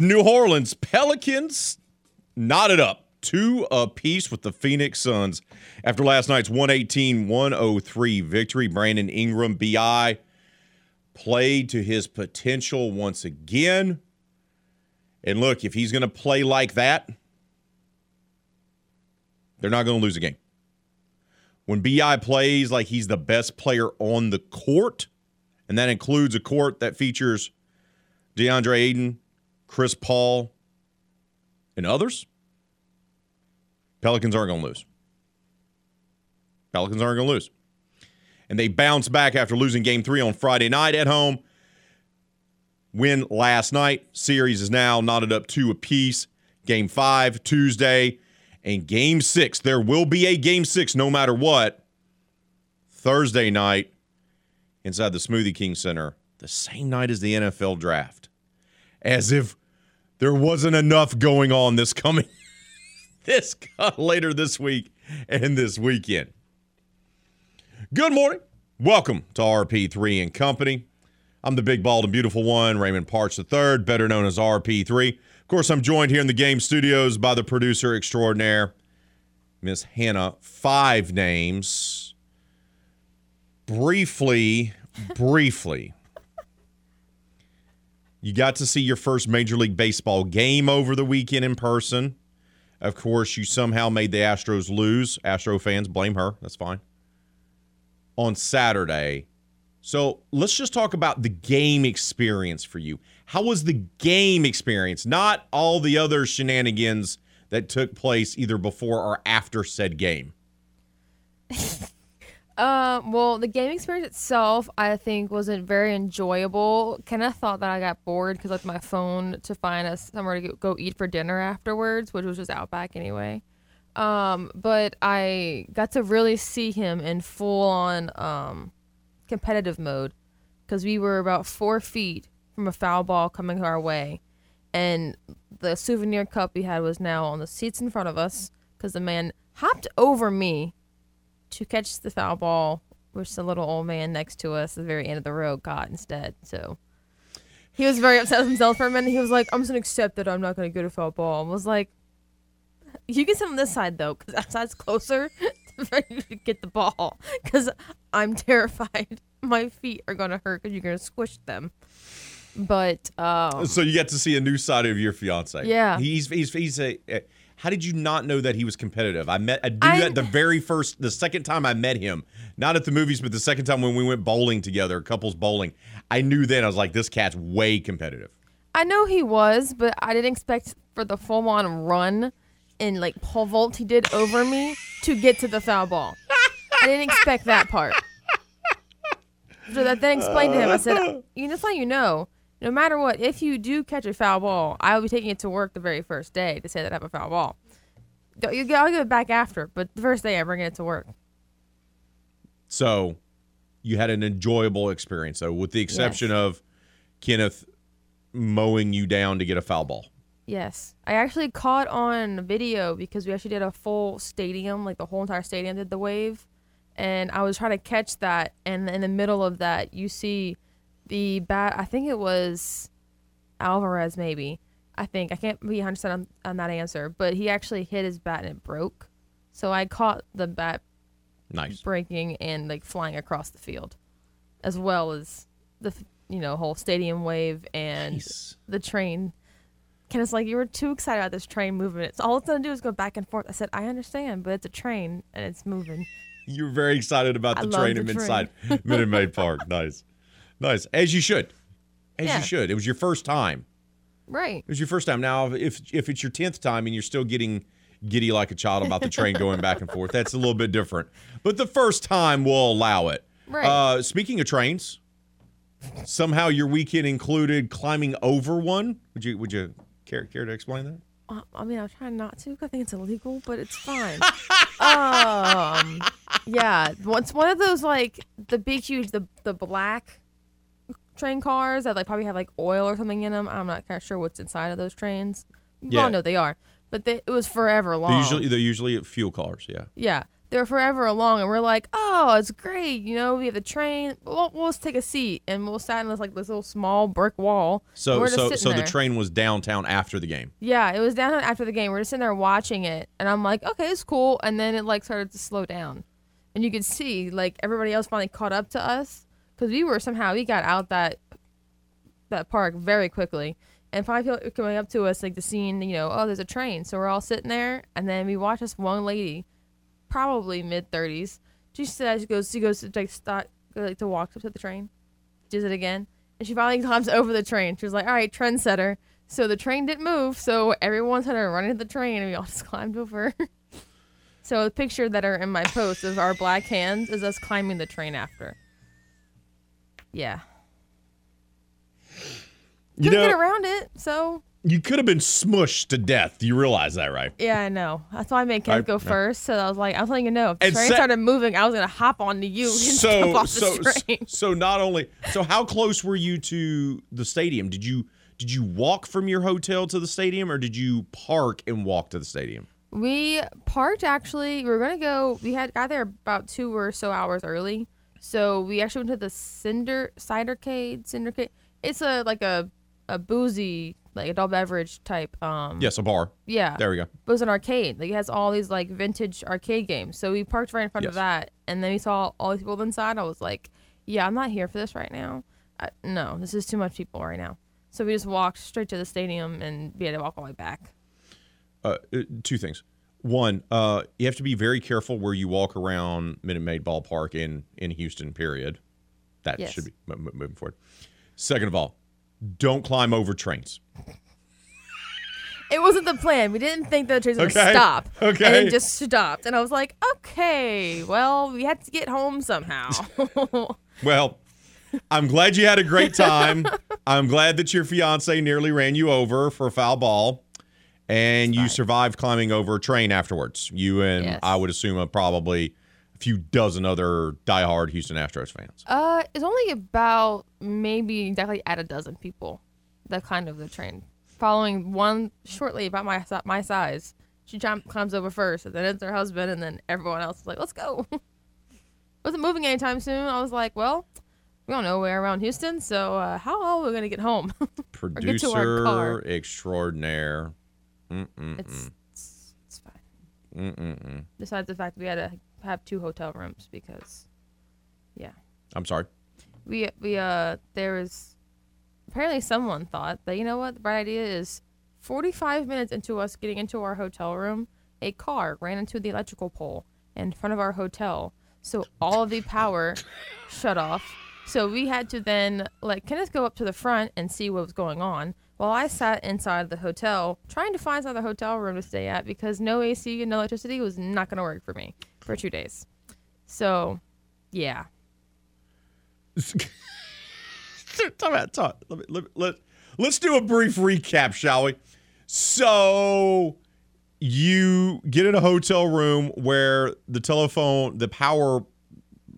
New Orleans Pelicans knotted up two apiece with the Phoenix Suns after last night's 118 103 victory. Brandon Ingram, BI, played to his potential once again. And look, if he's going to play like that, they're not going to lose a game. When BI plays like he's the best player on the court, and that includes a court that features DeAndre Ayton, Chris Paul, and others, Pelicans aren't going to lose. Pelicans aren't going to lose. And they bounce back after losing game three on Friday night at home. Win last night. Series is now knotted up two apiece. Game five, Tuesday. And game six. There will be a game six no matter what. Thursday night inside the Smoothie King Center, the same night as the NFL draft. As if there wasn't enough going on this coming this later this week and this weekend. Good morning. Welcome to RP3 and Company. I'm the big, bald, and beautiful one, Raymond Parks III, better known as RP3. Of course, I'm joined here in the game studios by the producer extraordinaire, Miss Hannah Five Names. Briefly, briefly, you got to see your first Major League Baseball game over the weekend in person. Of course, you somehow made the Astros lose. Astro fans, blame her. That's fine. On Saturday. So let's just talk about the game experience for you. How was the game experience? Not all the other shenanigans that took place either before or after said game. Uh, well, the game experience itself, I think, wasn't very enjoyable. Kind of thought that I got bored because left my phone to find us somewhere to go- go eat for dinner afterwards, which was just Outback anyway. Um, but I got to really see him in full on um, competitive mode because we were about four feet from a foul ball coming our way, and the souvenir cup we had was now on the seats in front of us because the man hopped over me to catch the foul ball, which the little old man next to us at the very end of the row got instead. So he was very upset with himself for a minute. He was like, I'm just going to accept that I'm not going to get a foul ball. I was like, you can sit on this side, though, because that side's closer to get the ball. Because I'm terrified. My feet are going to hurt because you're going to squish them. But, um, So you get to see a new side of your fiance. Yeah. He's he's he's a. a- how did you not know that he was competitive? I met I knew I- that the very first the second time I met him, not at the movies, but the second time when we went bowling together, couples bowling. I knew then I was like, this cat's way competitive. I know he was, but I didn't expect for the full on run and like pole vault he did over me to get to the foul ball. I didn't expect that part. So that then explained to him. I said, "You just let you know, no matter what, if you do catch a foul ball, I will be taking it to work the very first day to say that I have a foul ball. You, I'll give it back after, but the first day I bring it to work. So you had an enjoyable experience, though, with the exception Yes. of Kenneth mowing you down to get a foul ball. Yes. I actually caught on video because we actually did a full stadium, like the whole entire stadium did the wave. And I was trying to catch that. And in the middle of that, you see the bat. I think it was Alvarez, maybe. I think. I can't be 100% on, on that answer. But he actually hit his bat and it broke. So I caught the bat Nice. breaking and like flying across the field, as well as the you know, whole stadium wave and Nice. the train. Kenneth's like, you were too excited about this train moving. It's all it's gonna do is go back and forth. I said, I understand, but it's a train and it's moving. You're very excited about the love train the in train. inside Minute Maid Park. Nice. Nice. As you should. As Yeah. you should. It was your first time. Right. It was your first time. Now, if if it's your tenth time and you're still getting giddy like a child about the train going back and forth, that's a little bit different. But the first time we'll allow it. Right. Uh, speaking of trains, somehow your weekend included climbing over one. Would you would you care care to explain that? Uh, I mean, I'm trying not to. I think it's illegal, but it's fine. um, yeah, it's one of those like the big, huge, the the black train cars that like probably have like oil or something in them. I'm not kind of sure what's inside of those trains. You Yeah. all know they are, but they, it was forever long. They're usually they're usually fuel cars. Yeah. yeah, they're forever along, and we're like, oh, it's great. You know, we have the train. We'll, we'll just take a seat, and we'll sit in this like this little small brick wall. So so so the train was downtown after the game. Yeah, it was downtown after the game. We're just sitting there watching it, and I'm like, okay, it's cool. And then it like started to slow down, and you could see like everybody else finally caught up to us because we were somehow we got out that that park very quickly, and five people coming up to us like the scene, you know, oh, there's a train. So we're all sitting there, and then we watch this one lady, probably mid thirties. She says she goes she goes to like stop like to walk up to the train, does it again, and she finally climbs over the train. She was like, all right, trendsetter. So the train didn't move, so everyone started running to the train, and we all just climbed over. so the picture that are in my post of our black hands is us climbing the train after. Yeah, You couldn't know, get around it, so you could have been smushed to death. You realize that, right? yeah, I know. That's why I made Kenneth I- go first. So I was like, I was letting you know, if the train se- started moving, I was gonna hop onto you and so jump off so so not only so how close were you to the stadium? Did you did you walk from your hotel to the stadium or did you park and walk to the stadium? We parked actually. We were gonna go. We had got there about two or so hours early, so we actually went to the Cinder Cidercade. Cindercade. It's a like a a boozy like adult beverage type. Um. Yes, a bar. Yeah. There we go. It was an arcade. Like it has all these like vintage arcade games. So we parked right in front Yes. of that, and then we saw all these people inside. I was like, "Yeah, I'm not here for this right now. I, no, this is too much people right now." So we just walked straight to the stadium, and we had to walk all the way back. Uh, two things. One, uh, you have to be very careful where you walk around Minute Maid Ballpark in in Houston. Period. That Yes. should be m- moving forward. Second of all, don't climb over trains. It wasn't the plan. We didn't think the trains would Okay. stop. Okay. And it just stopped. And I was like, okay, well, we had to get home somehow. Well, I'm glad you had a great time. I'm glad that your fiance nearly ran you over for a foul ball, and you survived climbing over a train afterwards. You and Yes. I would assume a probably a few dozen other diehard Houston Astros fans. uh, it's only about maybe exactly at a dozen people that climbed over the train. Following one shortly about my my size. She jump, climbs over first, and then it's her husband, and then everyone else is like, let's go. Wasn't moving anytime soon. I was like, well, we don't know where around Houston, so uh, how are we going to get home? get to our car. Producer extraordinaire. It's, it's, it's fine. Mm-mm-mm. Besides the fact we had to have two hotel rooms because, yeah, I'm sorry. we we uh there was apparently someone thought that you know what the bright idea is 45 minutes into us getting into our hotel room, a car ran into the electrical pole in front of our hotel, so all of the power shut off. So we had to then let Kenneth go up to the front and see what was going on, while I sat inside the hotel trying to find another hotel room to stay at because no AC and no electricity was not going to work for me for two days. So, yeah. Out. Time. Let me, let, let, let's do a brief recap, shall we? So you get in a hotel room where the telephone, the power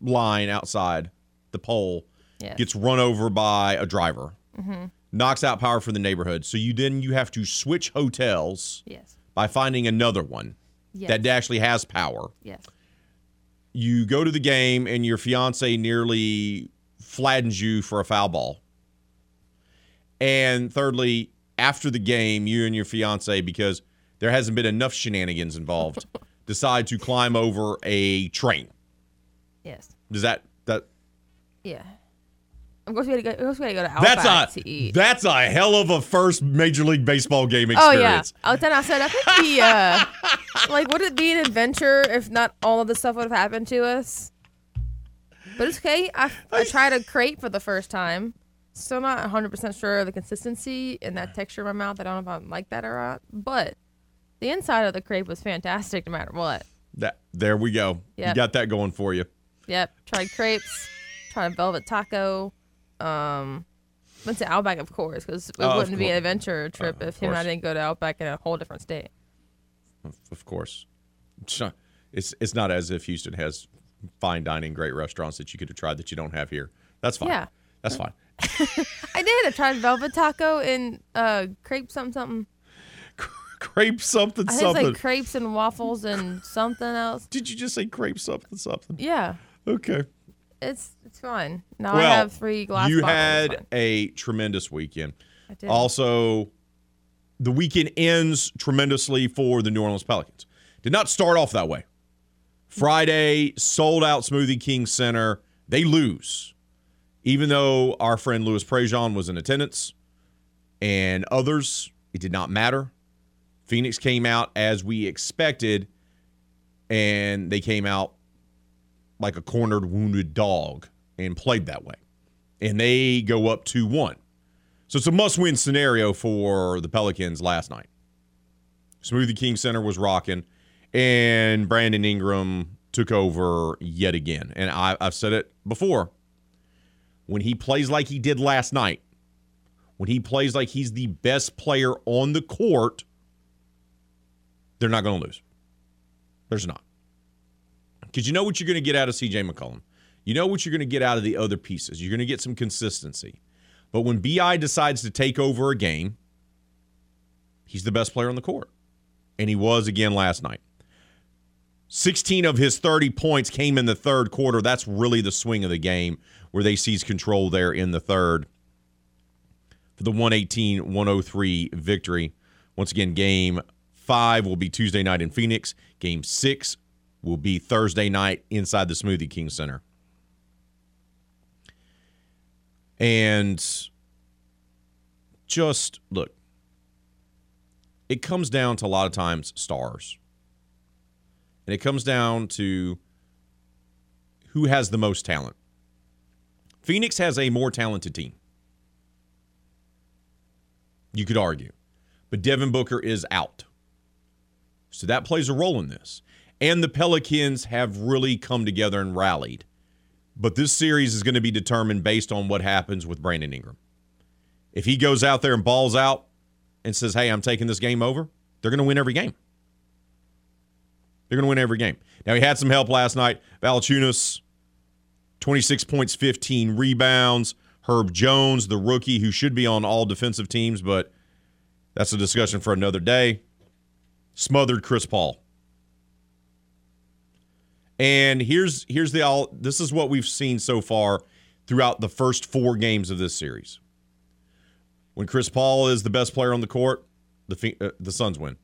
line outside the pole Yes. gets run over by a driver, mm-hmm. Knocks out power for the neighborhood. So you then you have to switch hotels Yes. by finding another one Yes. that actually has power. Yes. You go to the game and your fiance nearly flattens you for a foul ball. And thirdly, after the game, you and your fiance, because there hasn't been enough shenanigans involved, decide to climb over a train. Yes. Does that that Yeah. Of course, we had to go. Of course, we had to go to That's a to eat. that's a hell of a first Major League Baseball game oh yeah. experience. Oh, then I said I think the uh, like would it be an adventure if not all of this stuff would have happened to us? But it's okay. I I tried a crepe for the first time. Still not 100 percent sure of the consistency and that texture in my mouth. I don't know if I like that or not. But the inside of the crepe was fantastic, no matter what. That there we go. You got that going for you. Yep. Tried crepes. tried a velvet taco. Um, went to Outback, of course, because it Oh, wouldn't be an adventure trip Uh, if him and I didn't go to Outback in a whole different state. Of, of course. It's not, it's it's not as if Houston has fine dining, great restaurants that you could have tried that you don't have here. That's fine. Yeah. That's fine. I did. I tried velvet taco and uh, crepe something something. Crepe something I something. like crepes and waffles and something else. Did you just say crepe something something? Yeah, Okay. It's it's fine. Now well, I have three glass you had a tremendous weekend. I did. Also, the weekend ends tremendously for the New Orleans Pelicans. Did not start off that way. Friday, sold out Smoothie King Center. They lose. Even though our friend Louis Prejean was in attendance and others, it did not matter. Phoenix came out as we expected, and they came out like a cornered, wounded dog and played that way. And they go up 2 1. So it's a must win scenario for the Pelicans last night. Smoothie King Center was rocking, and Brandon Ingram took over yet again. And I, I've said it before when he plays like he did last night, when he plays like he's the best player on the court, they're not going to lose. There's not. Because you know what you're going to get out of CJ McCollum. You know what you're going to get out of the other pieces. You're going to get some consistency. But when BI decides to take over a game, he's the best player on the court. And he was again last night. 16 of his 30 points came in the third quarter. That's really the swing of the game where they seize control there in the third for the 118 103 victory. Once again, game five will be Tuesday night in Phoenix. Game six will be Thursday night inside the Smoothie King Center. And just look, it comes down to a lot of times stars. And it comes down to who has the most talent. Phoenix has a more talented team. You could argue. But Devin Booker is out. So that plays a role in this. And the Pelicans have really come together and rallied. But this series is going to be determined based on what happens with Brandon Ingram. If he goes out there and balls out and says, hey, I'm taking this game over, they're going to win every game. They're going to win every game. Now, he had some help last night. Valanciunas, 26 points, 15 rebounds. Herb Jones, the rookie who should be on all defensive teams, but that's a discussion for another day. Smothered Chris Paul. And here's here's the all this is what we've seen so far throughout the first 4 games of this series. When Chris Paul is the best player on the court, the uh, the Suns win.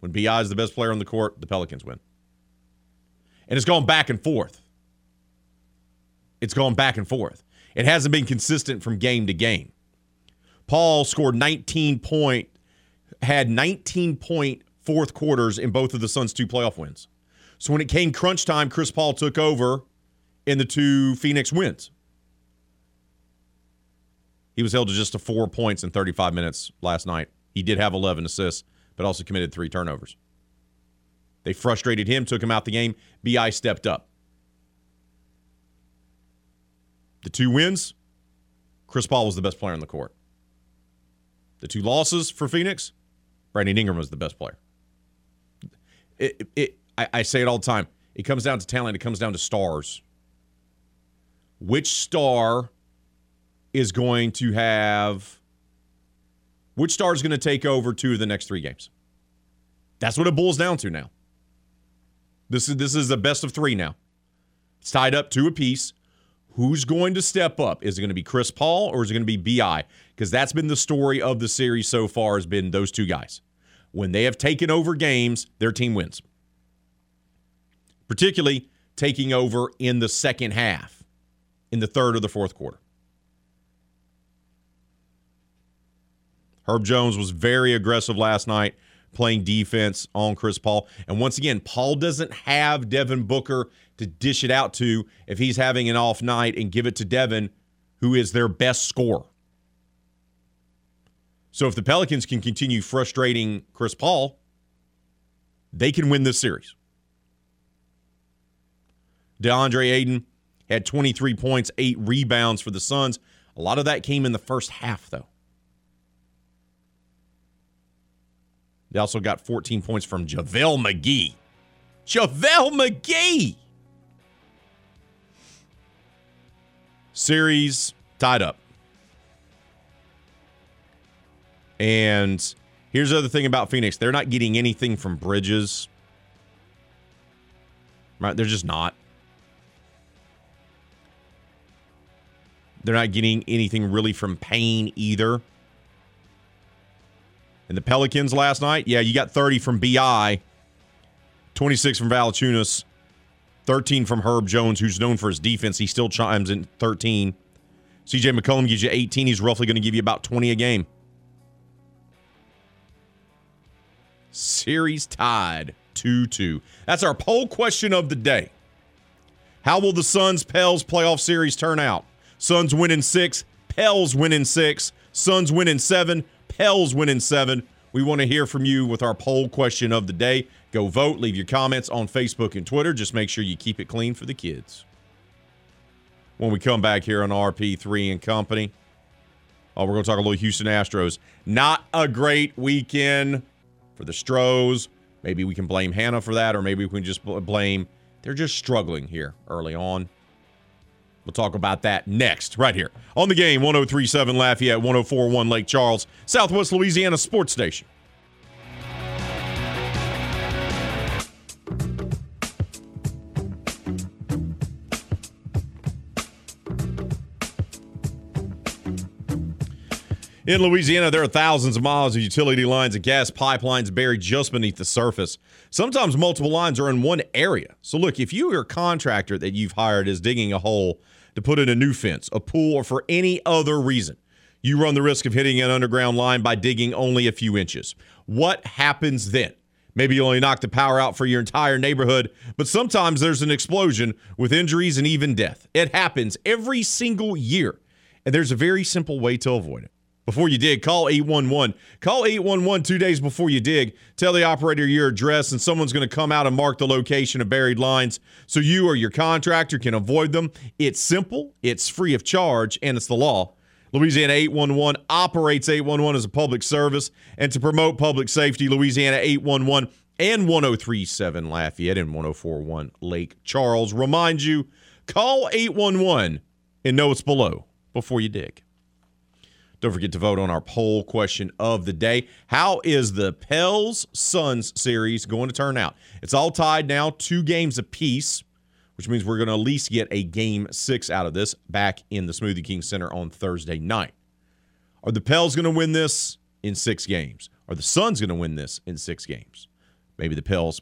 When BI is the best player on the court, the Pelicans win. And it's gone back and forth. It's gone back and forth. It hasn't been consistent from game to game. Paul scored 19 point, had 19 point fourth quarters in both of the Suns' two playoff wins. So when it came crunch time, Chris Paul took over in the two Phoenix wins. He was held to just to four points in 35 minutes last night. He did have 11 assists, but also committed three turnovers. They frustrated him, took him out the game. BI stepped up. The two wins, Chris Paul was the best player on the court. The two losses for Phoenix, Brandon Ingram was the best player. It, it, I, I say it all the time. It comes down to talent. It comes down to stars. Which star is going to have? Which star is going to take over two of the next three games? That's what it boils down to now. This is this is a best of three now. It's tied up two apiece. Who's going to step up? Is it going to be Chris Paul or is it going to be BI? Because that's been the story of the series so far has been those two guys. When they have taken over games, their team wins particularly taking over in the second half, in the third or the fourth quarter. Herb Jones was very aggressive last night playing defense on Chris Paul. And once again, Paul doesn't have Devin Booker to dish it out to if he's having an off night and give it to Devin, who is their best scorer. So if the Pelicans can continue frustrating Chris Paul, they can win this series. DeAndre Ayton had 23 points, eight rebounds for the Suns. A lot of that came in the first half, though. They also got 14 points from JaVale McGee. JaVale McGee! Series tied up. And here's the other thing about Phoenix they're not getting anything from Bridges. Right? They're just not. They're not getting anything really from Payne either. And the Pelicans last night, yeah, you got 30 from BI, 26 from Valanciunas, 13 from Herb Jones, who's known for his defense. He still chimes in 13. CJ McCollum gives you 18. He's roughly going to give you about 20 a game. Series tied 2 2. That's our poll question of the day. How will the Suns Pels playoff series turn out? Suns win in six, Pels win in six, Suns win in seven, Pels win in seven. We want to hear from you with our poll question of the day. Go vote, leave your comments on Facebook and Twitter. Just make sure you keep it clean for the kids. When we come back here on RP3 and Company, oh, we're going to talk a little Houston Astros. Not a great weekend for the Stros. Maybe we can blame Hannah for that, or maybe we can just bl- blame they're just struggling here early on. We'll talk about that next, right here on the game 1037 Lafayette, 1041 Lake Charles, Southwest Louisiana Sports Station. In Louisiana, there are thousands of miles of utility lines and gas pipelines buried just beneath the surface. Sometimes multiple lines are in one area. So, look, if you are a contractor that you've hired is digging a hole to put in a new fence, a pool, or for any other reason, you run the risk of hitting an underground line by digging only a few inches. What happens then? Maybe you only knock the power out for your entire neighborhood, but sometimes there's an explosion with injuries and even death. It happens every single year, and there's a very simple way to avoid it. Before you dig, call 811. Call 811 two days before you dig. Tell the operator your address, and someone's going to come out and mark the location of buried lines so you or your contractor can avoid them. It's simple, it's free of charge, and it's the law. Louisiana 811 operates 811 as a public service, and to promote public safety, Louisiana 811 and 1037 Lafayette and 1041 Lake Charles remind you call 811 and know what's below before you dig. Don't forget to vote on our poll question of the day. How is the Pels Suns series going to turn out? It's all tied now, two games apiece, which means we're going to at least get a game six out of this back in the Smoothie King Center on Thursday night. Are the Pels going to win this in six games? Are the Suns going to win this in six games? Maybe the Pels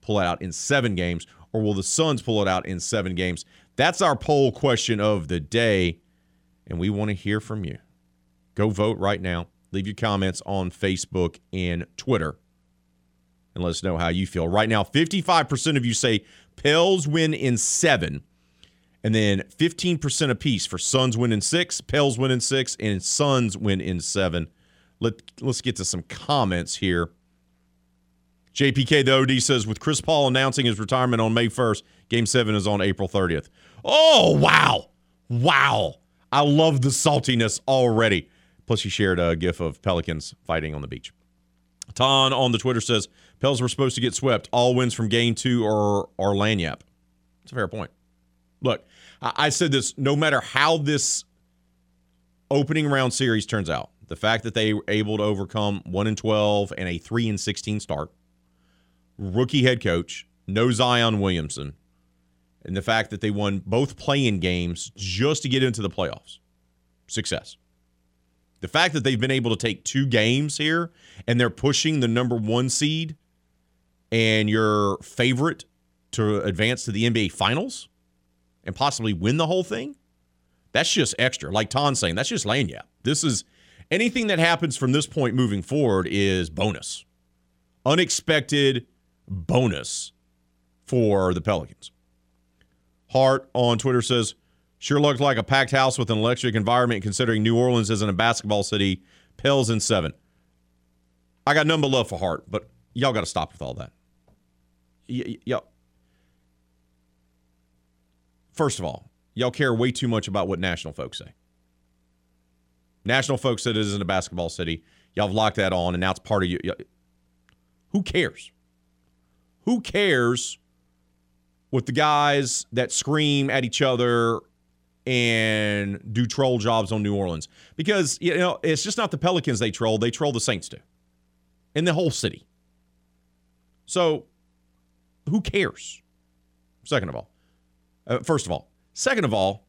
pull it out in seven games, or will the Suns pull it out in seven games? That's our poll question of the day, and we want to hear from you. Go vote right now. Leave your comments on Facebook and Twitter and let us know how you feel. Right now, 55% of you say Pels win in seven, and then 15% apiece for Suns win in six, Pels win in six, and Suns win in seven. Let, let's get to some comments here. JPK the OD says with Chris Paul announcing his retirement on May 1st, game seven is on April 30th. Oh, wow. Wow. I love the saltiness already. Plus, he shared a gif of pelicans fighting on the beach. Ton on the Twitter says Pels were supposed to get swept. All wins from game two or or lagniappe. It's a fair point. Look, I, I said this. No matter how this opening round series turns out, the fact that they were able to overcome one and twelve and a three and sixteen start, rookie head coach, no Zion Williamson, and the fact that they won both playing games just to get into the playoffs, success. The fact that they've been able to take two games here and they're pushing the number one seed and your favorite to advance to the NBA Finals and possibly win the whole thing, that's just extra. Like Ton's saying, that's just lagniappe. This is Anything that happens from this point moving forward is bonus, unexpected bonus for the Pelicans. Hart on Twitter says, Sure looked like a packed house with an electric environment considering New Orleans isn't a basketball city. Pels in seven. I got none love for Hart, but y'all got to stop with all that. Y- y'all. First of all, y'all care way too much about what national folks say. National folks said it isn't a basketball city. Y'all have locked that on, and now it's part of you. Who cares? Who cares with the guys that scream at each other and do troll jobs on New Orleans? Because, you know, it's just not the Pelicans they troll, they troll the Saints too, in the whole city. So, who cares? Second of all, uh, first of all, second of all,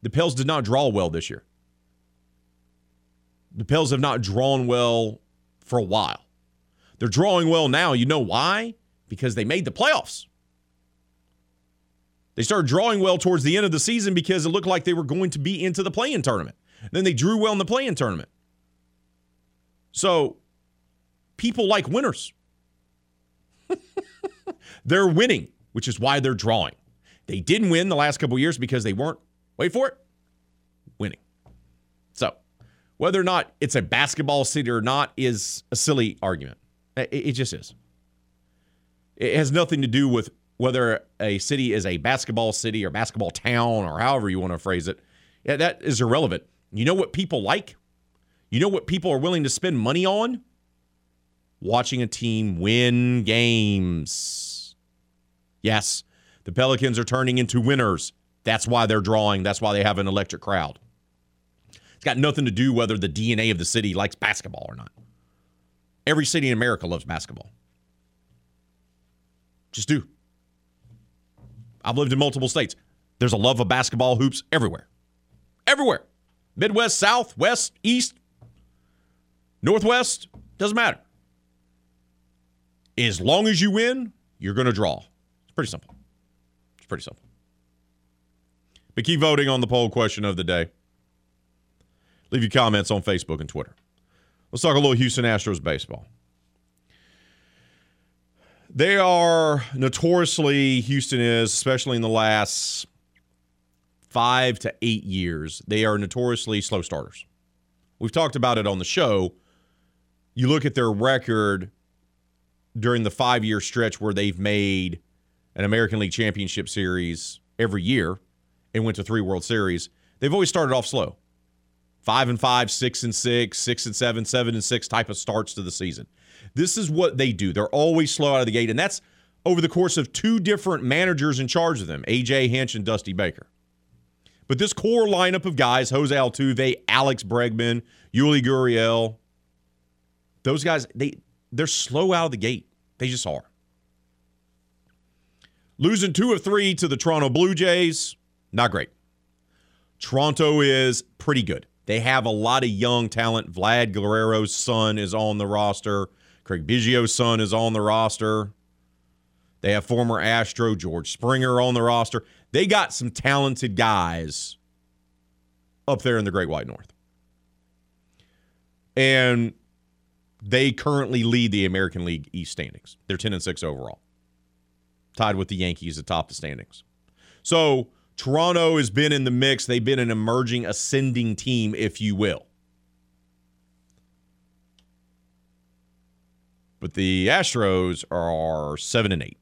the Pels did not draw well this year. The Pels have not drawn well for a while. They're drawing well now. You know why? Because they made the playoffs. They started drawing well towards the end of the season because it looked like they were going to be into the play-in tournament. Then they drew well in the play-in tournament. So people like winners. they're winning, which is why they're drawing. They didn't win the last couple years because they weren't, wait for it, winning. So whether or not it's a basketball city or not is a silly argument. It, it just is. It has nothing to do with whether a city is a basketball city or basketball town or however you want to phrase it. Yeah, that is irrelevant. You know what people like? You know what people are willing to spend money on? Watching a team win games. Yes, the Pelicans are turning into winners. That's why they're drawing. That's why they have an electric crowd. It's got nothing to do whether the DNA of the city likes basketball or not. Every city in America loves basketball. Just do. I've lived in multiple states. There's a love of basketball hoops everywhere. Everywhere. Midwest, South, West, East, Northwest, doesn't matter. As long as you win, you're going to draw. It's pretty simple. It's pretty simple. But keep voting on the poll question of the day. Leave your comments on Facebook and Twitter. Let's talk a little Houston Astros baseball. They are notoriously, Houston is, especially in the last five to eight years, they are notoriously slow starters. We've talked about it on the show. You look at their record during the five year stretch where they've made an American League Championship Series every year and went to three World Series. They've always started off slow five and five, six and six, six and seven, seven and six type of starts to the season. This is what they do. They're always slow out of the gate, and that's over the course of two different managers in charge of them, AJ Hinch and Dusty Baker. But this core lineup of guys, Jose Altuve, Alex Bregman, Yuli Gurriel, those guys, they they're slow out of the gate. They just are. Losing two of three to the Toronto Blue Jays, not great. Toronto is pretty good. They have a lot of young talent. Vlad Guerrero's son is on the roster. Craig Biggio's son is on the roster. They have former Astro George Springer on the roster. They got some talented guys up there in the Great White North. And they currently lead the American League East standings. They're 10 and 6 overall. Tied with the Yankees atop the standings. So, Toronto has been in the mix. They've been an emerging, ascending team, if you will. But the Astros are seven and eight.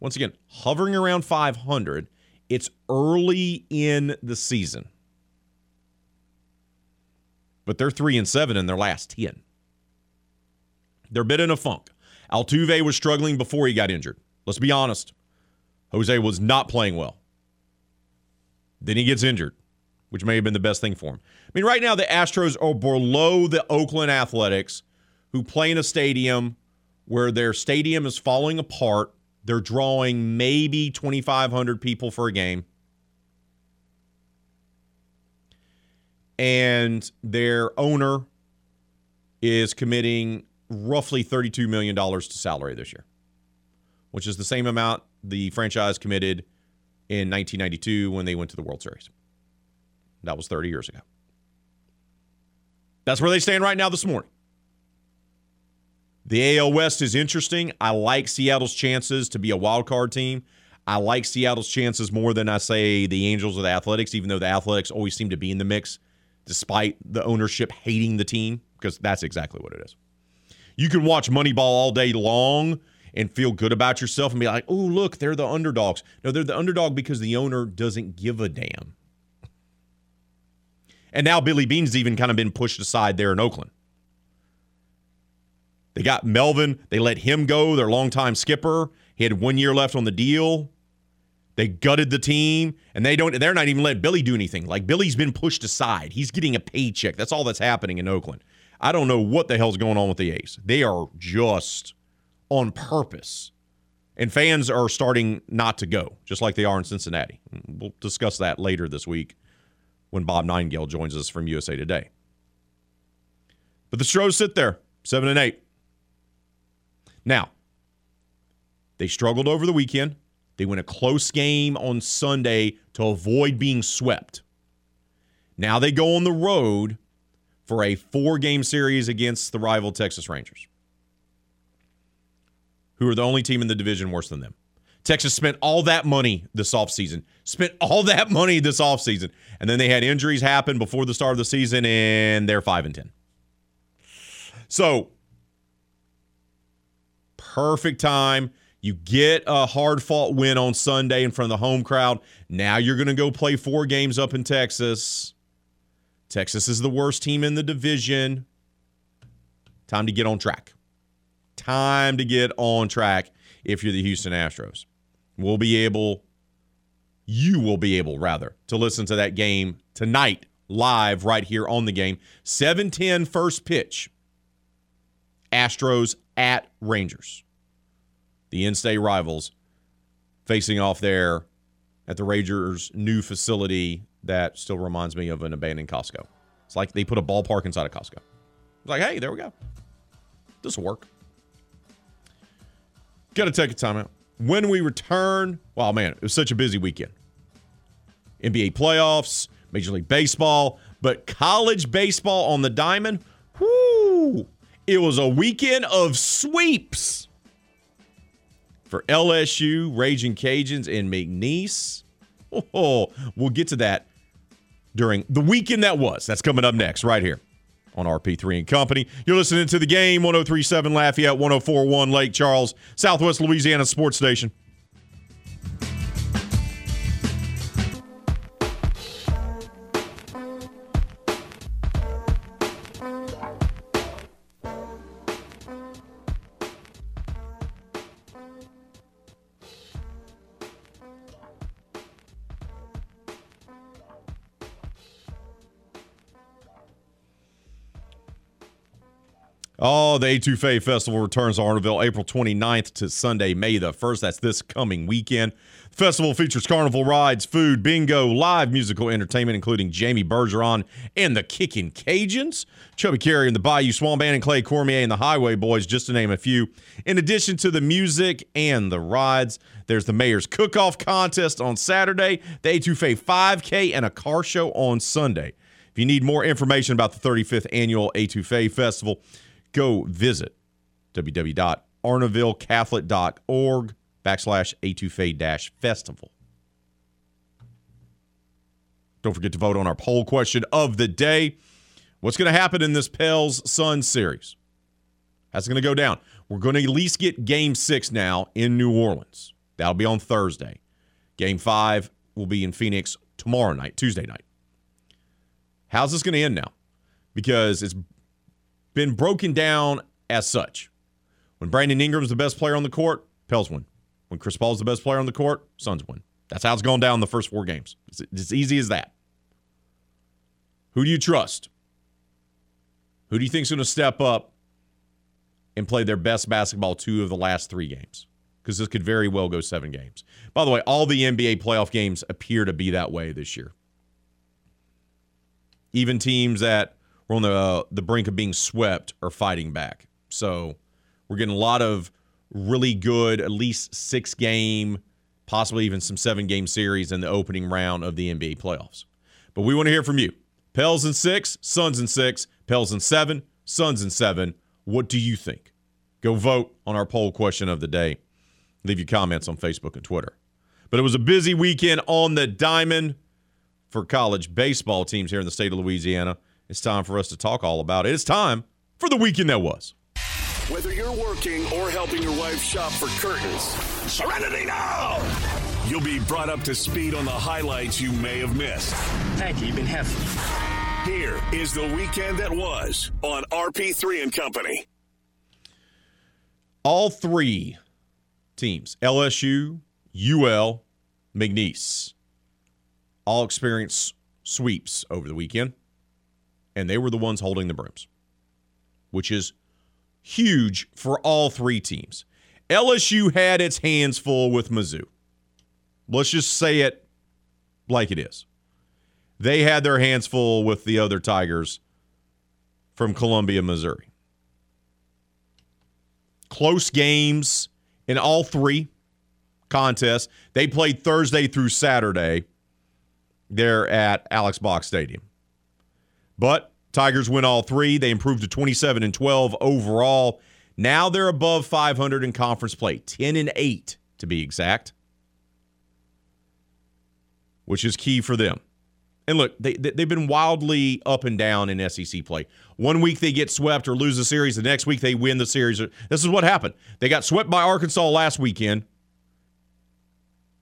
Once again, hovering around 500. It's early in the season, but they're three and seven in their last ten. They're a bit in a funk. Altuve was struggling before he got injured. Let's be honest. Jose was not playing well. Then he gets injured, which may have been the best thing for him. I mean, right now the Astros are below the Oakland Athletics, who play in a stadium where their stadium is falling apart. They're drawing maybe 2,500 people for a game. And their owner is committing roughly $32 million to salary this year, which is the same amount the franchise committed in 1992 when they went to the World Series. That was 30 years ago. That's where they stand right now this morning. The AL West is interesting. I like Seattle's chances to be a wild card team. I like Seattle's chances more than I say the Angels or the Athletics, even though the Athletics always seem to be in the mix despite the ownership hating the team, because that's exactly what it is. You can watch Moneyball all day long and feel good about yourself and be like, oh, look, they're the underdogs. No, they're the underdog because the owner doesn't give a damn. And now Billy Beane's even kind of been pushed aside there in Oakland. They got Melvin. They let him go, their longtime skipper. He had one year left on the deal. They gutted the team, and they don't. They're not even letting Billy do anything. Like Billy's been pushed aside. He's getting a paycheck. That's all that's happening in Oakland. I don't know what the hell's going on with the A's. They are just on purpose, and fans are starting not to go, just like they are in Cincinnati. We'll discuss that later this week when Bob Nightingale joins us from USA Today. But the Stros sit there, seven and eight. Now, they struggled over the weekend. They win a close game on Sunday to avoid being swept. Now they go on the road for a four game series against the rival Texas Rangers, who are the only team in the division worse than them. Texas spent all that money this offseason, spent all that money this offseason, and then they had injuries happen before the start of the season, and they're 5 and 10. So, perfect time. You get a hard fought win on Sunday in front of the home crowd. Now you're going to go play four games up in Texas. Texas is the worst team in the division. Time to get on track. Time to get on track if you're the Houston Astros. We'll be able, you will be able, rather, to listen to that game tonight live right here on the game. 710 first pitch. Astros at Rangers. The in state rivals facing off there at the Rangers' new facility that still reminds me of an abandoned Costco. It's like they put a ballpark inside of Costco. It's like, hey, there we go. This will work. Got to take a timeout. When we return, wow, man, it was such a busy weekend. NBA playoffs, Major League Baseball, but college baseball on the diamond, whoo, it was a weekend of sweeps for LSU, Raging Cajuns, and McNeese. Oh, we'll get to that during the weekend that was. That's coming up next, right here on RP3 and Company. You're listening to the game 1037 Lafayette, 1041 Lake Charles, Southwest Louisiana Sports Station. The A2FA Festival returns to Arnaudville April 29th to Sunday, May the 1st. That's this coming weekend. The festival features carnival rides, food, bingo, live musical entertainment, including Jamie Bergeron and the Kickin' Cajuns, Chubby Carrier and the Bayou Swamp Band, and Clay Cormier and the Highway Boys, just to name a few. In addition to the music and the rides, there's the Mayor's Cook-Off Contest on Saturday, the A2FA 5K, and a car show on Sunday. If you need more information about the 35th annual A2FA Festival, go visit www.arnavillecatholicorg backslash A2FA dash festival. Don't forget to vote on our poll question of the day. What's going to happen in this Pels Sun series? How's it going to go down? We're going to at least get game six now in New Orleans. That'll be on Thursday. Game five will be in Phoenix tomorrow night, Tuesday night. How's this going to end now? Because it's been broken down as such. When Brandon Ingram's the best player on the court, Pels win. When Chris Paul's the best player on the court, Suns win. That's how it's gone down the first four games. It's, it's easy as that. Who do you trust? Who do you think's going to step up and play their best basketball two of the last three games? Because this could very well go seven games. By the way, all the NBA playoff games appear to be that way this year. Even teams that were on the uh, the brink of being swept or fighting back. So we're getting a lot of really good, at least six game, possibly even some seven game series in the opening round of the NBA playoffs. But we want to hear from you. Pels in six, Suns in six, Pels in seven, Suns in seven. What do you think? Go vote on our poll question of the day. Leave your comments on Facebook and Twitter. But it was a busy weekend on the diamond for college baseball teams here in the state of Louisiana. It's time for us to talk all about it. It's time for the weekend that was. Whether you're working or helping your wife shop for curtains, Serenity now! You'll be brought up to speed on the highlights you may have missed. Thank you. You've been helpful. Here is the weekend that was on RP3 and Company. All three teams, LSU, UL, McNeese, all experienced sweeps over the weekend, and they were the ones holding the brooms, which is huge for all three teams. LSU had its hands full with Mizzou. Let's just say it like it is. They had their hands full with the other Tigers from Columbia, Missouri. Close games in all three contests. They played Thursday through Saturday there at Alex Box Stadium. But Tigers win all three. They improved to 27 and 12 overall. Now they're above 500 in conference play, 10 and 8 to be exact, which is key for them. And look, they, they, have been wildly up and down in SEC play. One week they get swept or lose the series, the next week they win the series. This is what happened. They got swept by Arkansas last weekend.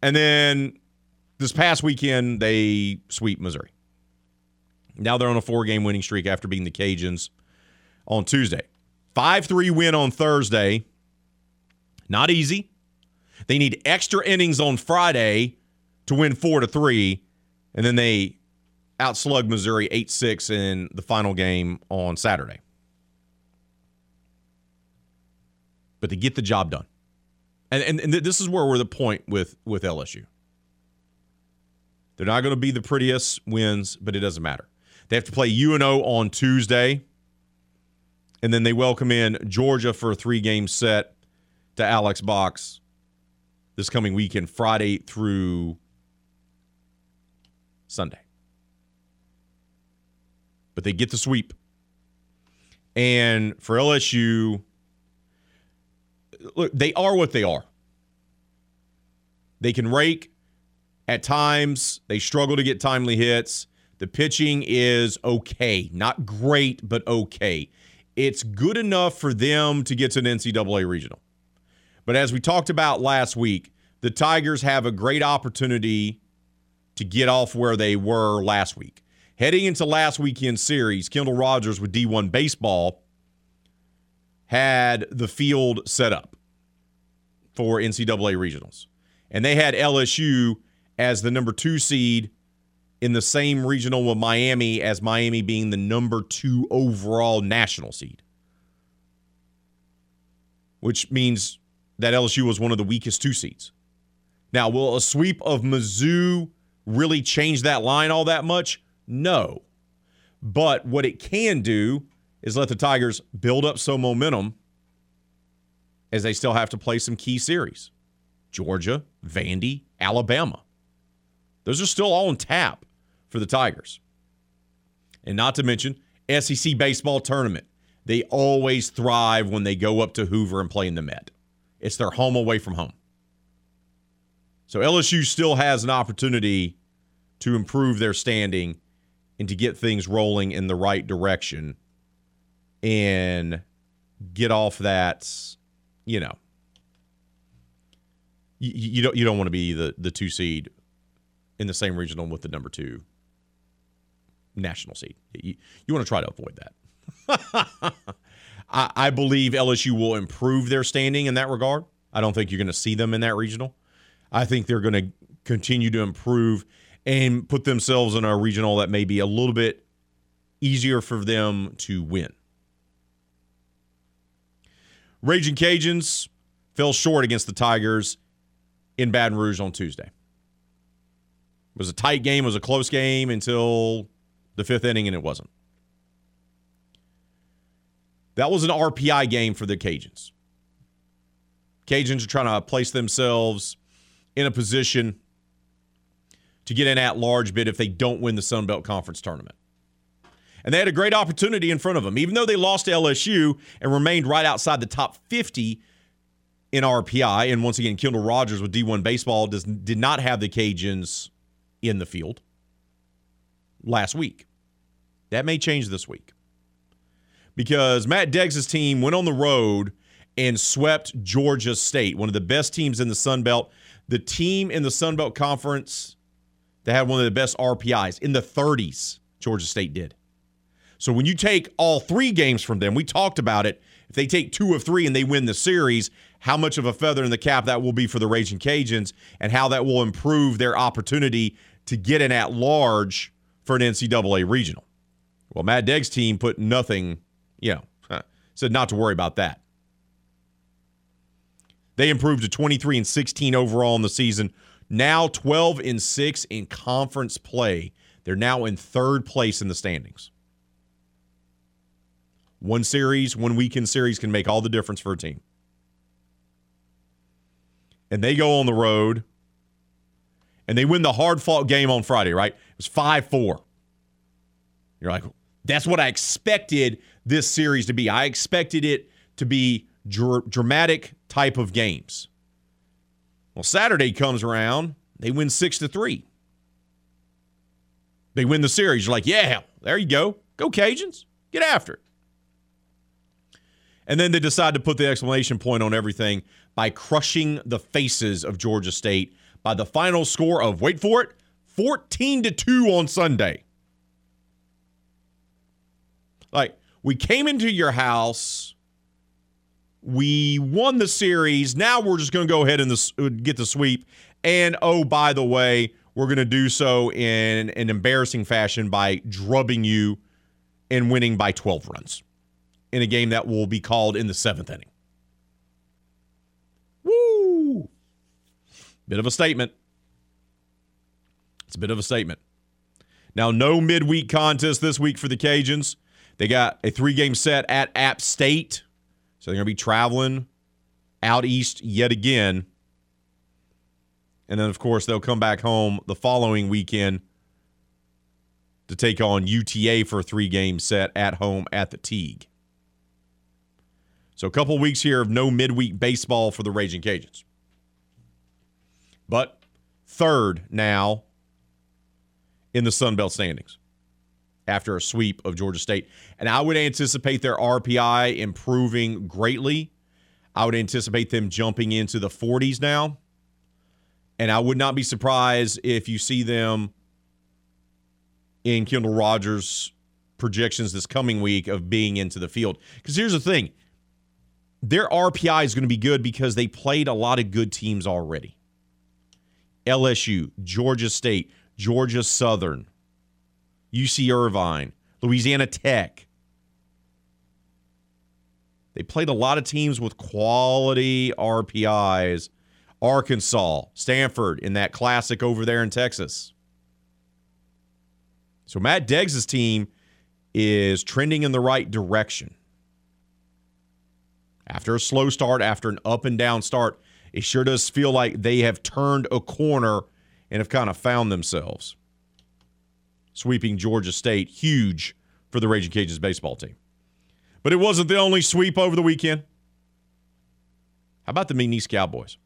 And then this past weekend, they sweep Missouri. Now they're on a four game winning streak after beating the Cajuns on Tuesday. 5 3 win on Thursday. Not easy. They need extra innings on Friday to win 4 to 3. And then they outslug Missouri 8 6 in the final game on Saturday. But they get the job done. And, and, and this is where we're the point with, with LSU. They're not going to be the prettiest wins, but it doesn't matter. They have to play UNO on Tuesday, and then they welcome in Georgia for a three game set to Alex Box this coming weekend, Friday through Sunday but they get the sweep. And for LSU, look, they are what they are. They can rake at times, they struggle to get timely hits. The pitching is okay, not great, but okay. It's good enough for them to get to an NCAA regional. But as we talked about last week, the Tigers have a great opportunity to get off where they were last week. Heading into last weekend's series, Kendall Rogers with D1 Baseball had the field set up for NCAA regionals. And they had LSU as the number two seed in the same regional with Miami, as Miami being the number two overall national seed. Which means that LSU was one of the weakest two seeds. Now, will a sweep of Mizzou really change that line all that much? No. But what it can do is let the Tigers build up some momentum as they still have to play some key series Georgia, Vandy, Alabama. Those are still all on tap for the Tigers. And not to mention, SEC baseball tournament. They always thrive when they go up to Hoover and play in the Met. It's their home away from home. So LSU still has an opportunity to improve their standing and to get things rolling in the right direction and get off that, you know, you, you don't you don't want to be the the two seed in the same regional with the number two national seed. You, you want to try to avoid that. I, I believe LSU will improve their standing in that regard. I don't think you're going to see them in that regional. I think they're going to continue to improve and put themselves in a regional that may be a little bit easier for them to win. Raging Cajuns fell short against the Tigers in Baton Rouge on Tuesday. It was a tight game, it was a close game until the fifth inning, and it wasn't. That was an RPI game for the Cajuns. Cajuns are trying to place themselves in a position to get an at large bid if they don't win the Sun Belt Conference tournament. And they had a great opportunity in front of them. Even though they lost to LSU and remained right outside the top 50 in RPI, and once again, Kendall Rogers with D1 Baseball does, did not have the Cajuns in the field last week. That may change this week because Matt Deggs' team went on the road and swept Georgia State, one of the best teams in the Sun Belt. The team in the Sun Belt Conference that had one of the best RPIs in the 30s, Georgia State did. So when you take all three games from them, we talked about it. If they take two of three and they win the series, how much of a feather in the cap that will be for the Raging Cajuns and how that will improve their opportunity to get an at large for an NCAA regional. Well, Matt Deggs' team put nothing, you know, uh, said not to worry about that. They improved to 23 and 16 overall in the season. Now 12 and 6 in conference play. They're now in third place in the standings. One series, one weekend series can make all the difference for a team. And they go on the road and they win the hard fought game on Friday, right? It was 5 4. You're like, that's what I expected this series to be. I expected it to be dr- dramatic type of games. Well, Saturday comes around, they win six to three. They win the series. You're like, yeah, there you go. Go Cajuns. Get after it. And then they decide to put the exclamation point on everything by crushing the faces of Georgia State by the final score of, wait for it, 14 to 2 on Sunday. Like, we came into your house we won the series. Now we're just going to go ahead and the, uh, get the sweep. And oh, by the way, we're going to do so in an embarrassing fashion by drubbing you and winning by 12 runs in a game that will be called in the seventh inning. Woo! Bit of a statement. It's a bit of a statement. Now, no midweek contest this week for the Cajuns. They got a three game set at App State so they're going to be traveling out east yet again. And then, of course, they'll come back home the following weekend to take on UTA for a three game set at home at the Tigue. So, a couple weeks here of no midweek baseball for the Raging Cajuns. But third now in the Sun Belt standings after a sweep of Georgia State. And I would anticipate their RPI improving greatly. I would anticipate them jumping into the 40s now. And I would not be surprised if you see them in Kendall Rogers' projections this coming week of being into the field. Because here's the thing their RPI is going to be good because they played a lot of good teams already. LSU, Georgia State, Georgia Southern, UC Irvine, Louisiana Tech. They played a lot of teams with quality RPIs. Arkansas, Stanford in that classic over there in Texas. So Matt Deggs' team is trending in the right direction. After a slow start, after an up and down start, it sure does feel like they have turned a corner and have kind of found themselves sweeping Georgia State. Huge for the Raging Cajuns baseball team. But it wasn't the only sweep over the weekend. How about the McNeese Cowboys?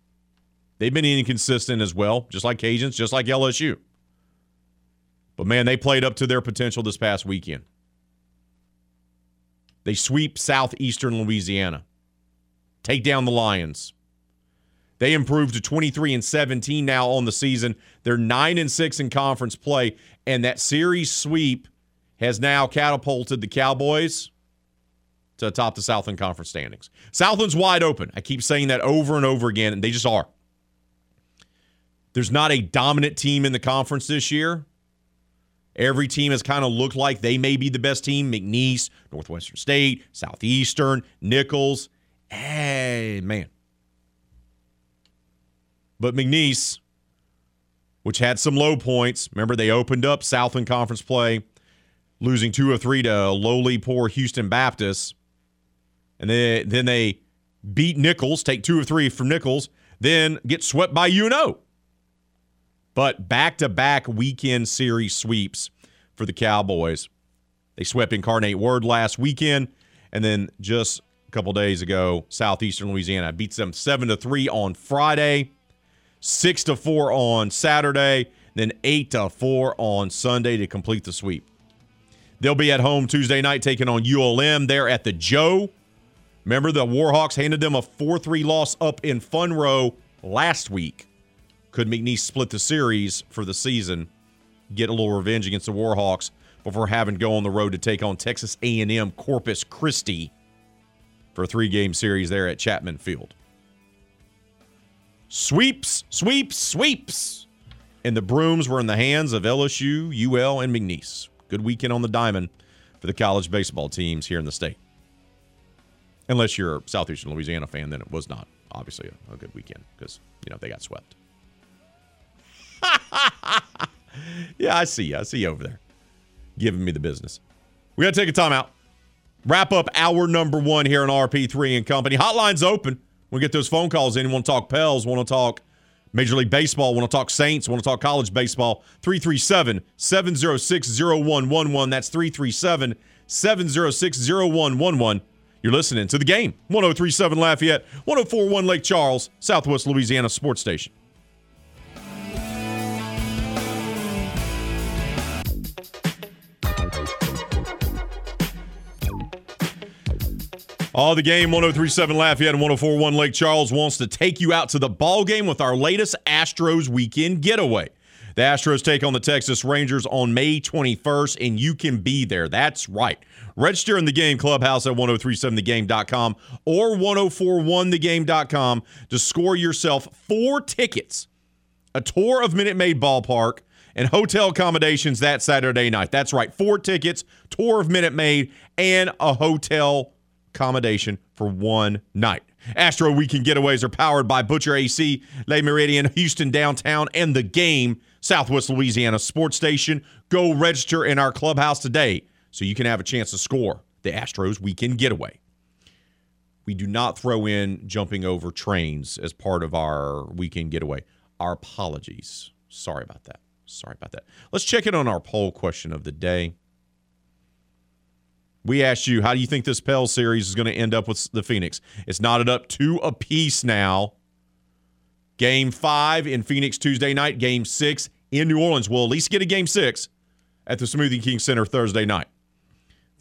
They've been inconsistent as well, just like Cajuns, just like LSU. But man, they played up to their potential this past weekend. They sweep southeastern Louisiana, take down the Lions. They improved to 23 and 17 now on the season. They're 9 and 6 in conference play and that series sweep has now catapulted the Cowboys to top the Southland Conference standings. Southland's wide open. I keep saying that over and over again, and they just are. There's not a dominant team in the conference this year. Every team has kind of looked like they may be the best team. McNeese, Northwestern State, Southeastern, Nicholls. Hey, eh, man. But McNeese which had some low points. Remember, they opened up Southland Conference play, losing two or three to lowly poor Houston Baptist. And then, then they beat Nicholls, take two or three from Nicholls, then get swept by UNO. But back to back weekend series sweeps for the Cowboys. They swept Incarnate Word last weekend, and then just a couple days ago, Southeastern Louisiana beats them seven to three on Friday, six to four on Saturday, then eight to four on Sunday to complete the sweep. They'll be at home Tuesday night taking on ULM. They're at the Joe. Remember, the Warhawks handed them a 4 3 loss up in Monroe last week. Could McNeese split the series for the season, get a little revenge against the Warhawks before having to go on the road to take on Texas A&M Corpus Christi for a three-game series there at Chapman Field. Sweeps, sweeps, sweeps. And the brooms were in the hands of LSU, UL, and McNeese. Good weekend on the diamond for the college baseball teams here in the state. Unless you're a Southeastern Louisiana fan, then it was not obviously a, a good weekend because you know they got swept. yeah, I see you. I see you over there giving me the business. We got to take a timeout. Wrap up hour number one here on RP3 and Company. Hotline's open. We'll get those phone calls in. Want to talk Pels? Want to talk Major League Baseball? Want to talk Saints? Want to talk college baseball? 337 706 0111. That's 337 706 0111. You're listening to the game. 1037 Lafayette, 1041 Lake Charles, Southwest Louisiana Sports Station. All the game 1037 Lafayette and 1041 Lake Charles wants to take you out to the ball game with our latest Astros weekend getaway. The Astros take on the Texas Rangers on May 21st, and you can be there. That's right. Register in the game clubhouse at 1037thegame.com or 1041thegame.com to score yourself four tickets, a tour of Minute Maid Ballpark, and hotel accommodations that Saturday night. That's right. Four tickets, tour of Minute Maid, and a hotel accommodation for one night. Astro Weekend Getaways are powered by Butcher AC, Le Meridien, Houston Downtown, and The Game, Southwest Louisiana Sports Station. Go register in our clubhouse today so you can have a chance to score the Astros Weekend Getaway. We do not throw in jumping over trains as part of our weekend getaway. Our apologies. Sorry about that. Sorry about that. Let's check in on our poll question of the day. We asked you, how do you think this Pell series is going to end up with the Phoenix? It's knotted up two apiece now. Game five in Phoenix Tuesday night. Game six in New Orleans. We'll at least get a game six at the Smoothie King Center Thursday night.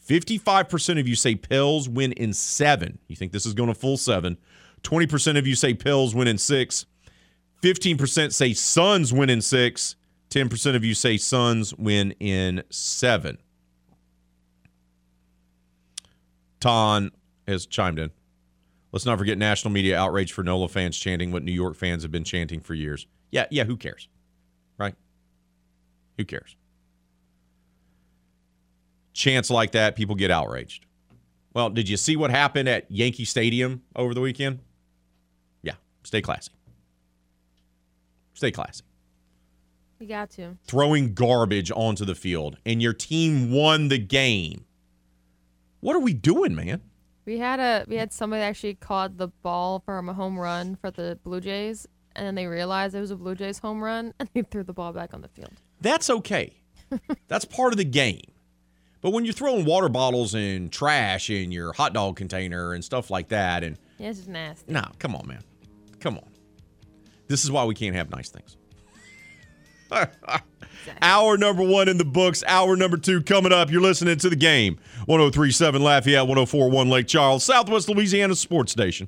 55% of you say Pels win in seven. You think this is going to full seven. 20% of you say Pels win in six. 15% say Suns win in six. 10% of you say Suns win in seven. Ton has chimed in. Let's not forget national media outrage for NOLA fans chanting what New York fans have been chanting for years. Yeah, yeah, who cares? Right? Who cares? Chants like that, people get outraged. Well, did you see what happened at Yankee Stadium over the weekend? Yeah, stay classy. Stay classy. You got to. Throwing garbage onto the field, and your team won the game. What are we doing, man? We had a we had somebody actually caught the ball from a home run for the Blue Jays, and then they realized it was a Blue Jays home run, and they threw the ball back on the field. That's okay. That's part of the game. But when you're throwing water bottles and trash in your hot dog container and stuff like that, and Yeah, it's just nasty. no, come on, man. Come on. This is why we can't have nice things. Hour number one in the books. Hour number two coming up. You're listening to the game. 1037 Lafayette, 1041 Lake Charles, Southwest Louisiana Sports Station.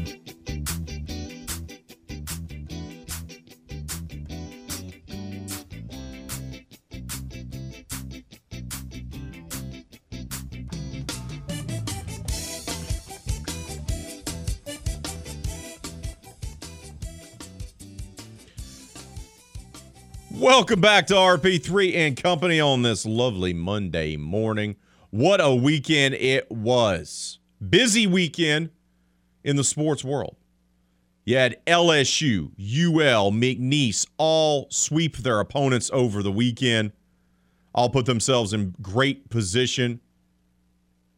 Welcome back to RP3 and Company on this lovely Monday morning. What a weekend it was. Busy weekend in the sports world. You had LSU, UL, McNeese all sweep their opponents over the weekend, all put themselves in great position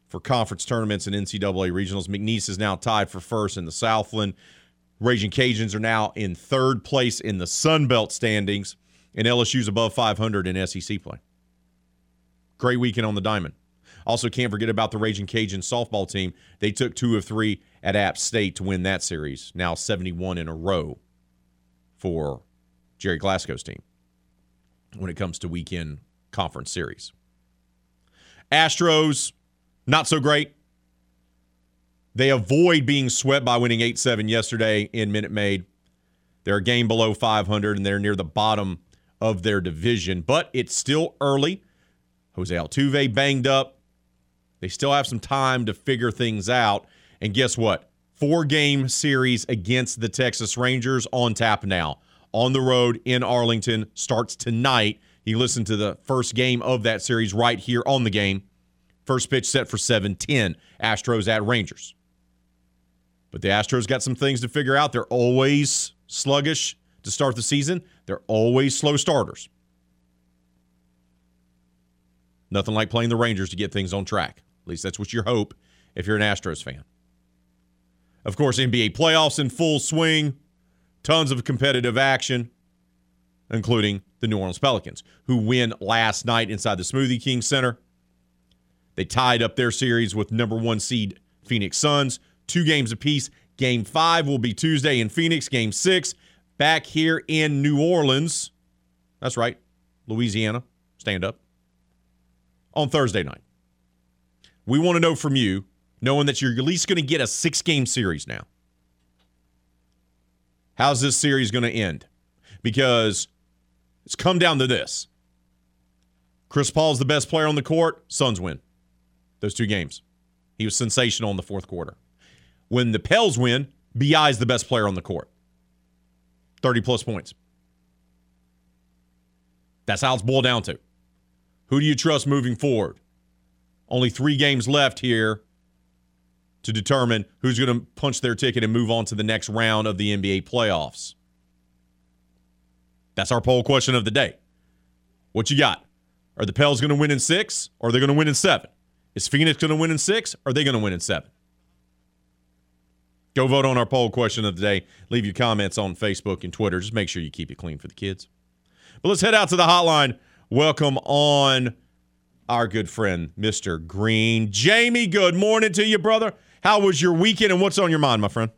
for conference tournaments and NCAA regionals. McNeese is now tied for first in the Southland. Raging Cajuns are now in third place in the Sun Belt standings, and LSU's above 500 in SEC play. Great weekend on the diamond. Also, can't forget about the Raging Cajun softball team. They took two of three at App State to win that series. Now 71 in a row for Gerry Glasso's team when it comes to weekend conference series. Astros, not so great. They avoid being swept by winning 8 7 yesterday in Minute Maid. They're a game below 500 and they're near the bottom of their division, but it's still early. Jose Altuve banged up. They still have some time to figure things out. And guess what? Four game series against the Texas Rangers on tap now. On the road in Arlington starts tonight. You listen to the first game of that series right here on the game. First pitch set for 7-10. Astros at Rangers. But the Astros got some things to figure out. They're always sluggish to start the season. They're always slow starters. Nothing like playing the Rangers to get things on track. At least that's what you hope if you're an Astros fan. Of course, NBA playoffs in full swing, tons of competitive action, including the New Orleans Pelicans, who win last night inside the Smoothie King Center. They tied up their series with number one seed Phoenix Suns, two games apiece. Game five will be Tuesday in Phoenix. Game six back here in New Orleans. That's right, Louisiana. Stand up. On Thursday night. We want to know from you, knowing that you're at least going to get a six game series now. How's this series going to end? Because it's come down to this Chris Paul's the best player on the court, Suns win those two games. He was sensational in the fourth quarter. When the Pels win, BI is the best player on the court. 30 plus points. That's how it's boiled down to. Who do you trust moving forward? Only three games left here to determine who's going to punch their ticket and move on to the next round of the NBA playoffs. That's our poll question of the day. What you got? Are the Pels going to win in six or are they going to win in seven? Is Phoenix going to win in six or are they going to win in seven? Go vote on our poll question of the day. Leave your comments on Facebook and Twitter. Just make sure you keep it clean for the kids. But let's head out to the hotline. Welcome on our good friend, Mr. Green. Jamie, good morning to you, brother. How was your weekend and what's on your mind, my friend?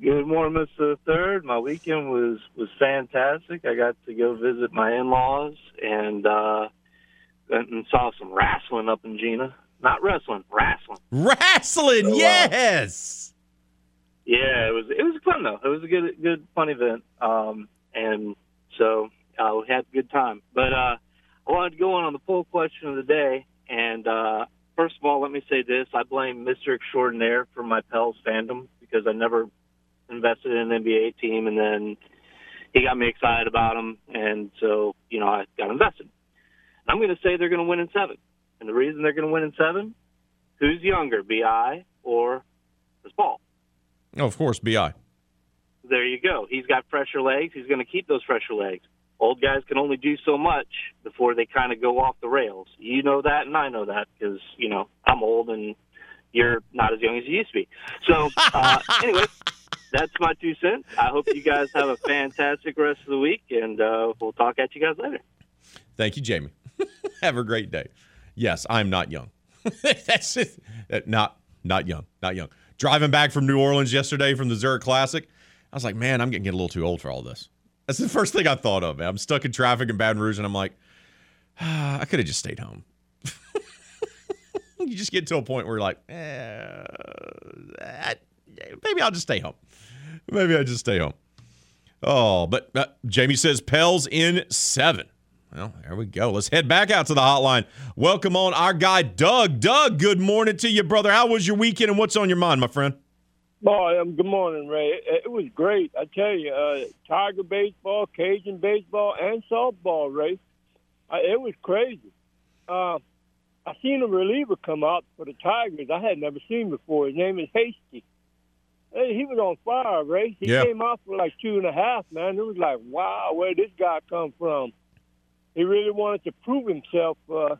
Good morning, Mr. Third. My weekend was was fantastic. I got to go visit my in laws and uh went and saw some wrestling up in Jena. Not wrestling, wrestling. Wrestling, So, uh, yes. Yeah, it was it was fun though. It was a good good fun event. Um and so uh we had a good time. But uh I wanted to go on on the poll question of the day and uh first of all let me say this. I blame Mr. Extraordinaire for my Pels fandom because I never invested in an NBA team, and then he got me excited about them, and so you know I got invested. I'm going to say they're going to win in seven, and the reason they're going to win in seven, who's younger, BI or Chris Paul? Oh, of course, BI. There you go. He's got fresher legs. He's going to keep those fresher legs. Old guys can only do so much before they kind of go off the rails. You know that, and I know that because you know I'm old and you're not as young as you used to be. So uh, anyway, that's my two cents. I hope you guys have a fantastic rest of the week, and uh, we'll talk at you guys later. Thank you, Jamie. Have a great day. Yes, I'm not young. That's just, uh, not not young, not young. Driving back from New Orleans yesterday from the Zurich Classic, I was like, man, I'm getting get a little too old for all this. That's the first thing I thought of. Man. I'm stuck in traffic in Baton Rouge, and I'm like, ah, I could have just stayed home. you just get to a point where you're like, eh, I- maybe I'll just stay home. Maybe I'll just stay home. Oh, but uh, Jamie says Pels in seven. Well, there we go. Let's head back out to the hotline. Welcome on our guy, Doug. Doug, good morning to you, brother. How was your weekend and what's on your mind, my friend? Oh, um, good morning, Ray. It, it was great. I tell you, uh, Tiger baseball, Cajun baseball, and softball, Ray. Uh, it was crazy. Uh, I seen a reliever come out for the Tigers. I had never seen before. His name is Hasty. Hey, he was on fire, Ray. He Yeah. came out for like two and a half, man. It was like, wow, where did this guy come from? He really wanted to prove himself. Uh,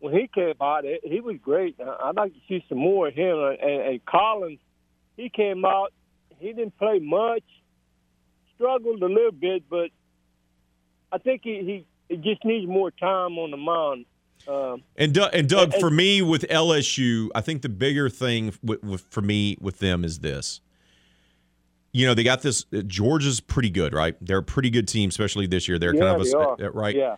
when he came out, he was great. I'd like to see some more of him. And, and Collins, he came out. He didn't play much, struggled a little bit, but I think he, he, just needs more time on the mound. Um, And Doug, and Doug, And- for me with LSU, I think the bigger thing for me with them is this. You know, they got this. uh, Georgia's pretty good, right? They're a pretty good team, especially this year. They're yeah, kind of they a uh, right. Yeah,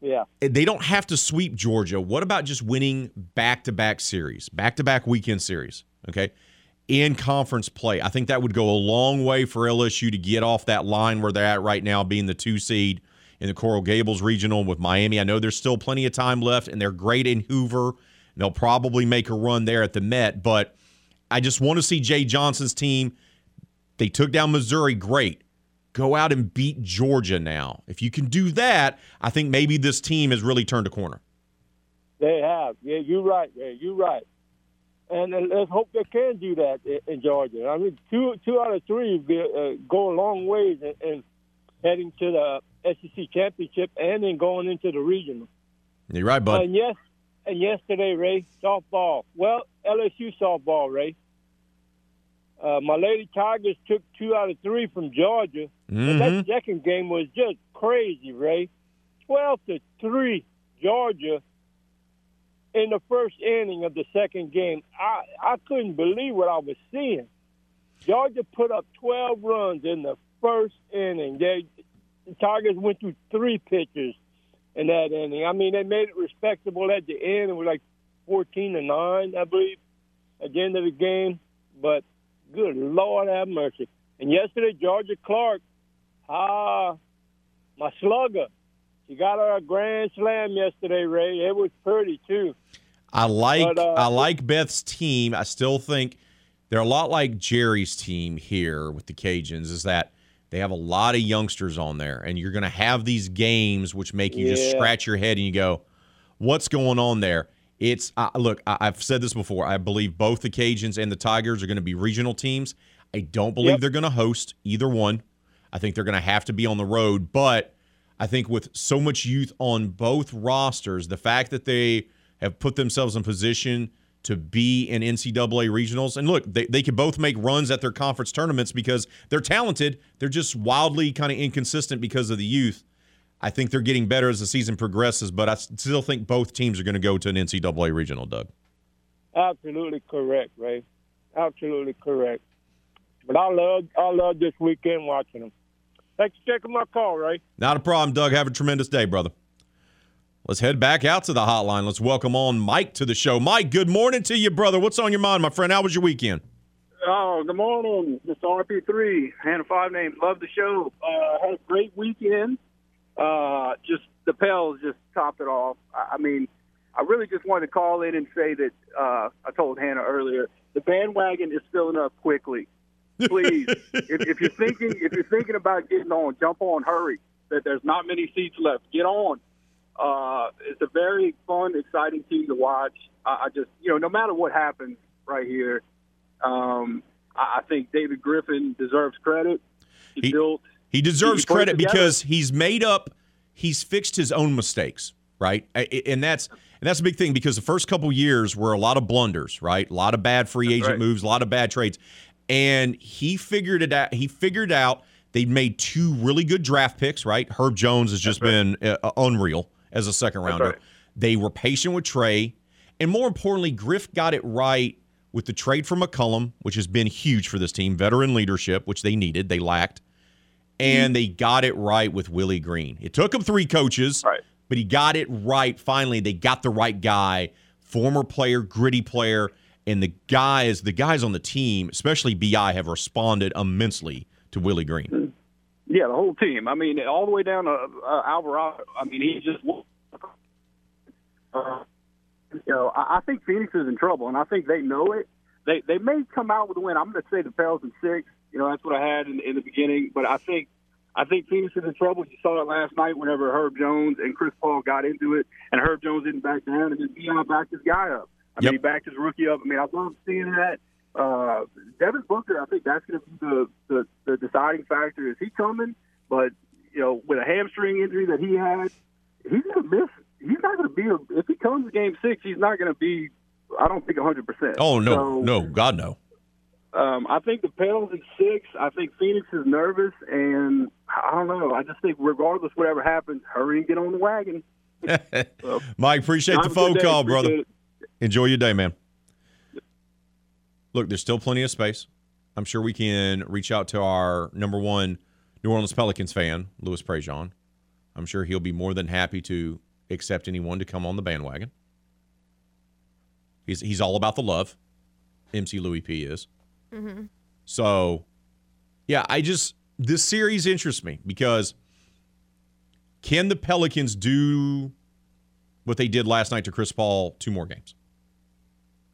yeah. They don't have to sweep Georgia. What about just winning back-to-back series, back-to-back weekend series? Okay, in conference play, I think that would go a long way for LSU to get off that line where they're at right now, being the two seed in the Coral Gables regional with Miami. I know there's still plenty of time left, and they're great in Hoover. And they'll probably make a run there at the Met, but I just want to see Jay Johnson's team. They took down Missouri, great. Go out and beat Georgia now. If you can do that, I think maybe this team has really turned a corner. They have. Yeah, you're right. Yeah, you're right. And uh, let's hope they can do that in, in Georgia. I mean, two two out of three be, uh, go a long ways in, in heading to the SEC championship and then going into the regional. You're right, bud. And yes, and yesterday, Ray, softball. Well, LSU softball, Ray. Uh, my Lady Tigers took two out of three from Georgia. Mhm. that second game was just crazy, Ray. Twelve to three, Georgia. In the first inning of the second game, I I couldn't believe what I was seeing. Georgia put up twelve runs in the first inning. They the Tigers went through three pitchers in that inning. I mean, they made it respectable at the end. It was like fourteen to nine, I believe, at the end of the game. But good Lord have mercy. And yesterday, Georgia Clark, ah, my slugger, she got her a grand slam yesterday, Ray. It was pretty too. I like But, uh, I like Beth's team. I still think they're a lot like Gerry's team here with the Cajuns. Is that they have a lot of youngsters on there, and you're going to have these games which make you just scratch your head and you go, "What's going on there?" It's uh, look. I, I've said this before. I believe both the Cajuns and the Tigers are going to be regional teams. I don't believe Yep. they're going to host either one. I think they're going to have to be on the road, but I think with so much youth on both rosters, the fact that they have put themselves in position to be in NCAA regionals, and look, they, they can both make runs at their conference tournaments because they're talented. They're just wildly kind of inconsistent because of the youth. I think they're getting better as the season progresses, but I still think both teams are going to go to an NCAA regional, Doug. Absolutely correct, Ray. Absolutely correct. But I love I love this weekend watching them. Thanks for taking my call, Ray. Not a problem, Doug. Have a tremendous day, brother. Let's head back out to the hotline. Let's welcome on Mike to the show. Mike, good morning to you, brother. What's on your mind, my friend? How was your weekend? Oh, good morning. This is RP3, Hannah Five Names. Love the show. Uh, had a great weekend. Uh, just the Pels just topped it off. I mean, I really just wanted to call in and say that uh, I told Hannah earlier the bandwagon is filling up quickly. Please, if, if you're thinking if you're thinking about getting on, jump on, hurry. That there's not many seats left. Get on. Uh, it's a very fun, exciting team to watch. I, I just, you know, no matter what happens right here, um, I, I think David Griffin deserves credit. He, He- built. He deserves He credit because he's made up, he's fixed his own mistakes, right? And that's and that's a big thing because the first couple years were a lot of blunders, right? A lot of bad free agent right. moves, a lot of bad trades, and he figured it out. He figured out they made two really good draft picks, right? Herb Jones has just been uh, unreal as a second rounder. right. They were patient with Trey, and more importantly, Griff got it right with the trade for McCollum, which has been huge for this team, veteran leadership, which they needed, they lacked and they got it right with Willie Green. It took him three coaches, Right. but he got it right. Finally, they got the right guy, former player, gritty player, and the guys, the guys on the team, especially BI, have responded immensely to Willie Green. Yeah, the whole team. I mean, all the way down to uh, Alvarado. I mean, he just. Uh, you know, I, I think Phoenix is in trouble, and I think they know it. they they may come out with a win. I'm going to say the Pels in six. You know, that's what I had in, in the beginning. But I think I think Phoenix is in trouble. You saw it last night whenever Herb Jones and Chris Paul got into it, and Herb Jones didn't back down, and then Dion backed his guy up. I Yep. mean, he backed his rookie up. I mean, I love seeing that. Uh, Devin Booker, I think that's going to be the, the the deciding factor. Is he coming? But you know, with a hamstring injury that he had, he's going to miss. He's not going to be. A, if he comes to Game Six, he's not going to be. I don't think 100. percent Oh no, so, no, God no. Um, I think the Pels in six. I think Phoenix is nervous, and I don't know. I just think regardless, whatever happens, hurry and get on the wagon. So, Mike, appreciate the phone call, Appreciate brother. it. Enjoy your day, man. Look, there's still plenty of space. I'm sure we can reach out to our number one New Orleans Pelicans fan, Louis Prejean. I'm sure he'll be more than happy to accept anyone to come on the bandwagon. He's he's all about the love. MC Louis P is. So, yeah, I just this series interests me because can the Pelicans do what they did last night to Chris Paul two more games?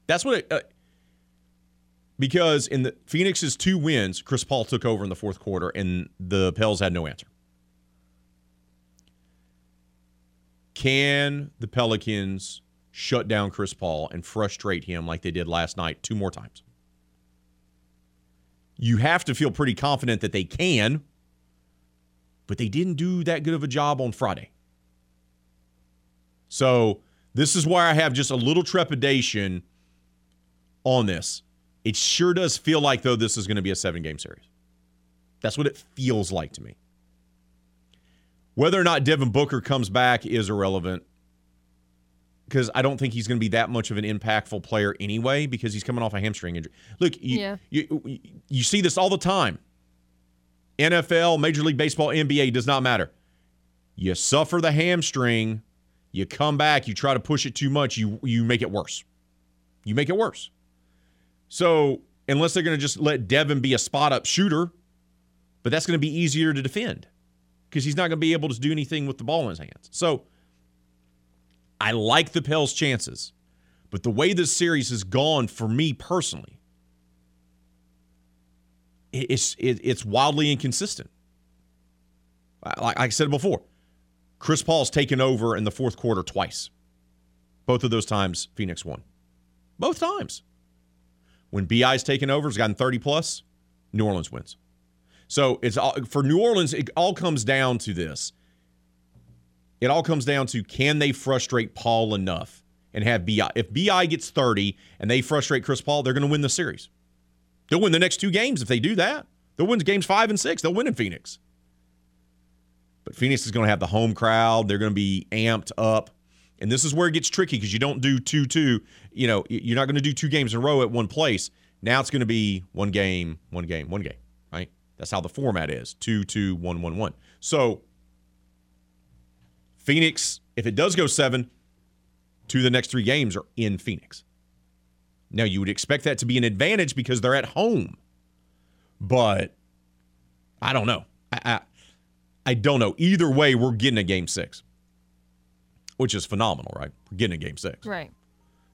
That's what it, uh, because in the Phoenix's two wins, Chris Paul took over in the fourth quarter, and the Pels had no answer. Can the Pelicans shut down Chris Paul and frustrate him like they did last night two more times? You have to feel pretty confident that they can, but they didn't do that good of a job on Friday. So, this is why I have just a little trepidation on this. It sure does feel like, though, this is going to be a seven game series. That's what it feels like to me. Whether or not Devin Booker comes back is irrelevant because I don't think he's going to be that much of an impactful player anyway because he's coming off a hamstring injury. Look, you, Yeah. you, you see this all the time. NFL, Major League Baseball, NBA does not matter. You suffer the hamstring, you come back, you try to push it too much, you you make it worse. You make it worse. So unless they're going to just let Devin be a spot up shooter, but that's going to be easier to defend because he's not going to be able to do anything with the ball in his hands. So I like the Pels' chances, but the way this series has gone for me personally, it's it, it's wildly inconsistent. Like I said before, Chris Paul's taken over in the fourth quarter twice. Both of those times, Phoenix won. Both times. When BI's taken over, has gotten 30 plus, New Orleans wins. So it's all, for New Orleans, it all comes down to this. It all comes down to can they frustrate Paul enough and have BI? If BI gets 30 and they frustrate Chris Paul, they're going to win the series. They'll win the next two games if they do that. They'll win games five and six. They'll win in Phoenix. But Phoenix is going to have the home crowd. They're going to be amped up. And this is where it gets tricky because you don't do 2 2. You know, you're not going to do two games in a row at one place. Now it's going to be one game, one game, one game, right? That's how the format is 2 2, 1 1 1. So, Phoenix, if it does go seven, two of the next three games are in Phoenix. Now, you would expect that to be an advantage because they're at home. But I don't know. I, I, I don't know. Either way, we're getting a game six, which is phenomenal, right? We're getting a game six. Right.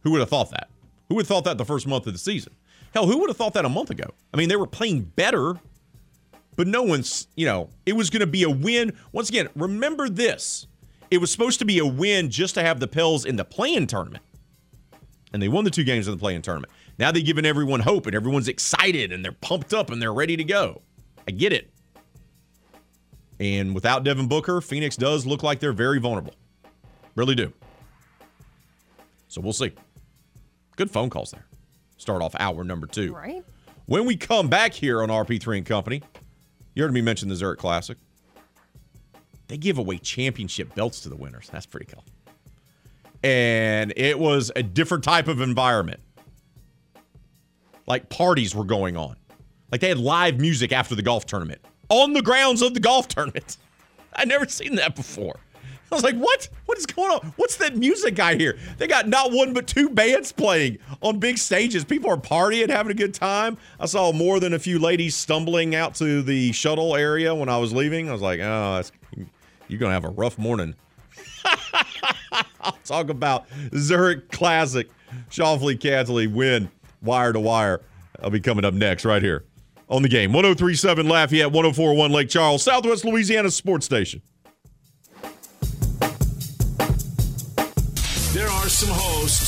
Who would have thought that? Who would have thought that the first month of the season? Hell, who would have thought that a month ago? I mean, they were playing better, but no one's, you know, it was going to be a win. Once again, remember this. It was supposed to be a win just to have the Pels in the playing tournament. And they won the two games in the playing tournament. Now they've given everyone hope and everyone's excited and they're pumped up and they're ready to go. I get it. And without Devin Booker, Phoenix does look like they're very vulnerable. Really do. So we'll see. Good phone calls there. Start off hour number two. Right. When we come back here on RP3 and Company, you heard me mention the Zurich Classic. They give away championship belts to the winners. That's pretty cool. And it was a different type of environment. Like parties were going on. Like they had live music after the golf tournament on the grounds of the golf tournament. I'd never seen that before. I was like, what? What is going on? What's that music I hear? They got not one but two bands playing on big stages. People are partying, having a good time. I saw more than a few ladies stumbling out to the shuttle area when I was leaving. I was like, oh, that's, you're going to have a rough morning. I'll talk about Zurich Classic. Schauffele Cantlay win wire to wire. I'll be coming up next right here on the game. 1037 Lafayette, 1041 Lake Charles, Southwest Louisiana Sports Station. There are some hosts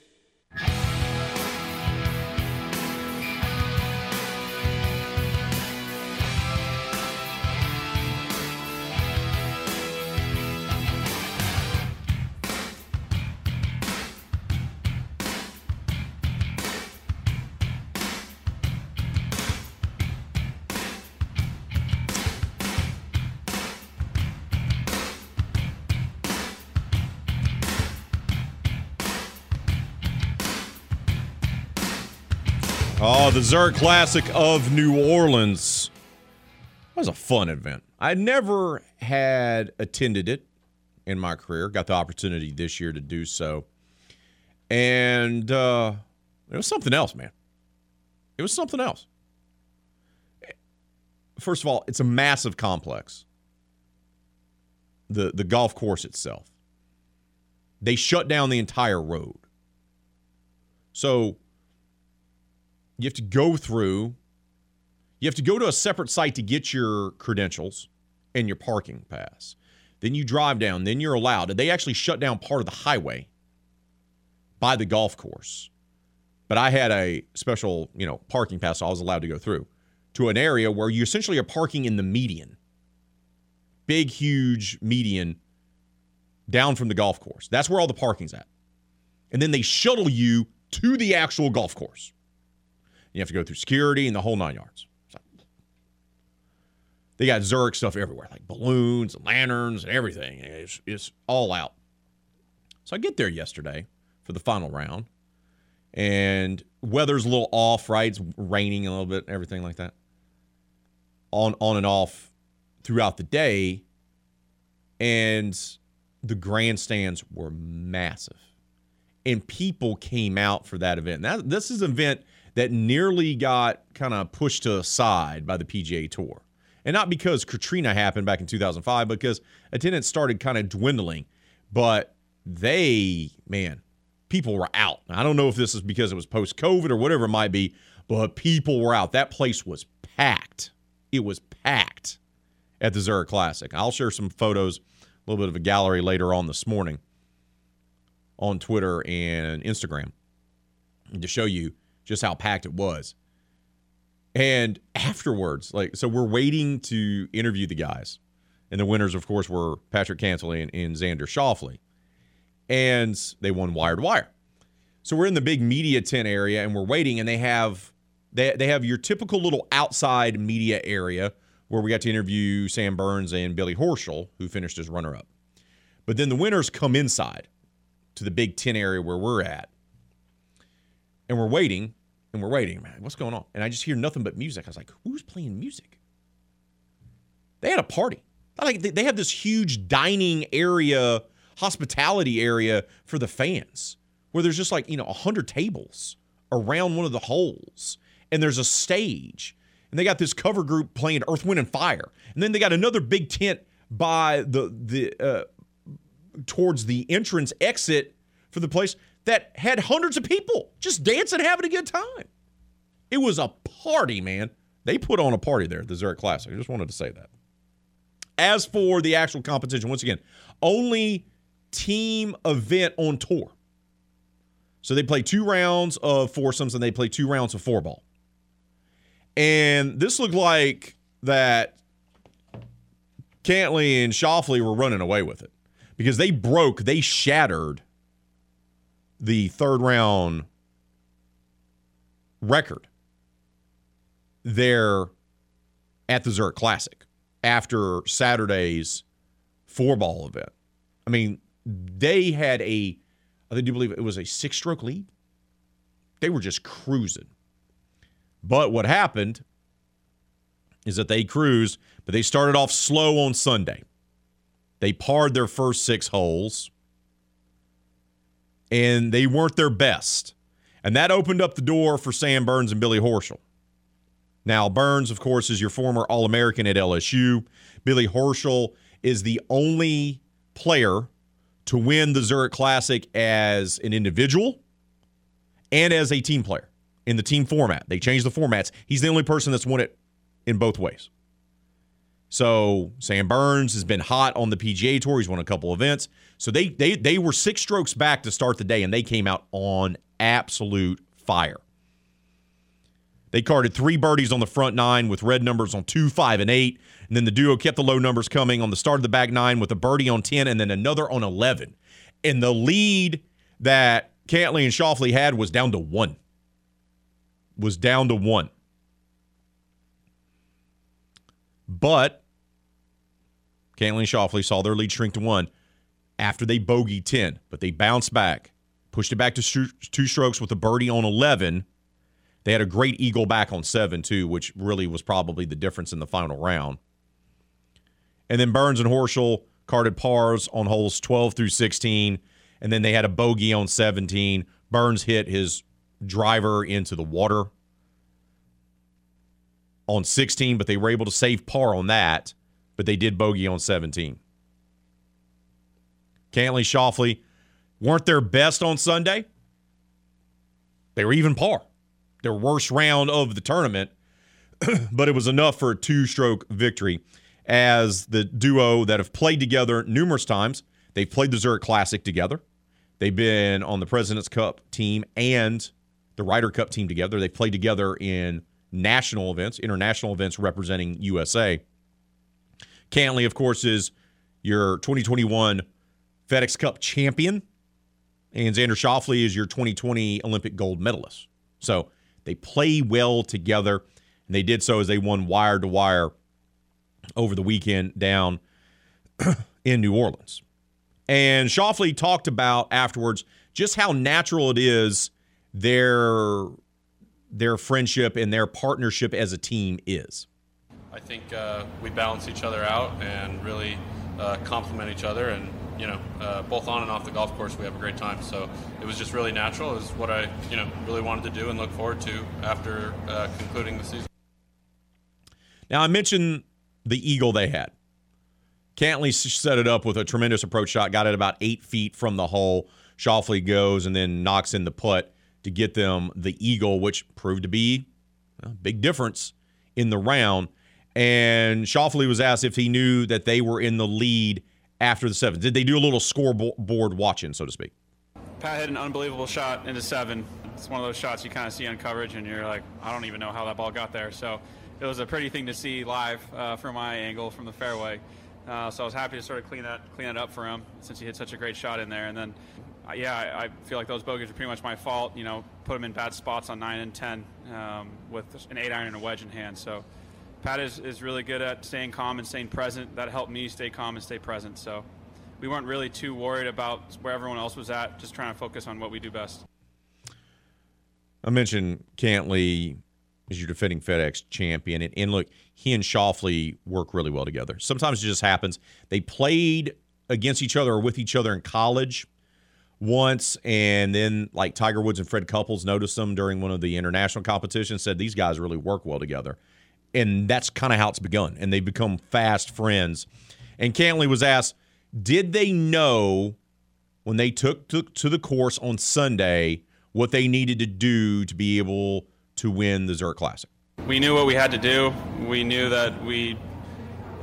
Oh, the Zurich Classic of New Orleans. That was a fun event. I never had attended it in my career. Got the opportunity this year to do so. And uh, it was something else, man. It was something else. First of all, it's a massive complex. The the golf course itself. They shut down the entire road. So you have to go through you have to go to a separate site to get your credentials and your parking pass. Then you drive down then you're allowed they actually shut down part of the highway by the golf course. But i had a special you know parking pass so i was allowed to go through to an area where you essentially are parking in the median. Big huge median down from the golf course. That's where all the parking's at. And then they shuttle you to the actual golf course you have to go through security and the whole nine yards. So, they got Zurich stuff everywhere, like balloons and lanterns and everything. It's, it's all out. So I get there yesterday for the final round, and weather's a little off, right? It's raining a little bit, everything like that. On on and off throughout the day, and the grandstands were massive, and people came out for that event. That this is an event that nearly got kind of pushed aside by the PGA Tour. And not because Katrina happened back in 2005, because attendance started kind of dwindling. But they, man, people were out. I don't know if this is because it was post COVID or whatever it might be, but people were out. That place was packed. It was packed at the Zurich Classic. I'll share some photos, a little bit of a gallery later on this morning on Twitter and Instagram to show you just how packed it was. And afterwards, like, so we're waiting to interview the guys. And the winners, of course, were Patrick Cantlay and, and Xander Schauffele. And they won wire to wire. So we're in the big media tent area and we're waiting, and they have they, they have your typical little outside media area where we got to interview Sam Burns and Billy Horschel, who finished as runner up. But then the winners come inside to the big tent area where we're at. And we're waiting and we're waiting, man. What's going on? And I just hear nothing but music. I was like, who's playing music? They had a party. Like they have this huge dining area, hospitality area for the fans, where there's just like you know a hundred tables around one of the holes, and there's a stage, and they got this cover group playing Earth, Wind, and Fire, and then they got another big tent by the the uh, towards the entrance exit for the place that had hundreds of people just dancing, having a good time. It was a party, man. They put on a party there at the Zurich Classic. I just wanted to say that. As for the actual competition, once again, only team event on tour. So they play two rounds of foursomes and they play two rounds of four ball. And this looked like that Cantlay and Schauffele were running away with it because they broke, they shattered the third round record there at the Zurich Classic after Saturday's four ball event. I mean, they had a, I do believe it was a six stroke lead. They were just cruising. But what happened is that they cruised, but they started off slow on Sunday. They parred their first six holes, and they weren't their best. And that opened up the door for Sam Burns and Billy Horschel. Now, Burns, of course, is your former All American at LSU. Billy Horschel is the only player to win the Zurich Classic as an individual and as a team player in the team format. They changed the formats. He's the only person that's won it in both ways. So Sam Burns has been hot on the PGA Tour. He's won a couple events. So they they they were six strokes back to start the day, and they came out on absolute fire. They carded three birdies on the front nine with red numbers on two, five, and eight. And then the duo kept the low numbers coming on the start of the back nine with a birdie on 10 and then another on 11. And the lead that Cantlay and Schauffele had was down to one. Was down to one. But Cantlay Schauffele saw their lead shrink to one after they bogeyed 10, but they bounced back, pushed it back to two strokes with a birdie on 11. They had a great eagle back on seven, too, which really was probably the difference in the final round. And then Burns and Horschel carded pars on holes 12 through 16. And then they had a bogey on 17. Burns hit his driver into the water on 16, but they were able to save par on that. But they did bogey on 17. Cantlay, Schauffele weren't their best on Sunday. They were even par their worst round of the tournament, but it was enough for a two stroke victory as the duo that have played together numerous times. They've played the Zurich Classic together. They've been on the President's Cup team and the Ryder Cup team together. They've played together in national events, international events representing USA. Cantlay, of course, is your 2021 FedEx Cup champion, and Xander Schauffele is your 2020 Olympic gold medalist. So they play well together, and they did so as they won wire to wire over the weekend down in New Orleans. And Schauffele talked about afterwards just how natural it is their their friendship and their partnership as a team is. I think uh, we balance each other out and really uh, complement each other. And you know, uh, both on and off the golf course, we have a great time. So it was just really natural. It was what I you know really wanted to do and look forward to after uh, concluding the season. Now I mentioned the eagle they had. Cantlay set it up with a tremendous approach shot, got it about eight feet from the hole. Schauffele goes and then knocks in the putt to get them the eagle, which proved to be a big difference in the round. And Schauffele was asked if he knew that they were in the lead after the seventh. Did they do a little scoreboard watching, so to speak? Pat hit an unbelievable shot into seven. It's one of those shots you kind of see on coverage, and you're like, I don't even know how that ball got there. So it was a pretty thing to see live uh, from my angle from the fairway. Uh, so I was happy to sort of clean that clean that up for him since he hit such a great shot in there. And then, uh, yeah, I, I, feel like those bogeys are pretty much my fault. You know, put him in bad spots on nine and ten um, with an eight iron and a wedge in hand. So Pat is, is really good at staying calm and staying present. That helped me stay calm and stay present. So we weren't really too worried about where everyone else was at, just trying to focus on what we do best. I mentioned Cantlay is your defending FedEx champion. And, and look, he and Schauffele work really well together. Sometimes it just happens. They played against each other or with each other in college once, and then like Tiger Woods and Fred Couples noticed them during one of the international competitions, said these guys really work well together. And that's kind of how it's begun. And they've become fast friends. And Cantlay was asked, did they know when they took, took to the course on Sunday what they needed to do to be able to win the Zurich Classic? We knew what we had to do. We knew that we.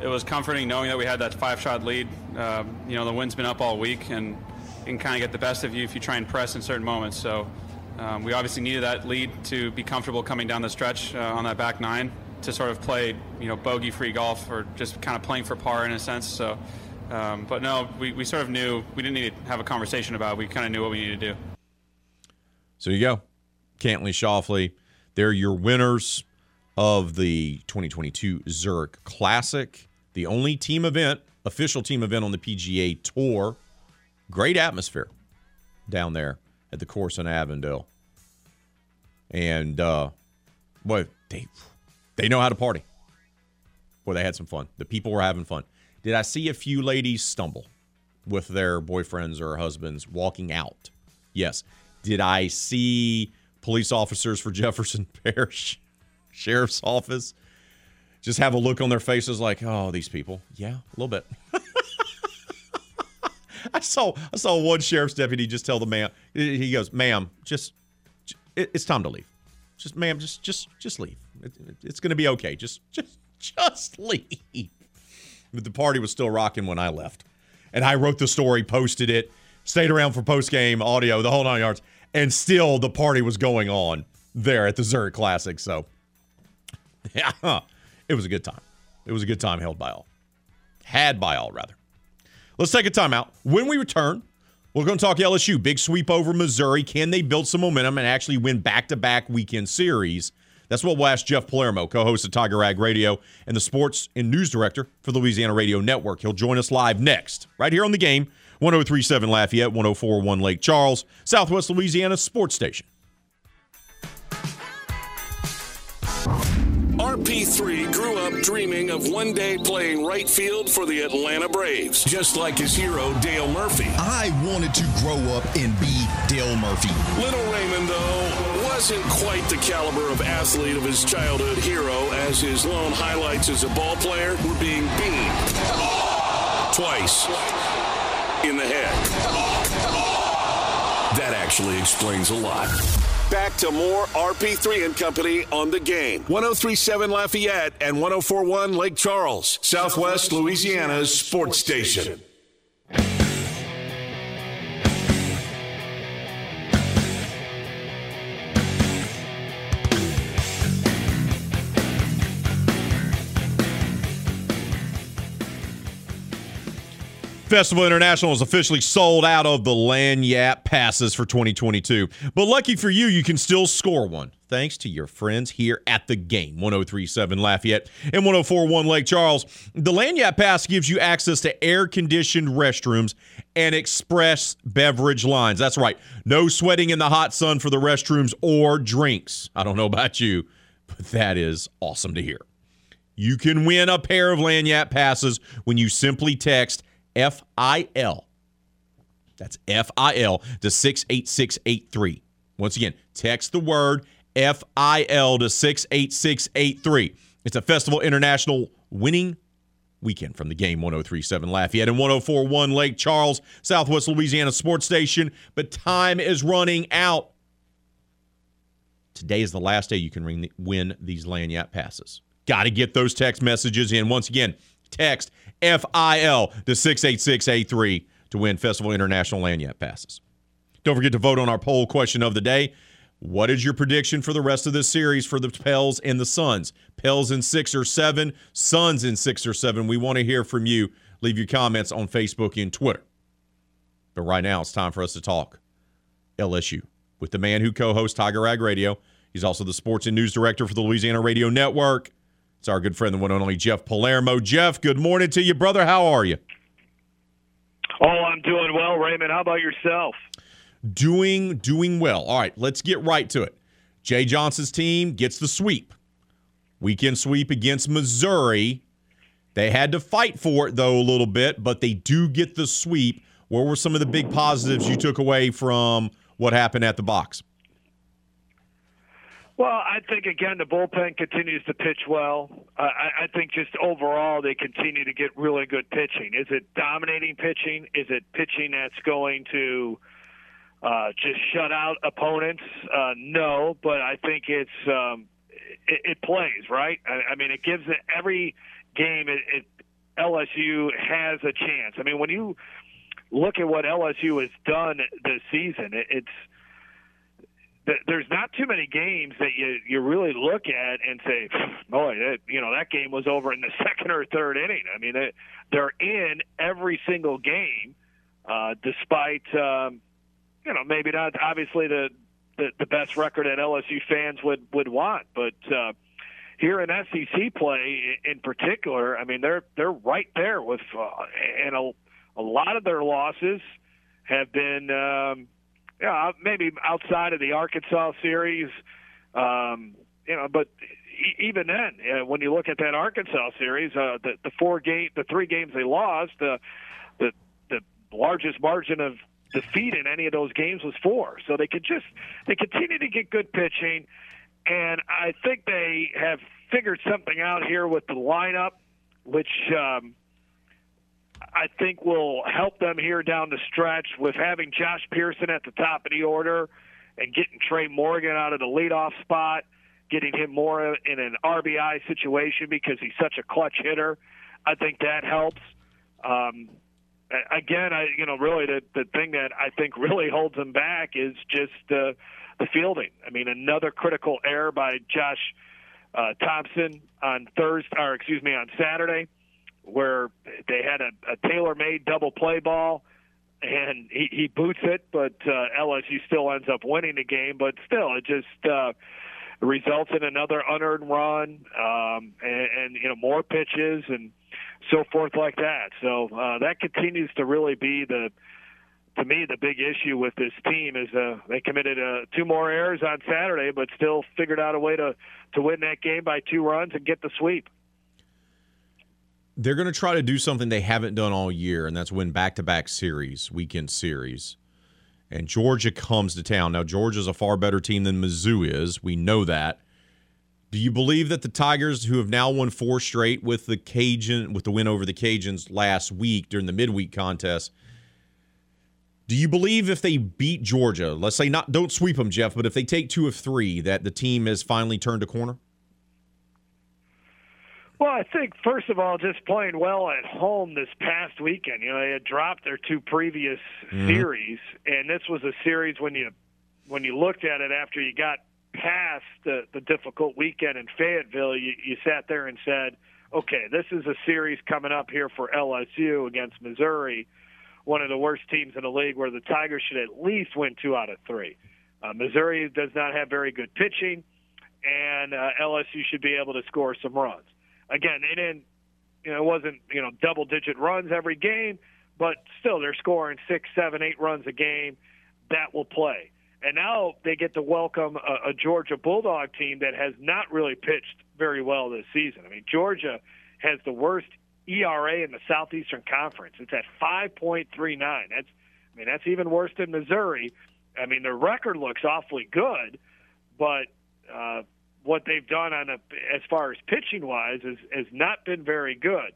It was comforting knowing that we had that five-shot lead. Uh, you know, the wind's been up all week, and can kind of get the best of you if you try and press in certain moments. So, um, we obviously needed that lead to be comfortable coming down the stretch uh, on that back nine to sort of play, you know, bogey-free golf or just kind of playing for par in a sense. So, um, but no, we, we sort of knew we didn't need to have a conversation about. It. We kind of knew what we needed to do. So you go, Cantlay, Schauffele. They're your winners of the 2022 Zurich Classic, the only team event, official team event on the PGA Tour. Great atmosphere down there at the course in Avondale. And uh boy, they they know how to party. Boy, they had some fun. The people were having fun. Did I see a few ladies stumble with their boyfriends or husbands walking out? Yes. Did I see police officers for Jefferson Parish Sheriff's Office just have a look on their faces like, oh, these people? Yeah, a little bit. I saw I saw one sheriff's deputy just tell the man he goes, "Ma'am, just it's time to leave. Just ma'am, just just just leave. It, it- it's going to be okay. Just just just leave." But the party was still rocking when I left. And I wrote the story, posted it, stayed around for post game audio, the whole nine yards, and still the party was going on there at the Zurich Classic. So, yeah, it was a good time. It was a good time held by all. Had by all, rather. Let's take a timeout. When we return, we're going to talk LSU. Big sweep over Missouri. Can they build some momentum and actually win back to back weekend series? That's what we'll ask Jeff Palermo, co host of Tiger Rag Radio and the sports and news director for the Louisiana Radio Network. He'll join us live next, right here on the game 1037 Lafayette, 1041 Lake Charles, Southwest Louisiana Sports Station. RP3 grew up dreaming of one day playing right field for the Atlanta Braves, just like his hero Dale Murphy. I wanted to grow up and be Dale Murphy. Little Raymond, though, wasn't quite the caliber of athlete of his childhood hero, as his lone highlights as a ball player were being beamed twice in the head. That actually explains a lot. Back to more RP3 and Company on the game. 1037 Lafayette and 1041 Lake Charles, Southwest Louisiana's sports station. Festival International is officially sold out of the Lagniappe passes for 2022. But lucky for you, you can still score one thanks to your friends here at the game 1037 Lafayette and 1041 Lake Charles. The Lagniappe Pass gives you access to air conditioned restrooms and express beverage lines. That's right, no sweating in the hot sun for the restrooms or drinks. I don't know about you, but that is awesome to hear. You can win a pair of Lagniappe passes when you simply text FIL. That's FIL to 68683. Once again, text the word FIL to 68683. It's a Festival International winning weekend from the game 1037 Lafayette and 1041 Lake Charles, Southwest Louisiana Sports Station. But time is running out. Today is the last day you can win these Lagniappe passes. Got to get those text messages in. Once again, text FIL to 68683 to win Festival International Lagniappe passes. Don't forget to vote on our poll question of the day. What is your prediction for the rest of this series for the Pels and the Suns? Pels in six or seven, Suns in six or seven. We want to hear from you. Leave your comments on Facebook and Twitter. But right now, it's time for us to talk LSU with the man who co hosts Tiger Rag Radio. He's also the sports and news director for the Louisiana Radio Network. It's our good friend, the one and only Jeff Palermo. Jeff, good morning to you, brother. How are you? Oh, I'm doing well, Raymond. How about yourself? Doing doing well. All right, let's get right to it. Jay Johnson's team gets the sweep. Weekend sweep against Missouri. They had to fight for it though a little bit, but they do get the sweep. What were some of the big positives you took away from what happened at the box? Well, I think again the bullpen continues to pitch well. I, I think just overall they continue to get really good pitching. Is it dominating pitching? Is it pitching that's going to uh, just shut out opponents? Uh, no, but I think it's um, it, it plays right. I, I mean, it gives it every game. It, it LSU has a chance. I mean, when you look at what LSU has done this season, it, it's there's not too many games that you you really look at and say, boy, that, you know that game was over in the second or third inning. I mean, they, they're in every single game, uh, despite um, you know maybe not obviously the, the the best record that LSU fans would would want, but. Uh, here in SEC play, in particular, I mean they're they're right there with, uh, and a, a lot of their losses have been um, yeah, maybe outside of the Arkansas series, um, you know, but even then, uh, when you look at that Arkansas series, uh, the the four game, the three games they lost, uh, the the largest margin of defeat in any of those games was four. So they could just they continue to get good pitching, and I think they have figured something out here with the lineup, which. Um, I think will help them here down the stretch with having Josh Pearson at the top of the order and getting Trey Morgan out of the leadoff spot, getting him more in an RBI situation because he's such a clutch hitter. I think that helps. Um, again, I you know really the the thing that I think really holds them back is just uh, the fielding. I mean, another critical error by Josh uh, Thompson on Thursday, or excuse me, on Saturday where they had a, a tailor-made double play ball, and he, he boots it, but uh, LSU still ends up winning the game. But still, it just uh, results in another unearned run, um, and, and you know more pitches and so forth like that. So uh, that continues to really be the to me the big issue with this team is uh, they committed uh, two more errors on Saturday, but still figured out a way to to win that game by two runs and get the sweep. They're going to try to do something they haven't done all year, and that's win back to back series, weekend series. And Georgia comes to town. Now, Georgia's a far better team than Mizzou is. We know that. Do you believe that the Tigers, who have now won four straight with the Cajun, with the win over the Cajuns last week during the midweek contest, do you believe if they beat Georgia, let's say not, don't sweep them, Jeff, but if they take two of three, that the team has finally turned a corner? Well, I think first of all, just playing well at home this past weekend. You know, they had dropped their two previous Mhm. series, and this was a series when you when you looked at it after you got past the the difficult weekend in Fayetteville, you, you sat there and said, "Okay, this is a series coming up here for LSU against Missouri, one of the worst teams in the league, where the Tigers should at least win two out of three. Uh, Missouri does not have very good pitching, and uh, LSU should be able to score some runs." Again, they didn't, you know, it wasn't, you know, double digit runs every game, but still they're scoring six, seven, eight runs a game. That will play. And now they get to welcome a, a Georgia Bulldog team that has not really pitched very well this season. I mean, Georgia has the worst ERA in the Southeastern Conference. It's at 5.39. That's, I mean, that's even worse than Missouri. I mean, their record looks awfully good, but uh, what they've done on a, as far as pitching wise is has not been very good.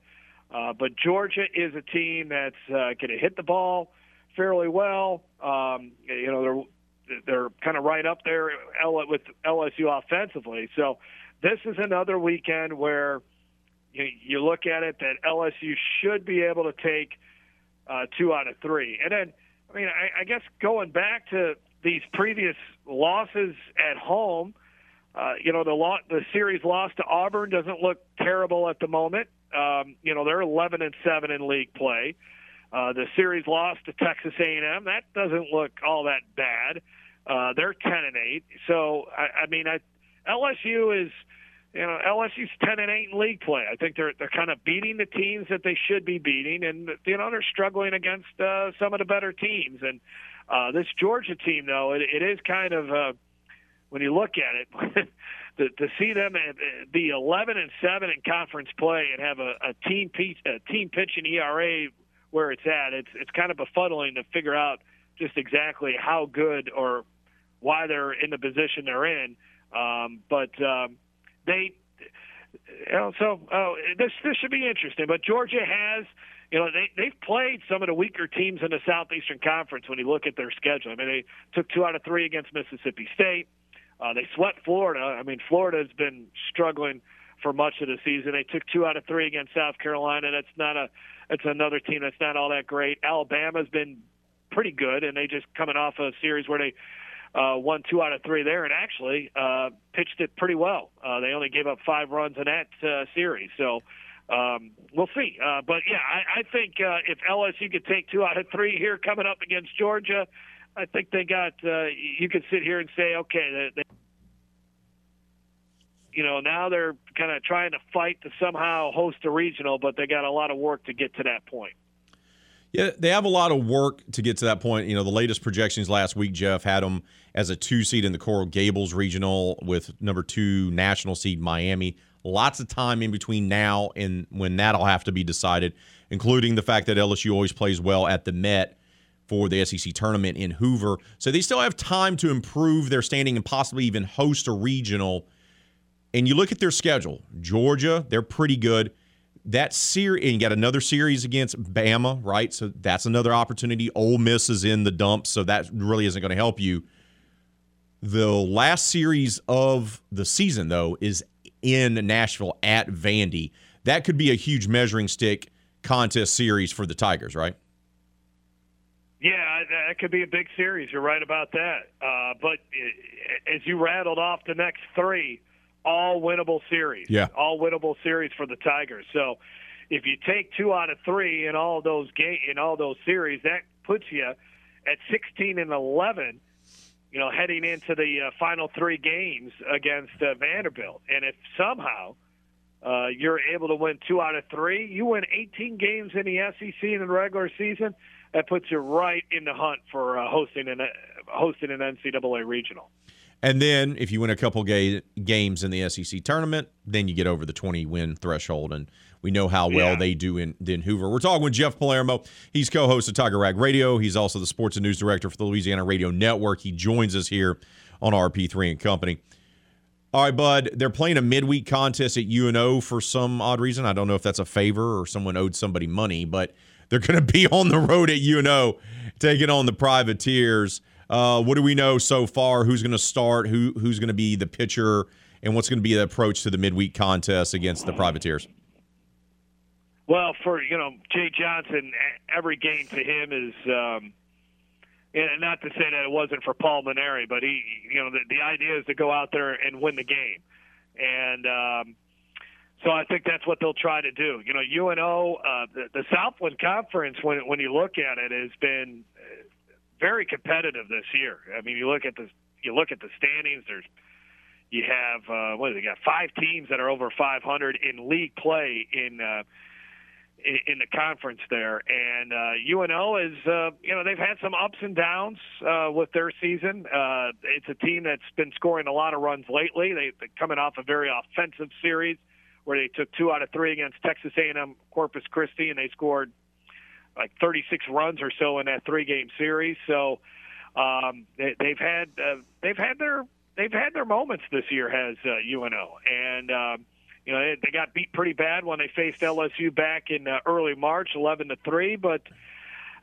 Uh, but Georgia is a team that's uh, going to hit the ball fairly well. Um, you know they're they're kind of right up there with LSU offensively. So this is another weekend where you, you look at it that LSU should be able to take uh, two out of three. And then I mean I, I guess going back to these previous losses at home. Uh, you know the lo- the series loss to Auburn doesn't look terrible at the moment. Um, you know they're 11 and seven in league play. Uh, the series loss to Texas A&M that doesn't look all that bad. Uh, they're 10 and eight. So I, I mean I, LSU is you know LSU's 10 and eight in league play. I think they're they're kind of beating the teams that they should be beating, and you know they're struggling against uh, some of the better teams. And uh, this Georgia team though it, it is kind of. Uh, when you look at it, to, to see them be 11 and seven in conference play and have a, a team piece, a team pitching ERA where it's at, it's it's kind of befuddling to figure out just exactly how good or why they're in the position they're in. Um, but um, they, you know, so oh, this this should be interesting. But Georgia has. You know, they they've played some of the weaker teams in the Southeastern Conference when you look at their schedule. I mean, they took two out of three against Mississippi State. Uh, they swept Florida. I mean, Florida has been struggling for much of the season. They took two out of three against South Carolina. That's not a. That's another team that's not all that great. Alabama's been pretty good, and they just coming off a series where they uh, won two out of three there, and actually uh, pitched it pretty well. Uh, they only gave up five runs in that uh, series, so. Um, we'll see, uh, but yeah, I, I think uh, if LSU could take two out of three here coming up against Georgia, I think they got. Uh, you could sit here and say, okay, they, they, you know, now they're kind of trying to fight to somehow host a regional, but they got a lot of work to get to that point. Yeah, they have a lot of work to get to that point. You know, the latest projections last week, Jeff had them as a two seed in the Coral Gables regional with number two national seed Miami. Lots of time in between now and when that'll have to be decided, including the fact that LSU always plays well at the Met for the SEC tournament in Hoover. So they still have time to improve their standing and possibly even host a regional. And you look at their schedule Georgia, they're pretty good. That series, and you got another series against Bama, right? So that's another opportunity. Ole Miss is in the dumps, so that really isn't going to help you. The last series of the season, though, is in Nashville at Vandy. That could be a huge measuring stick contest series for the Tigers, right? Yeah, that could be a big series. You're right about that. Uh, but uh, as you rattled off the next three, all winnable series. Yeah. all winnable series for the Tigers. So if you take two out of three in all those game in all those series, that puts you at 16 and 11. You know, heading into the uh, final three games against uh, Vanderbilt, and if somehow uh, you're able to win two out of three, you win 18 games in the SEC in the regular season. That puts you right in the hunt for uh, hosting an uh, hosting an NCAA regional. And then if you win a couple ga- games in the SEC tournament, then you get over the 20 win threshold. And we know how well Yeah. they do in, in Hoover. We're talking with Jeff Palermo. He's co host of Tiger Rag Radio. He's also the sports and news director for the Louisiana Radio Network. He joins us here on RP3 and Company. All right, Bud, they're playing a midweek contest at UNO for some odd reason. I don't know if that's a favor or someone owed somebody money, but they're going to be on the road at UNO taking on the Privateers. Uh, what do we know so far? Who's going to start? Who who's going to be the pitcher? And what's going to be the approach to the midweek contest against the Privateers? Well, for you know Jay Johnson, every game to him is. Um, and not to say that it wasn't for Paul Mainieri, but he, you know, the, the idea is to go out there and win the game, and um, so I think that's what they'll try to do. You know, UNO, uh, the, the Southland Conference, when when you look at it, has been uh, very competitive this year. I mean, you look at the you look at the standings. There's you have uh, what do they got? Five teams that are over 500 in league play in. Uh, in in the conference there. And uh, UNO is, uh, you know, they've had some ups and downs uh, with their season. Uh, it's a team that's been scoring a lot of runs lately. They, they're coming off a very offensive series where they took two out of three against Texas A&M Corpus Christi, and they scored like 36 runs or so in that three-game series. So um, they, they've had uh, they've had their they've had their moments this year. Has uh, UNO and. Um, you know, they, they got beat pretty bad when they faced LSU back in uh, early March, 11 to three. But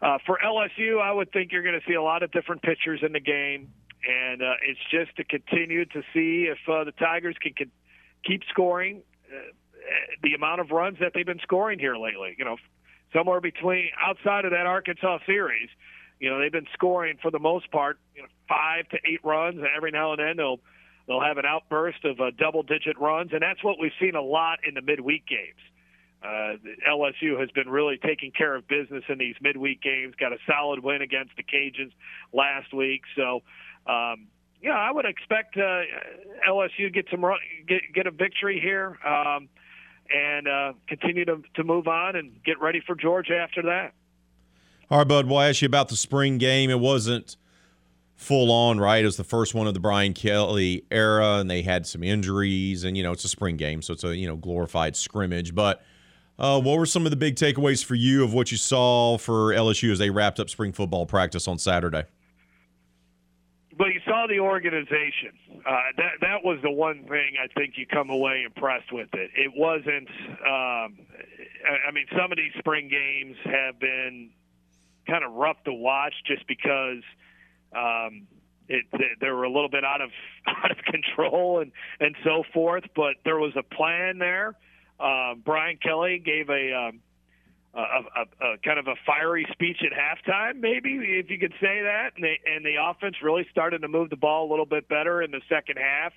uh, for LSU, I would think you're going to see a lot of different pitchers in the game, and uh, it's just to continue to see if uh, the Tigers can, can keep scoring the amount of runs that they've been scoring here lately. You know, somewhere between outside of that Arkansas series, you know, they've been scoring for the most part, you know, five to eight runs, and every now and then they'll they'll have an outburst of uh, double-digit runs, and that's what we've seen a lot in the midweek games. Uh, LSU has been really taking care of business in these midweek games. Got a solid win against the Cajuns last week, so um, yeah, I would expect uh, LSU to get some run, get get a victory here, um, and uh, continue to to move on and get ready for Georgia after that. All right, Bud, we'll ask you about the spring game. It wasn't full on, right? It was the first one of the Brian Kelly era, and they had some injuries, and you know it's a spring game, so it's a you know glorified scrimmage. But uh, what were some of the big takeaways for you of what you saw for LSU as they wrapped up spring football practice on Saturday? But you saw the organization. Uh, that that was the one thing I think you come away impressed with it. It wasn't. Um, I, mean, some of these spring games have been kind of rough to watch just because um, it, they, they were a little bit out of out of control and and so forth. But there was a plan there. Uh, Brian Kelly gave a, um, a, a, a kind of a fiery speech at halftime, maybe if you could say that. And, they, and the offense really started to move the ball a little bit better in the second half.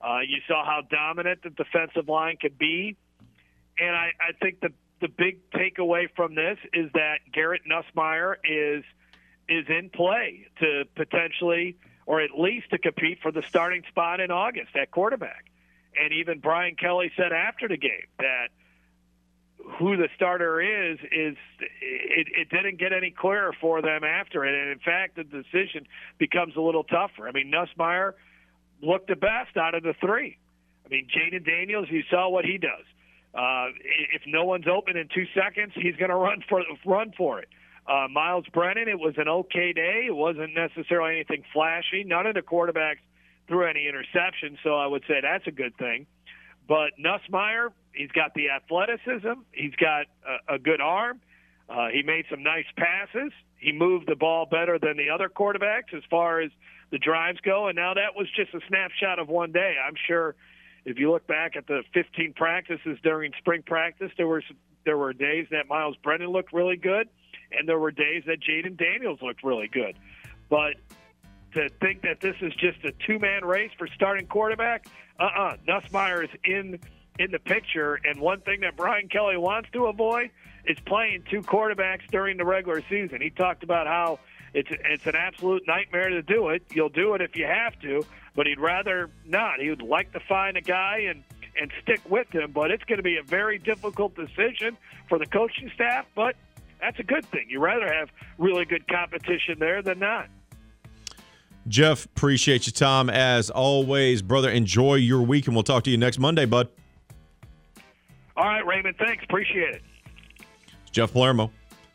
Uh, you saw how dominant the defensive line could be, and I, I think the the big takeaway from this is that Garrett Nussmeier is is in play to potentially, or at least to compete for the starting spot in August at quarterback. And even Brian Kelly said after the game that who the starter is is it, it didn't get any clearer for them after it, and in fact, the decision becomes a little tougher. I mean, Nussmeier looked the best out of the three. I mean, Jayden Daniels, you saw what he does. Uh, if no one's open in two seconds, he's going to run for run for it. Uh, Myles Brennan, it was an okay day. It wasn't necessarily anything flashy. None of the quarterbacks threw any interceptions, so I would say that's a good thing. But Nussmeier, he's got the athleticism. He's got a, a good arm. Uh, he made some nice passes. He moved the ball better than the other quarterbacks as far as the drives go. And now that was just a snapshot of one day. I'm sure if you look back at the 15 practices during spring practice, there were there were days that Myles Brennan looked really good, and there were days that Jayden Daniels looked really good. But to think that this is just a two man race for starting quarterback, uh-uh. uh, Nussmeier is in in the picture. And one thing that Brian Kelly wants to avoid is playing two quarterbacks during the regular season. He talked about how it's it's an absolute nightmare to do it. You'll do it if you have to, but he'd rather not. He would like to find a guy and and stick with him, but it's going to be a very difficult decision for the coaching staff. But that's a good thing. You rather have really good competition there than not. Jeff, appreciate your time as always, brother. Enjoy your week, and we'll talk to you next Monday, bud. All right, Raymond. Thanks. Appreciate it. Jeff Palermo,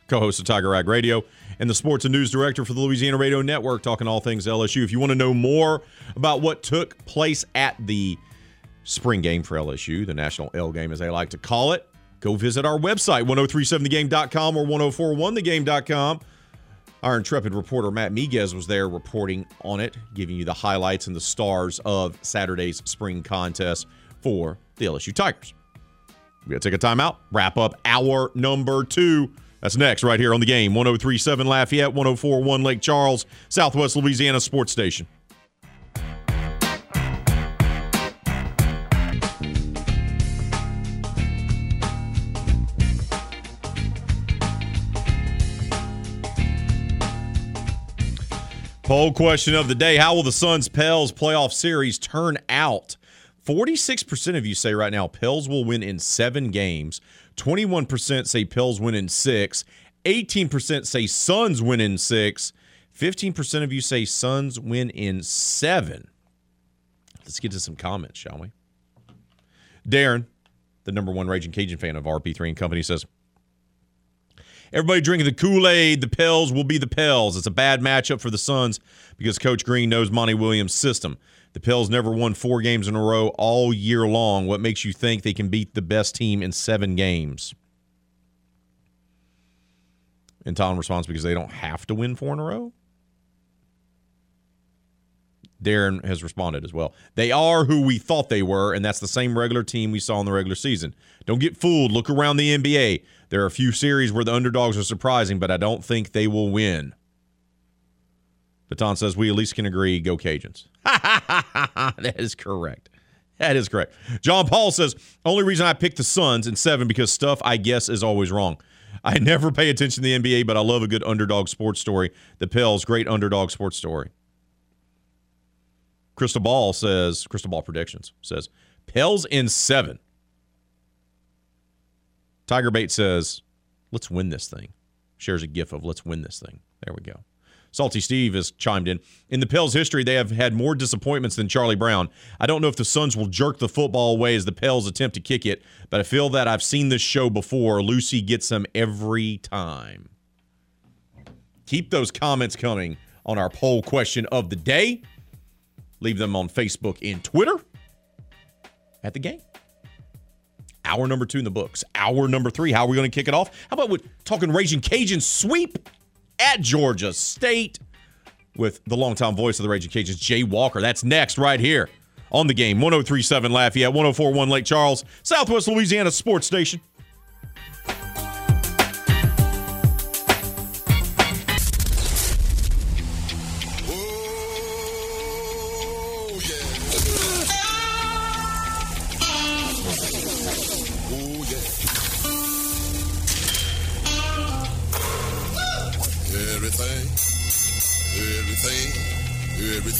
co-host of Tiger Rag Radio and the sports and news director for the Louisiana Radio Network, talking all things LSU. If you want to know more about what took place at the spring game for LSU, the National L game as they like to call it, go visit our website, 1037thegame.com or 1041thegame.com. Our intrepid reporter Matt Miguez was there reporting on it, giving you the highlights and the stars of Saturday's spring contest for the LSU Tigers. We got to take a timeout, wrap up hour number two. That's next, right here on the game. 1037 Lafayette, 1041 Lake Charles, Southwest Louisiana Sports Station. Poll question of the day How will the Suns Pels playoff series turn out? 46% of you say right now Pels will win in seven games. 21% say Pels win in six. 18% say Suns win in six. 15% of you say Suns win in seven. Let's get to some comments, shall we? Darren, the number one Raging Cajun fan of RP3 and Company, says, Everybody drinking the Kool Aid. The Pels will be the Pels. It's a bad matchup for the Suns because Coach Green knows Monty Williams' system. The Pels never won four games in a row all year long. What makes you think they can beat the best team in seven games? And Tom responds because they don't have to win four in a row. Darren has responded as well. They are who we thought they were, and that's the same regular team we saw in the regular season. Don't get fooled. Look around the NBA. There are a few series where the underdogs are surprising, but I don't think they will win. Baton says we at least can agree go Cajuns. that is correct. That is correct. John Paul says only reason I picked the Suns in seven because stuff I guess is always wrong. I never pay attention to the NBA, but I love a good underdog sports story. The Pels, great underdog sports story. Crystal Ball says, Crystal Ball Predictions says, Pels in seven. Tiger Bait says, let's win this thing. Shares a gif of let's win this thing. There we go. Salty Steve has chimed in. In the Pels history, they have had more disappointments than Charlie Brown. I don't know if the Suns will jerk the football away as the Pels attempt to kick it, but I feel that I've seen this show before. Lucy gets them every time. Keep those comments coming on our poll question of the day. Leave them on Facebook and Twitter at the game. Hour number two in the books. Hour number three. How are we going to kick it off? How about with talking Raging Cajun sweep at Georgia State with the longtime voice of the Raging Cajuns, Jay Walker. That's next right here on the game. 1037 Lafayette, 1041 Lake Charles, Southwest Louisiana Sports Station.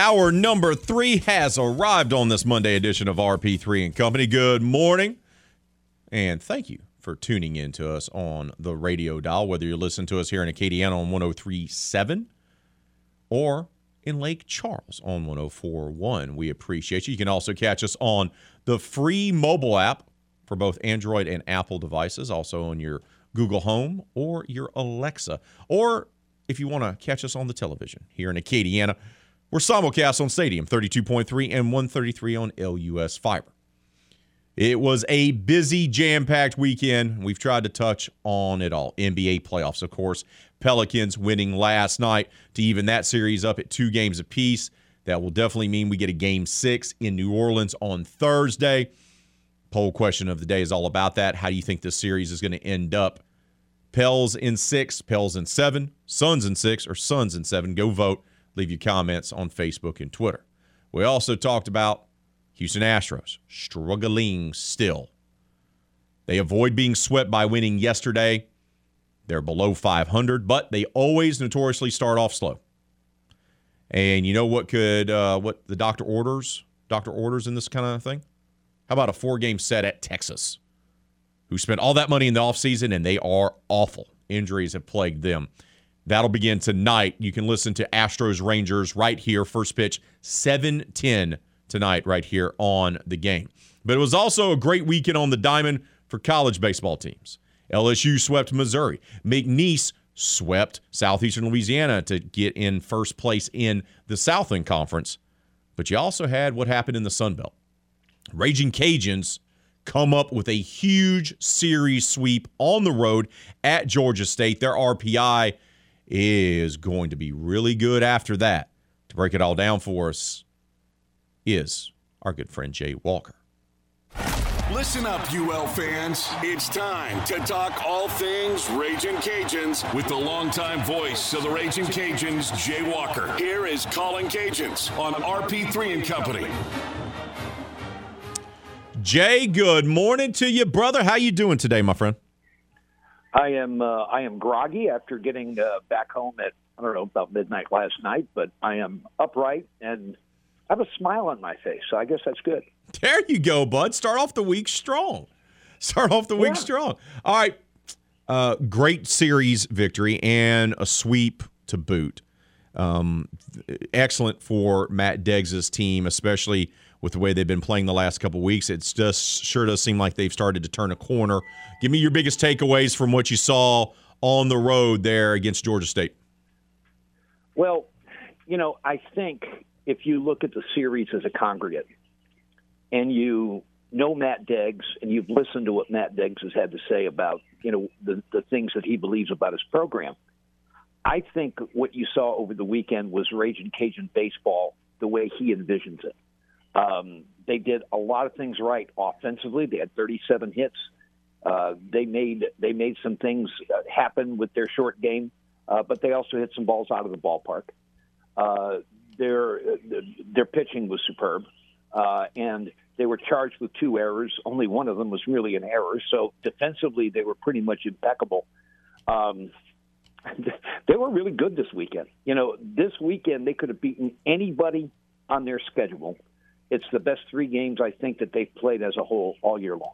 Our number three has arrived on this Monday edition of RP3 and Company. Good morning, and thank you for tuning in to us on the radio dial, whether you're listening to us here in Acadiana on 1037 or in Lake Charles on 1041. We appreciate you. You can also catch us on the free mobile app for both Android and Apple devices, also on your Google Home or your Alexa, or if you want to catch us on the television here in Acadiana. We're simulcast on Stadium 32.3 and 133 on LUS Fiber. It was a busy, jam packed weekend. We've tried to touch on it all. NBA playoffs, of course. Pelicans winning last night to even that series up at two games apiece. That will definitely mean we get a game six in New Orleans on Thursday. Poll question of the day is all about that. How do you think this series is going to end up? Pels in six, Pels in seven, Suns in six, or Suns in seven. Go vote. Leave your comments on Facebook and Twitter. We also talked about Houston Astros struggling still. They avoid being swept by winning yesterday. They're below 500, but they always notoriously start off slow. And you know what could uh, what the doctor orders? Doctor orders in this kind of thing? How about a four-game set at Texas? Who spent all that money in the offseason and they are awful. Injuries have plagued them. That'll begin tonight. You can listen to Astros Rangers right here, first pitch, 710 tonight, right here on the game. But it was also a great weekend on the diamond for college baseball teams. LSU swept Missouri. McNeese swept Southeastern Louisiana to get in first place in the Southland Conference. But you also had what happened in the Sun Belt. Raging Cajuns come up with a huge series sweep on the road at Georgia State. Their RPI is going to be really good after that. To break it all down for us is our good friend Jay Walker. Listen up, UL fans. It's time to talk all things Raging Cajuns with the longtime voice of the Raging Cajuns, Jay Walker. Here is Calling Cajuns on RP3 and Company. Jay, good morning to you, brother. How you doing today, my friend? I am uh, I am groggy after getting uh, back home at I don't know about midnight last night, but I am upright and I have a smile on my face, so I guess that's good. There you go, bud. Start off the week strong. Start off the week Yeah. strong. All right. Uh, great series victory and a sweep to boot. Um, excellent for Matt Deggs' team, especially with the way they've been playing the last couple weeks. It's just sure does seem like they've started to turn a corner. Give me your biggest takeaways from what you saw on the road there against Georgia State. Well, you know, I think if you look at the series as a congregate and you know Matt Deggs and you've listened to what Matt Deggs has had to say about, you know, the, the things that he believes about his program, I think what you saw over the weekend was Raging Cajun baseball the way he envisions it. Um, they did a lot of things right offensively. They had 37 hits. Uh, they made they made some things uh, happen with their short game, uh, but they also hit some balls out of the ballpark. Uh, their their pitching was superb, uh, and they were charged with two errors. Only one of them was really an error. So defensively, they were pretty much impeccable. Um, they were really good this weekend. You know, this weekend they could have beaten anybody on their schedule. It's the best three games I think that they've played as a whole all year long.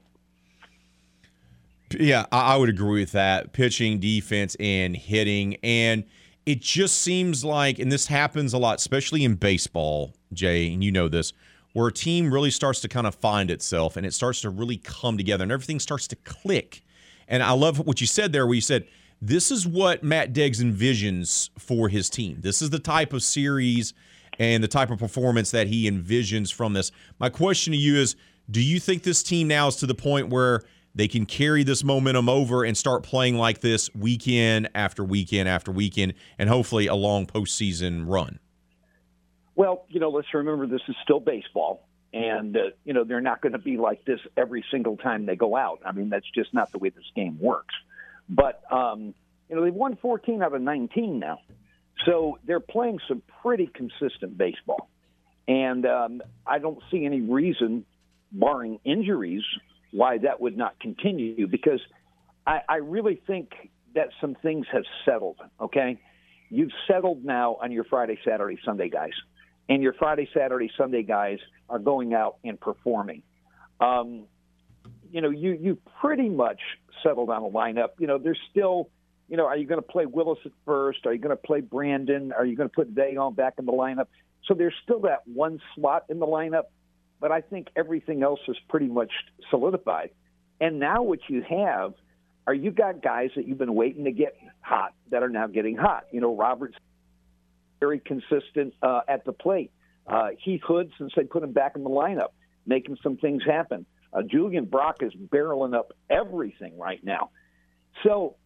Yeah, I would agree with that. Pitching, defense, and hitting. And it just seems like, and this happens a lot, especially in baseball, Jay, and you know this, where a team really starts to kind of find itself and it starts to really come together and everything starts to click. And I love what you said there, where you said, this is what Matt Deggs envisions for his team. This is the type of series and the type of performance that he envisions from this. My question to you is do you think this team now is to the point where they can carry this momentum over and start playing like this weekend after weekend after weekend, and hopefully a long postseason run? Well, you know, let's remember this is still baseball, and uh, you know they're not going to be like this every single time they go out. I mean, that's just not the way this game works. But um, you know, they've won 14 out of 19 now, so they're playing some pretty consistent baseball, and um, I don't see any reason, barring injuries, why that would not continue. Because I, I really think that some things have settled. Okay, you've settled now on your Friday, Saturday, Sunday guys and your Friday, Saturday, Sunday guys are going out and performing. Um, you know, you you pretty much settled on a lineup. You know, there's still, you know, are you going to play Willis at first? Are you going to play Brandon? Are you going to put Dayon back in the lineup? So there's still that one slot in the lineup, but I think everything else is pretty much solidified. And now what you have are you got guys that you've been waiting to get hot that are now getting hot. You know, Roberts very consistent uh, at the plate. Uh, Heath Hood, since they put him back in the lineup, making some things happen. Uh, Julian Brock is barreling up everything right now. So,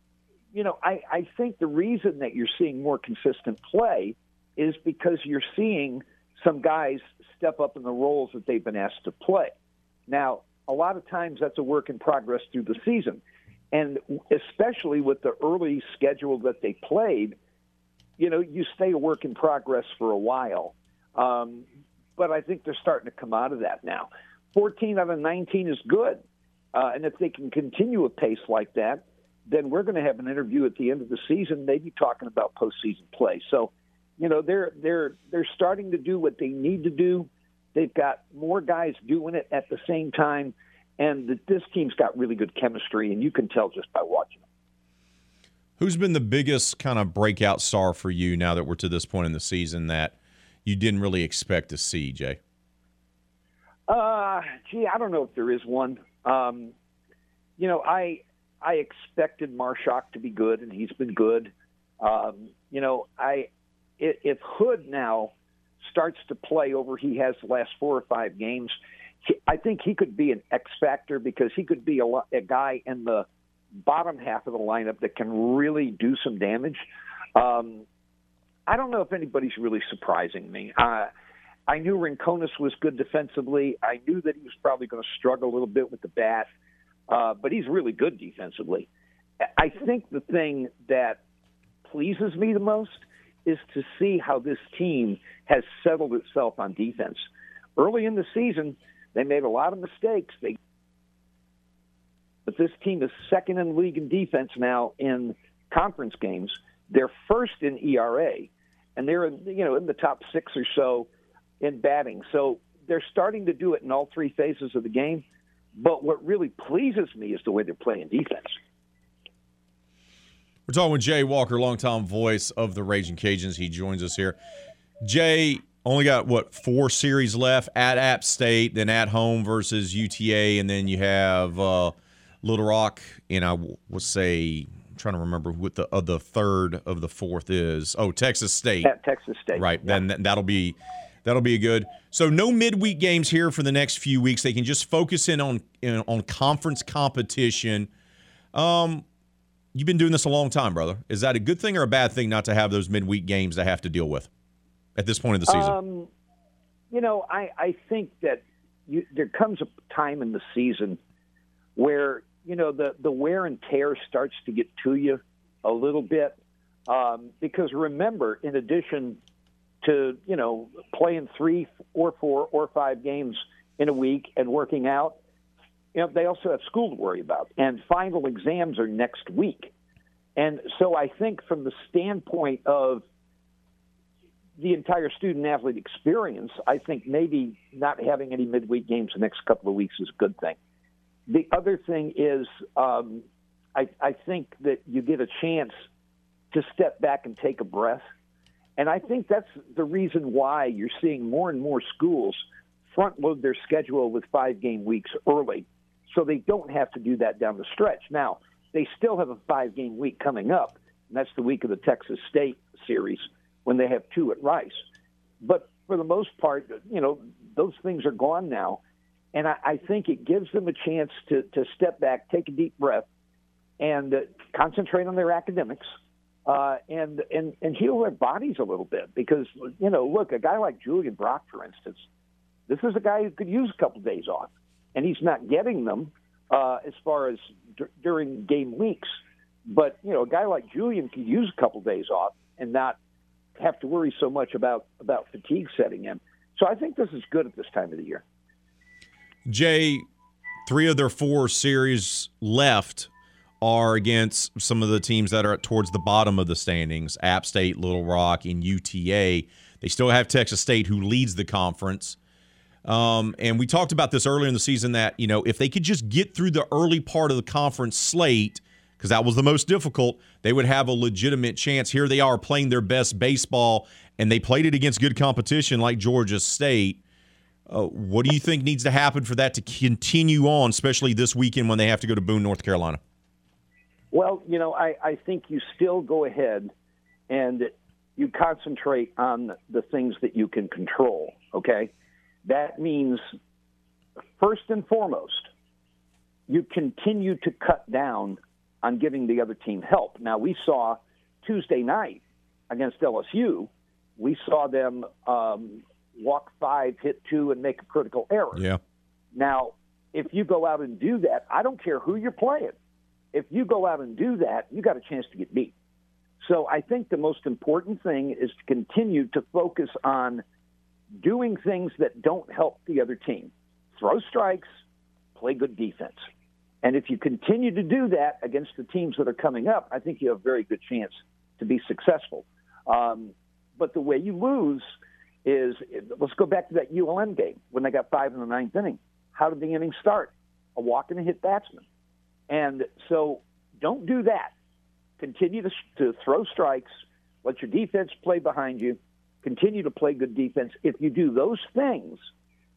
you know, I, I think the reason that you're seeing more consistent play is because you're seeing some guys step up in the roles that they've been asked to play. Now, a lot of times that's a work in progress through the season. And especially with the early schedule that they played – you know, you stay a work in progress for a while. Um, but I think they're starting to come out of that now. 14 out of 19 is good. Uh, and if they can continue a pace like that, then we're going to have an interview at the end of the season, maybe talking about postseason play. So, you know, they're they're they're starting to do what they need to do. They've got more guys doing it at the same time, and the, this team's got really good chemistry, and you can tell just by watching them. Who's been the biggest kind of breakout star for you now that we're to this point in the season that you didn't really expect to see, Jay? Uh, gee, I don't know if there is one. Um, you know, I I expected Marshak to be good, and he's been good. Um, you know, I if Hood now starts to play over he has the last four or five games, I think he could be an X factor because he could be a, a guy in the bottom half of the lineup that can really do some damage. Um, I don't know if anybody's really surprising me. Uh, I knew Rinconis was good defensively. I knew that he was probably going to struggle a little bit with the bat, Uh, but he's really good defensively. I think the thing that pleases me the most is to see how this team has settled itself on defense. Early in the season, they made a lot of mistakes. They but this team is second in the league in defense now in conference games. They're first in ERA, and they're you know in the top six or so in batting. So they're starting to do it in all three phases of the game. But what really pleases me is the way they're playing defense. We're talking with Jay Walker, longtime voice of the Raging Cajuns. He joins us here. Jay only got what four series left at App State, then at home versus UTA, and then you have uh, Little Rock, and I would say I'm trying to remember what the uh, the third of the fourth is. Oh, Texas State. At Texas State. Right. Yeah. Then that'll be that'll be a good. So no midweek games here for the next few weeks. They can just focus in on in, on conference competition. Um, you've been doing this a long time, brother. Is that a good thing or a bad thing not to have those midweek games to have to deal with at this point of the season? Um, you know, I I think that you, there comes a time in the season where you know the the wear and tear starts to get to you a little bit um, because remember, in addition to you know playing three or four or five games in a week and working out, you know they also have school to worry about, and final exams are next week, and so I think from the standpoint of the entire student athlete experience, I think maybe not having any midweek games the next couple of weeks is a good thing. The other thing is, um, I, I think that you get a chance to step back and take a breath. And I think that's the reason why you're seeing more and more schools front load their schedule with five game weeks early so they don't have to do that down the stretch. Now, they still have a five game week coming up, and that's the week of the Texas State series when they have two at Rice. But for the most part, you know, those things are gone now And I, I think it gives them a chance to, to step back, take a deep breath, and uh, concentrate on their academics uh, and, and, and heal their bodies a little bit. Because, you know, look, a guy like Julian Brock, for instance, this is a guy who could use a couple days off, and he's not getting them uh, as far as d- during game weeks. But, you know, a guy like Julian could use a couple days off and not have to worry so much about, about fatigue setting in. So I think this is good at this time of the year. Jay, three of their four series left are against some of the teams that are towards the bottom of the standings App State, Little Rock, and UTA. They still have Texas State, who leads the conference. Um, and we talked about this earlier in the season that, you know, if they could just get through the early part of the conference slate, because that was the most difficult, they would have a legitimate chance. Here they are playing their best baseball, and they played it against good competition like Georgia State. Uh, what do you think needs to happen for that to continue on, especially this weekend when they have to go to Boone, North Carolina? Well, you know, I, I think you still go ahead and you concentrate on the things that you can control, okay? That means, first and foremost, you continue to cut down on giving the other team help. Now, we saw Tuesday night against LSU, we saw them um, walk five, hit two, and make a critical error. Yeah. Now, if you go out and do that, I don't care who you're playing. If you go out and do that, you got a chance to get beat. So I think the most important thing is to continue to focus on doing things that don't help the other team. Throw strikes, play good defense. And if you continue to do that against the teams that are coming up, I think you have a very good chance to be successful. Um, but the way you lose is let's go back to that ULM game when they got five in the ninth inning. How did the inning start? A walk and a hit batsman. And so don't do that. Continue to, to throw strikes. Let your defense play behind you. Continue to play good defense. If you do those things,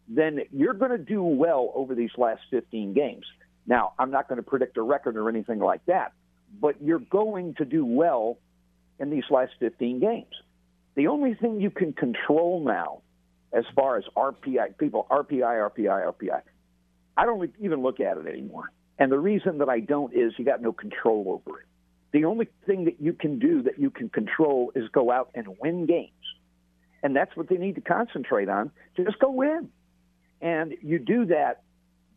then you're going to do well over these last 15 games. Now, I'm not going to predict a record or anything like that, but you're going to do well in these last 15 games. The only thing you can control now, as far as RPI, people, RPI, RPI, RPI, I don't even look at it anymore. And the reason that I don't is you got no control over it. The only thing that you can do that you can control is go out and win games. And that's what they need to concentrate on. Just go win. And you do that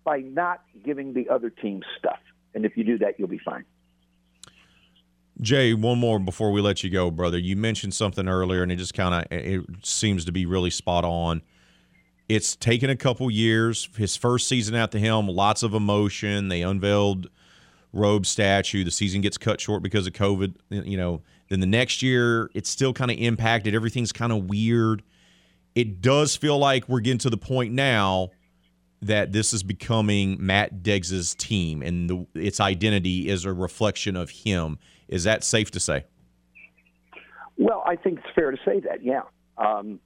by not giving the other team stuff. And if you do that, you'll be fine. Jay, one more before we let you go, brother. You mentioned something earlier, and it just kind of it seems to be really spot on. It's taken a couple years. His first season at the helm, lots of emotion. They unveiled Robe statue. The season gets cut short because of COVID. You know, then the next year, it's still kind of impacted. Everything's kind of weird. It does feel like we're getting to the point now that this is becoming Matt Deggs' team, and the, its identity is a reflection of him. Is that safe to say? Well, I think it's fair to say that, yeah. Um,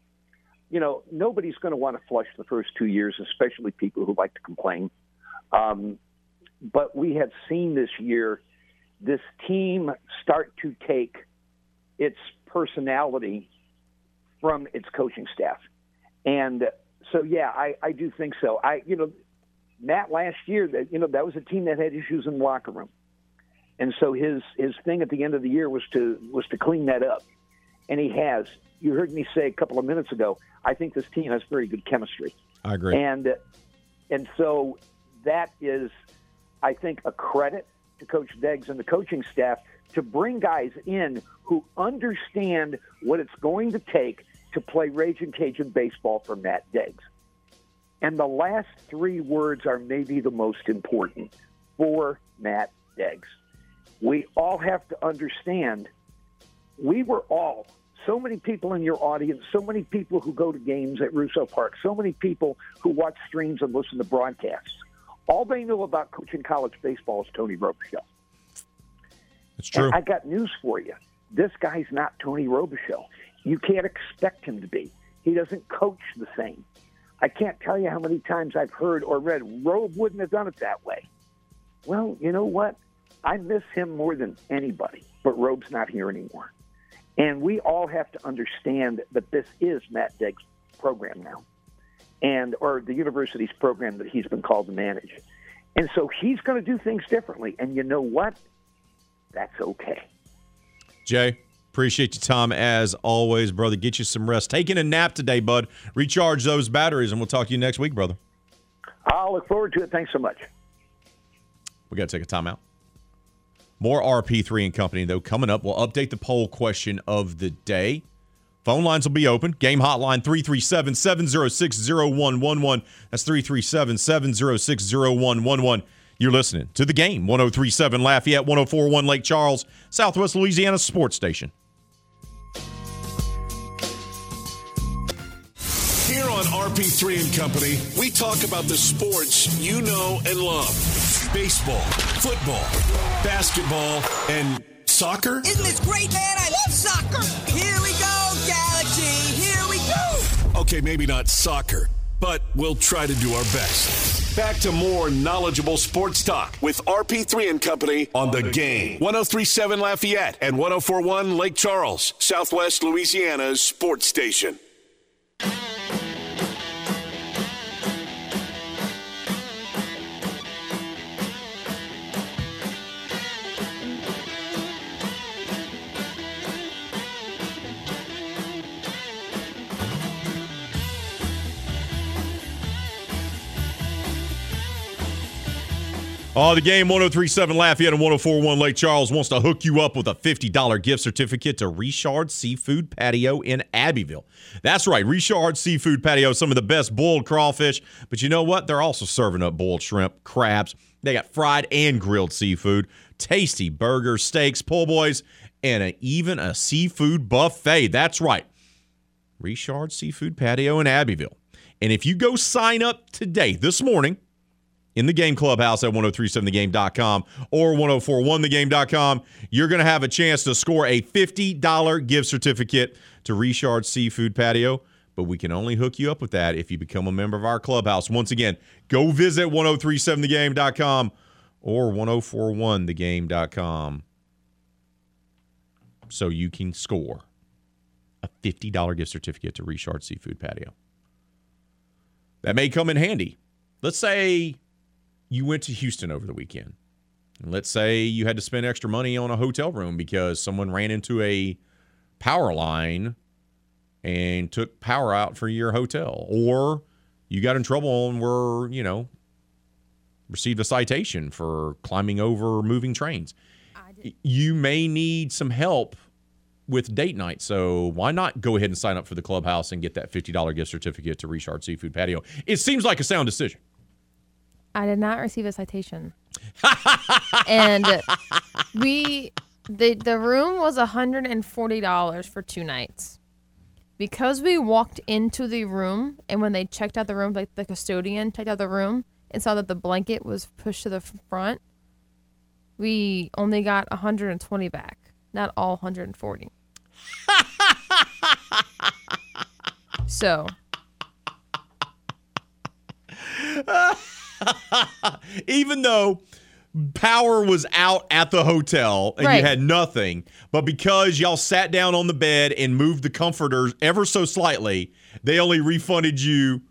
you know, nobody's going to want to flush the first two years, especially people who like to complain. Um, but we have seen this year this team start to take its personality from its coaching staff. And so, yeah, I, I do think so. I, you know, Matt last year, that you know, that was a team that had issues in the locker room, and so his his thing at the end of the year was to was to clean that up, and he has. You heard me say a couple of minutes ago. I think this team has very good chemistry. I agree. And and so that is, I think, a credit to Coach Deggs and the coaching staff to bring guys in who understand what it's going to take to play Raging Cajun baseball for Matt Deggs. And the last three words are maybe the most important for Matt Deggs. We all have to understand we were all, so many people in your audience, so many people who go to games at Russo Park, so many people who watch streams and listen to broadcasts. All they know about coaching college baseball is Tony Robichaux. It's true. And I got news for you. This guy's not Tony Robichaux. You can't expect him to be. He doesn't coach the same. I can't tell you how many times I've heard or read Robe wouldn't have done it that way. Well, you know what? I miss him more than anybody, but Robe's not here anymore. And we all have to understand that this is Matt Deggs' program now. and or the university's program that he's been called to manage. And so he's going to do things differently. And you know what? That's okay. Jay, appreciate your time as always, brother. Get you some rest. Taking a nap today, bud. Recharge those batteries, and we'll talk to you next week, brother. I'll look forward to it. Thanks so much. We got to take a timeout. More RP3 and Company, though, coming up. We'll update the poll question of the day. Phone lines will be open. Game hotline 337 706 0111. That's 337 706 0111. You're listening to the game 1037 Lafayette, 1041 Lake Charles, Southwest Louisiana Sports Station. Here on RP3 and Company, we talk about the sports you know and love baseball, football, basketball, and soccer. Isn't this great, man? I love soccer. Here we go, Galaxy. Here we go. Okay, maybe not soccer, but we'll try to do our best. Back to more knowledgeable sports talk with RP3 and Company on the game. 1037 Lafayette and 1041 Lake Charles, Southwest Louisiana's sports station. Oh, the game 1037 Lafayette and 1041 Lake Charles wants to hook you up with a $50 gift certificate to Richard Seafood Patio in Abbeville. That's right, Richard Seafood Patio, some of the best boiled crawfish. But you know what? They're also serving up boiled shrimp, crabs. They got fried and grilled seafood, tasty burgers, steaks, po' boys, and a, even a seafood buffet. That's right. Richard Seafood Patio in Abbeville. And if you go sign up today, this morning, in the game clubhouse at 1037thegame.com or 1041thegame.com, you're going to have a chance to score a $50 gift certificate to Richard Seafood Patio. But we can only hook you up with that if you become a member of our clubhouse. Once again, go visit 1037thegame.com or 1041thegame.com so you can score a $50 gift certificate to Richard Seafood Patio. That may come in handy. Let's say you went to Houston over the weekend. And let's say you had to spend extra money on a hotel room because someone ran into a power line and took power out for your hotel, or you got in trouble and were, you know, received a citation for climbing over moving trains. You may need some help with date night. So why not go ahead and sign up for the clubhouse and get that $50 gift certificate to Richard Seafood Patio? It seems like a sound decision. I did not receive a citation. and we the the room was $140 for two nights. Because we walked into the room and when they checked out the room, like the custodian checked out the room and saw that the blanket was pushed to the front, we only got 120 back, not all 140. so Even though power was out at the hotel and you had nothing, but because y'all sat down on the bed and moved the comforters ever so slightly, they only refunded you.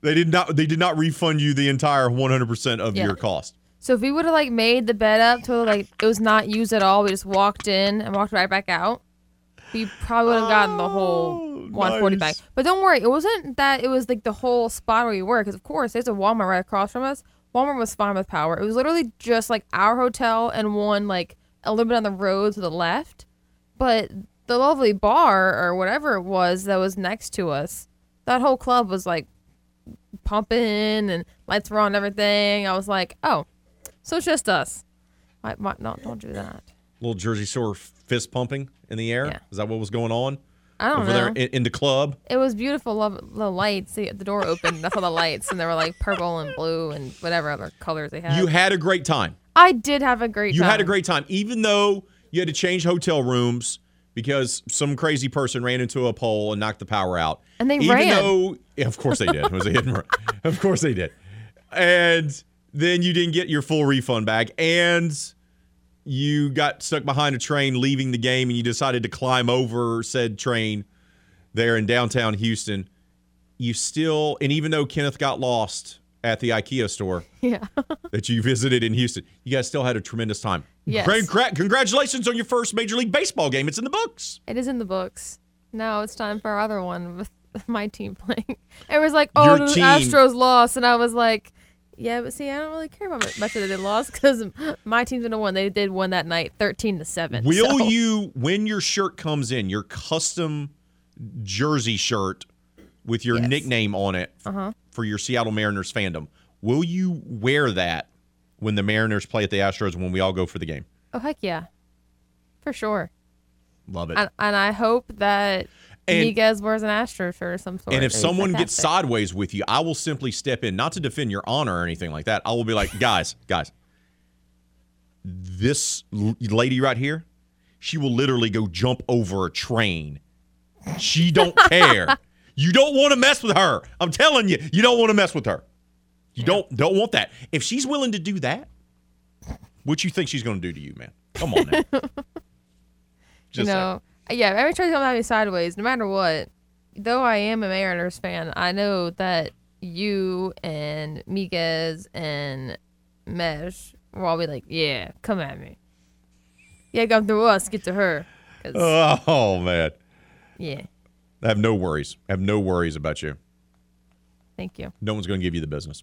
They did not. They did not refund you the entire 100% of Yeah. your cost. So if we would have like made the bed up to like it was not used at all, we just walked in and walked right back out. We probably would have gotten the whole 140 back. nice. But don't worry, it wasn't that. It was like the whole spot where we were, because of course there's a Walmart right across from us. Walmart was fine with power. It was literally just like our hotel and one like a little bit on the road to the left. But the lovely bar or whatever it was that was next to us, that whole club was like pumping and lights were on and everything. I was like, oh, so it's just us. Why, why, no, don't do that. Little Jersey Shore fist pumping in the air. Is that what was going on? I don't Over there know. in, in the club. It was beautiful. Love the lights. The, the door opened. I saw the lights, and they were like purple and blue and whatever other colors they had. You had a great time. I did have a great you time. had a great time, even though you had to change hotel rooms because some crazy person ran into a pole and knocked the power out. And they even ran. though, yeah, of course they did. It was a run. Of course they did. And then you didn't get your full refund back, and you got stuck behind a train leaving the game, and you decided to climb over said train there in downtown Houston. you still, and even though Kenneth got lost at the IKEA store Yeah. that you visited in Houston, you guys still had a tremendous time. Yes. Congrat- Congratulations on your first Major League Baseball game. It's in the books. It is in the books. Now it's time for our other one with my team playing. It was like, oh, Your the team- Astros lost, and I was like, yeah, but see, I don't really care about much that they lost because my team's gonna win. They did win that night, thirteen to seven. Will so- you, when your shirt comes in, your custom jersey shirt with your Yes. nickname on it Uh-huh. for your Seattle Mariners fandom, will you wear that when the Mariners play at the Astros when we all go for the game? Oh heck yeah, for sure. Love it. And, and I hope that And- Miguez wears an Astro shirt some sort. And if someone gets sideways with you, I will simply step in, not to defend your honor or anything like that. I will be like, guys, guys, this lady right here, she will literally go jump over a train. She don't care. you don't want to mess with her. I'm telling you, you don't want to mess with her. You don't don't want that. If she's willing to do that, what you think she's going to do to you, man? Come on now. you Just know, yeah, every time you come at me sideways, no matter what, though I am a Mariners fan, I know that you and Miguez and Mesh will all be like, yeah, come at me. Yeah, come through us, get to her. Oh man. yeah, I have no worries. I have no worries about you. thank you. No one's going to give you the business.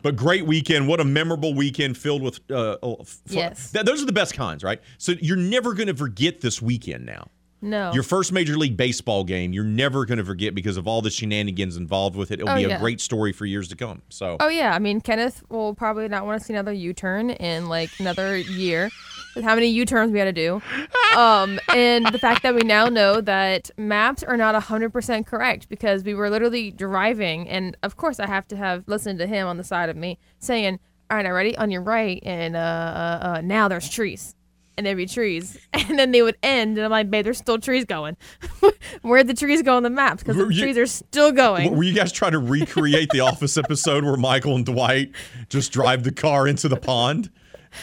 But great weekend. What a memorable weekend filled with. Uh, uh, f- Yes. Th- those are the best kinds, right? So you're never going to forget this weekend now. No. Your first Major League Baseball game, you're never going to forget because of all the shenanigans involved with it. It'll Oh, be yeah. a great story for years to come. So, Oh yeah, I mean Kenneth will probably not want to see another U-turn in like another year. With how many U-turns we had to do, um, and the fact that we now know that maps are not hundred percent correct because we were literally driving, and of course I have to have listened to him on the side of me saying, "All right, now ready on your right, and uh, uh, uh now there's trees." And there'd be trees, and then they would end, and I'm like, "Babe, there's still trees going. Where'd the trees go on the maps? Because the you- trees are still going." were you guys trying to recreate the Office episode where Michael and Dwight just drive the car into the pond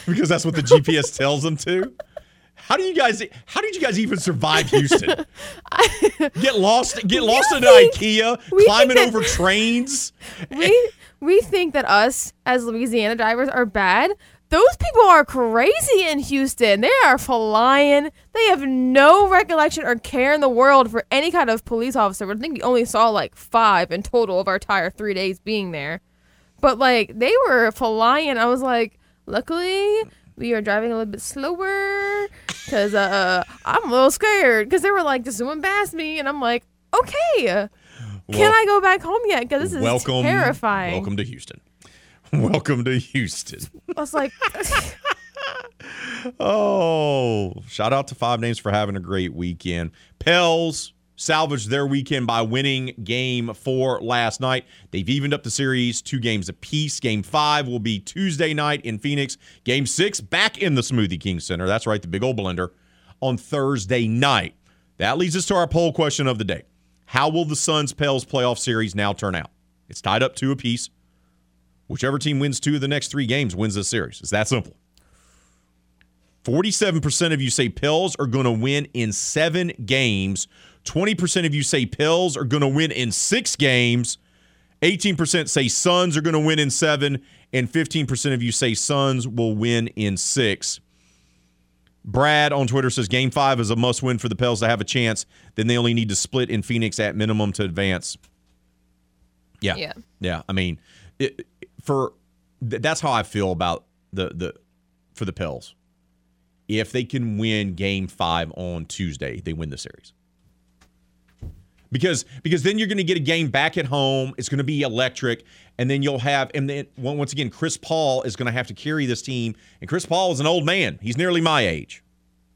because that's what the GPS tells them to? How do you guys? How did you guys even survive Houston? Get lost, get lost in IKEA, climbing that- over trains. we we think that us as Louisiana drivers are bad. Those people are crazy in Houston. They are flying. They have no recollection or care in the world for any kind of police officer. I think we only saw like five in total of our entire three days being there. But like they were flying. I was like, luckily we are driving a little bit slower because uh, I'm a little scared because they were like just zooming past me, and I'm like, okay, can I go back home yet? Because this is welcome, terrifying. Welcome to Houston. Welcome to Houston. I was like, Oh, shout out to Five Names for having a great weekend. Pels salvaged their weekend by winning game four last night. They've evened up the series two games apiece. Game five will be Tuesday night in Phoenix. Game six back in the Smoothie King Center. That's right, the big old blender on Thursday night. That leads us to our poll question of the day. How will the Suns Pels playoff series now turn out? It's tied up two apiece. Whichever team wins two of the next three games wins the series. It's that simple. 47% of you say Pels are going to win in seven games. 20% of you say Pels are going to win in six games. 18% say Suns are going to win in seven. And 15% of you say Suns will win in six. Brad on Twitter says game five is a must win for the Pels to have a chance. Then they only need to split in Phoenix at minimum to advance. Yeah. Yeah. Yeah. I mean, it, for th- that's how I feel about the the for the Pels. If they can win game 5 on Tuesday, they win the series. Because because then you're going to get a game back at home. It's going to be electric and then you'll have and then once again Chris Paul is going to have to carry this team and Chris Paul is an old man. He's nearly my age.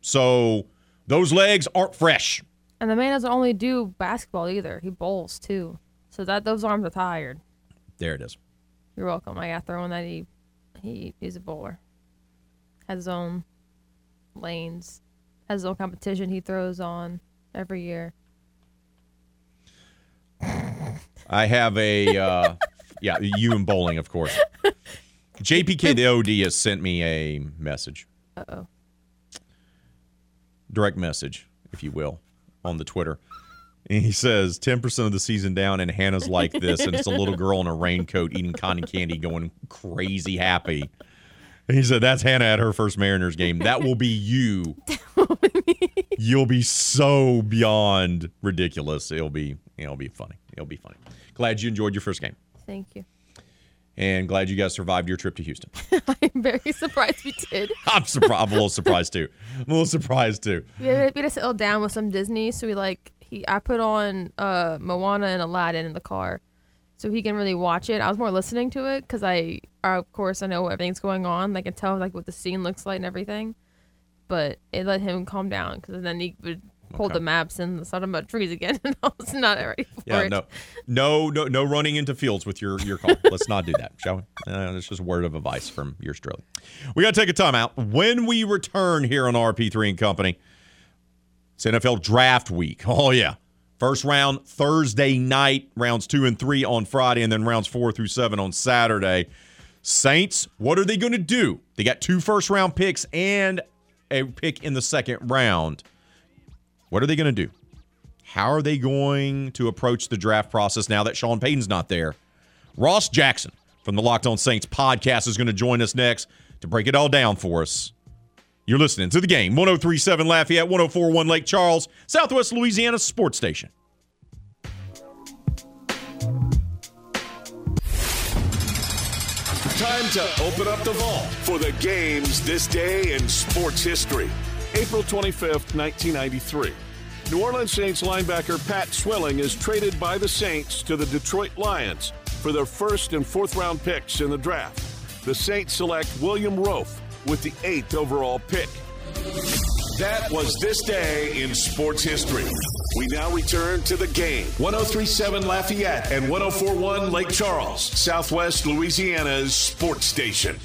So those legs aren't fresh. and the man doesn't only do basketball either. He bowls too. So that those arms are tired. There it is. You're welcome. I got throwing that he he he's a bowler. Has his own lanes. Has his own competition he throws on every year. I have a uh, yeah, you and bowling, of course. JPK the OD has sent me a message, Uh oh. direct message, if you will, on the Twitter. And he says 10% of the season down, and Hannah's like this, and it's a little girl in a raincoat eating cotton candy, going crazy happy. And he said, That's Hannah at her first Mariners game. That will be you. You'll be so beyond ridiculous. It'll be it'll be funny. It'll be funny. Glad you enjoyed your first game. Thank you. And glad you guys survived your trip to Houston. I'm very surprised we did. I'm surprised. I'm a little surprised too. I'm a little surprised too. We had, we had to settle down with some Disney, so we like he. I put on uh Moana and Aladdin in the car, so he can really watch it. I was more listening to it because I, of course, I know everything's going on. I can tell like what the scene looks like and everything, but it let him calm down because then he would hold the maps and start about trees again, and I was not ready for Yeah, it. no, no, no, no running into fields with your your car. Let's not do that, shall we? Uh, that's just a word of advice from yours truly. We got to take a timeout. When we return here on RP3 and Company, it's NFL Draft Week. Oh yeah, first round Thursday night, rounds two and three on Friday, and then rounds four through seven on Saturday. Saints, what are they going to do? They got two first round picks and a pick in the second round. What are they going to do? How are they going to approach the draft process now that Sean Payton's not there? Ross Jackson from the Locked On Saints podcast is going to join us next to break it all down for us. You're listening to the game 1037 Lafayette, 1041 Lake Charles, Southwest Louisiana Sports Station. Time to open up the vault for the games this day in sports history. April 25th, 1993. New Orleans Saints linebacker Pat Swilling is traded by the Saints to the Detroit Lions for their first and fourth round picks in the draft. The Saints select William Roaf with the eighth overall pick. That was this day in sports history. We now return to the game. 1037 Lafayette and 1041 Lake Charles, Southwest Louisiana's sports station.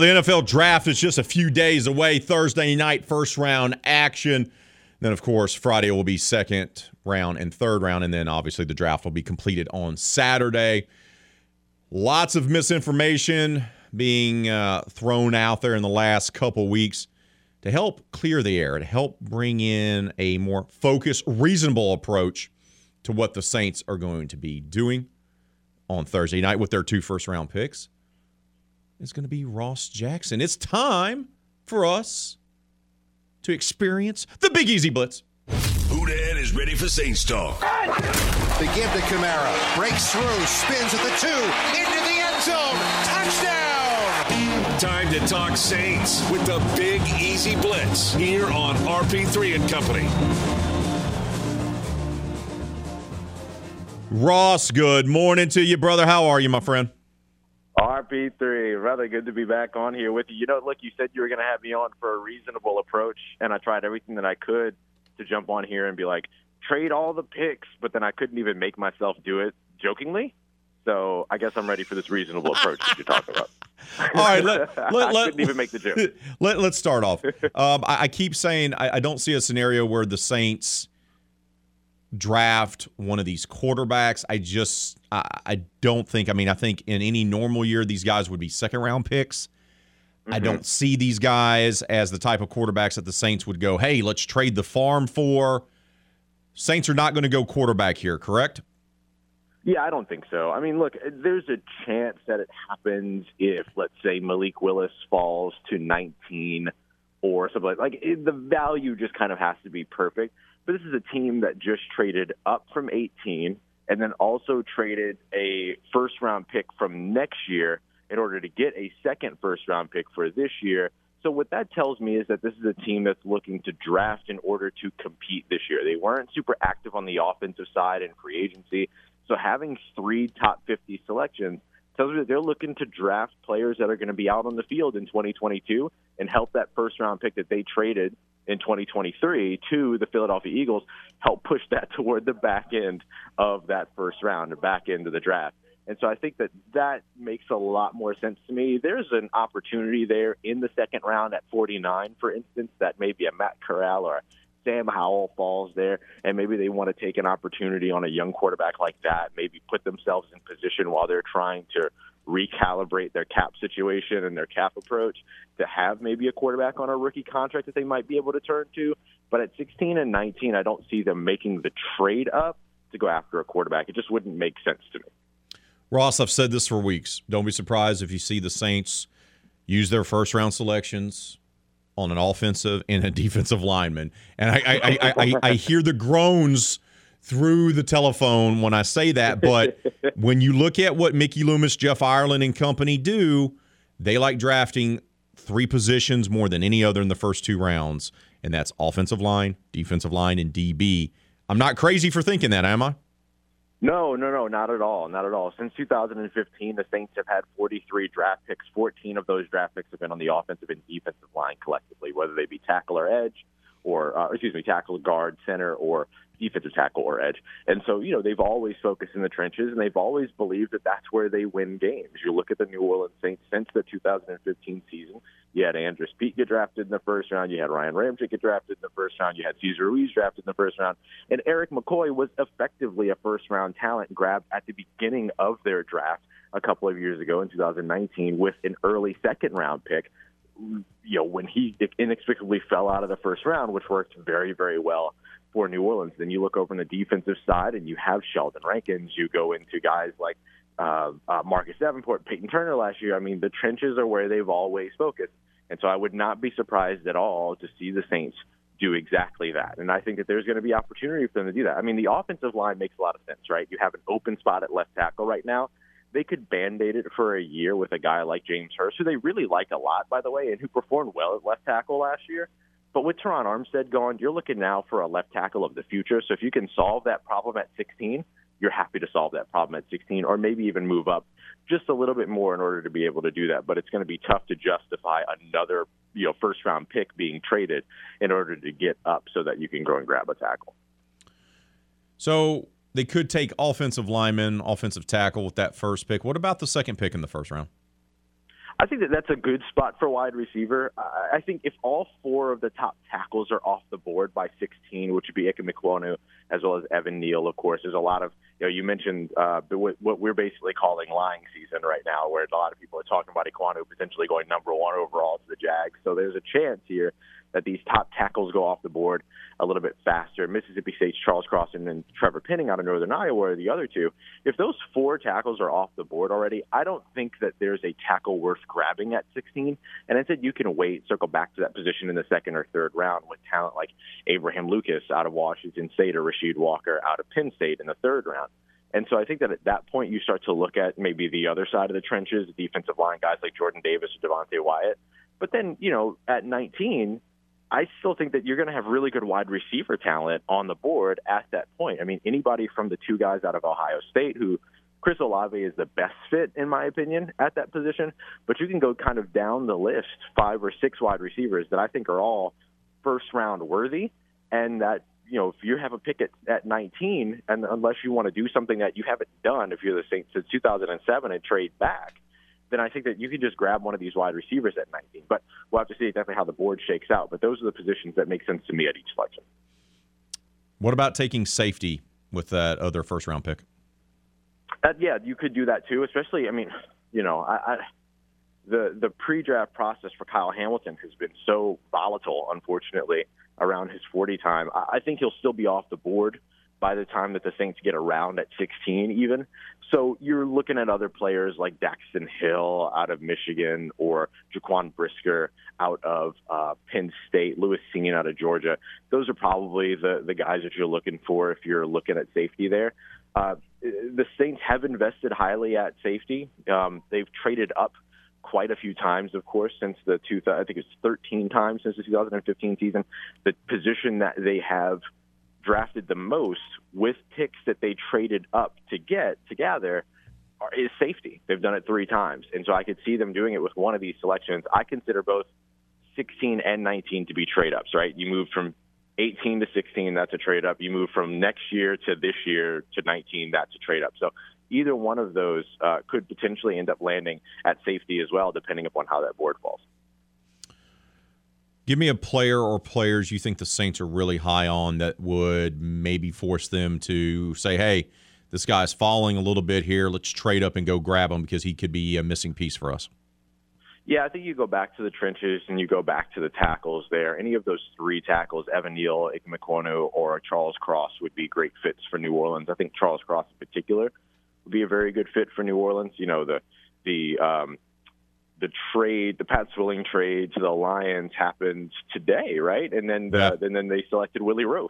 The NFL draft is just a few days away. Thursday night, first round action. Then, of course, Friday will be second round and third round. And then, obviously, the draft will be completed on Saturday. Lots of misinformation being uh, thrown out there in the last couple weeks to help clear the air, to help bring in a more focused, reasonable approach to what the Saints are going to be doing on Thursday night with their two first round picks is going to be Ross Jackson. It's time for us to experience the Big Easy Blitz. Houdan is ready for Saints talk. They give to Kamara. Breaks through. Spins at the two. Into the end zone. Touchdown. Time to talk Saints with the Big Easy Blitz here on RP3 and Company. Ross, good morning to you, brother. How are you, my friend? RP3, rather good to be back on here with you. You know, look, you said you were going to have me on for a reasonable approach, and I tried everything that I could to jump on here and be like, trade all the picks, but then I couldn't even make myself do it jokingly. So I guess I'm ready for this reasonable approach that you're talking about. All right, let, let, I let, couldn't even make the joke. Let, let's start off. Um, I, I keep saying I, I don't see a scenario where the Saints draft one of these quarterbacks. I just I, I don't think. I mean, I think in any normal year these guys would be second round picks. I Mm-hmm. don't see these guys as the type of quarterbacks that the Saints would go, "Hey, let's trade the farm for." Saints are not going to go quarterback here, correct? Yeah, I don't think so. I mean, look, there's a chance that it happens if, let's say, Malik Willis falls to 19 or something like. Like it, the value just kind of has to be perfect. But this is a team that just traded up from 18 and then also traded a first round pick from next year in order to get a second first round pick for this year. So what that tells me is that this is a team that's looking to draft in order to compete this year. They weren't super active on the offensive side in free agency. So having three top 50 selections tells me that they're looking to draft players that are going to be out on the field in 2022 and help that first round pick that they traded in 2023 to the Philadelphia Eagles help push that toward the back end of that first round, the back end of the draft. And so I think that that makes a lot more sense to me. There's an opportunity there in the second round at 49, for instance, that maybe a Matt Corral or Sam Howell falls there, and maybe they want to take an opportunity on a young quarterback like that, maybe put themselves in position while they're trying to recalibrate their cap situation and their cap approach to have maybe a quarterback on a rookie contract that they might be able to turn to. But at 16 and 19, I don't see them making the trade up to go after a quarterback. It just wouldn't make sense to me. Ross, I've said this for weeks. Don't be surprised if you see the Saints use their first round selections on an offensive and a defensive lineman. And I, I, I, I, I hear the groans through the telephone when I say that. But when you look at what Mickey Loomis, Jeff Ireland, and company do, they like drafting three positions more than any other in the first two rounds, and that's offensive line, defensive line, and DB. I'm not crazy for thinking that, am I? No, no, no, not at all. Not at all. Since 2015, the Saints have had 43 draft picks. 14 of those draft picks have been on the offensive and defensive line collectively, whether they be tackle or edge, or uh, excuse me, tackle, guard, center, or defensive tackle or edge. And so, you know, they've always focused in the trenches, and they've always believed that that's where they win games. You look at the New Orleans Saints since the 2015 season. You had Andrus Peat get drafted in the first round. You had Ryan Ramczyk get drafted in the first round. You had Cesar Ruiz drafted in the first round. And Erik McCoy was effectively a first round talent grab at the beginning of their draft a couple of years ago in 2019 with an early second round pick you know, when he inexplicably fell out of the first round, which worked very, very well for New Orleans. Then you look over on the defensive side and you have Sheldon Rankins. You go into guys like uh, uh, Marcus Davenport, Peyton Turner last year. I mean, the trenches are where they've always focused. And so I would not be surprised at all to see the Saints do exactly that. And I think that there's going to be opportunity for them to do that. I mean, the offensive line makes a lot of sense, right? You have an open spot at left tackle right now. They could band aid it for a year with a guy like James Hurst, who they really like a lot, by the way, and who performed well at left tackle last year. But with Terron Armstead gone, you're looking now for a left tackle of the future. So if you can solve that problem at 16, you're happy to solve that problem at 16, or maybe even move up just a little bit more in order to be able to do that. But it's going to be tough to justify another, you know, first round pick being traded in order to get up so that you can go and grab a tackle. So they could take offensive lineman, offensive tackle with that first pick. What about the second pick in the first round? I think that that's a good spot for wide receiver. I think if all four of the top tackles are off the board by 16, which would be Ikem Ekwonu as well as Evan Neal, of course, there's a lot of, you know, you mentioned uh, what we're basically calling lying season right now, where a lot of people are talking about Ekwonu potentially going number one overall to the Jags. So there's a chance here that these top tackles go off the board a little bit faster. Mississippi State's Charles Crossman and then Trevor Penning out of Northern Iowa are the other two. If those four tackles are off the board already, I don't think that there's a tackle worth grabbing at 16. And instead, you can wait, circle back to that position in the second or third round with talent like Abraham Lucas out of Washington State or Rasheed Walker out of Penn State in the third round. And so I think that at that point you start to look at maybe the other side of the trenches, defensive line guys like Jordan Davis or Devonte Wyatt. But then, you know, at 19, I still think that you're going to have really good wide receiver talent on the board at that point. I mean, anybody from the two guys out of Ohio State who Chris Olave is the best fit, in my opinion, at that position. But you can go kind of down the list, five or six wide receivers that I think are all first round worthy. And that, you know, if you have a pick at, at 19, and unless you want to do something that you haven't done, if you're the Saints since 2007 and trade back, then I think that you can just grab one of these wide receivers at 19. But we'll have to see exactly how the board shakes out. But those are the positions that make sense to me at each selection. What about taking safety with that other first round pick? Uh, yeah, you could do that too. Especially, I mean, you know, I, I the the pre-draft process for Kyle Hamilton has been so volatile, unfortunately, around his 40 time. I, I think he'll still be off the board by the time that the Saints get around at 16, even. So you're looking at other players like Daxton Hill out of Michigan or Jaquan Brisker out of uh, Penn State, Lewis Cine out of Georgia. Those are probably the the guys that you're looking for if you're looking at safety there. Uh, the Saints have invested highly at safety. Um, they've traded up quite a few times, of course, since the two. I think it's 13 times since the 2015 season. The position that they have drafted the most with picks that they traded up to get to gather is safety. They've done it three times, and so I could see them doing it with one of these selections. I consider both 16 and 19 to be trade ups. Right? You move from 18 to 16, that's a trade up. You move from next year to this year to 19, that's a trade up. So either one of those uh, could potentially end up landing at safety as well, depending upon how that board falls. Give me a player or players you think the Saints are really high on that would maybe force them to say, hey, this guy's falling a little bit here. Let's trade up and go grab him because he could be a missing piece for us. Yeah, I think you go back to the trenches and you go back to the tackles there. Any of those three tackles, Evan Neal, Ike Ikem Ekwonu, or Charles Cross would be great fits for New Orleans. I think Charles Cross in particular would be a very good fit for New Orleans. You know, the the um, the trade, the Pat Swilling trade to the Lions happened today, right? And then the, Yeah. and then they selected Willie Roaf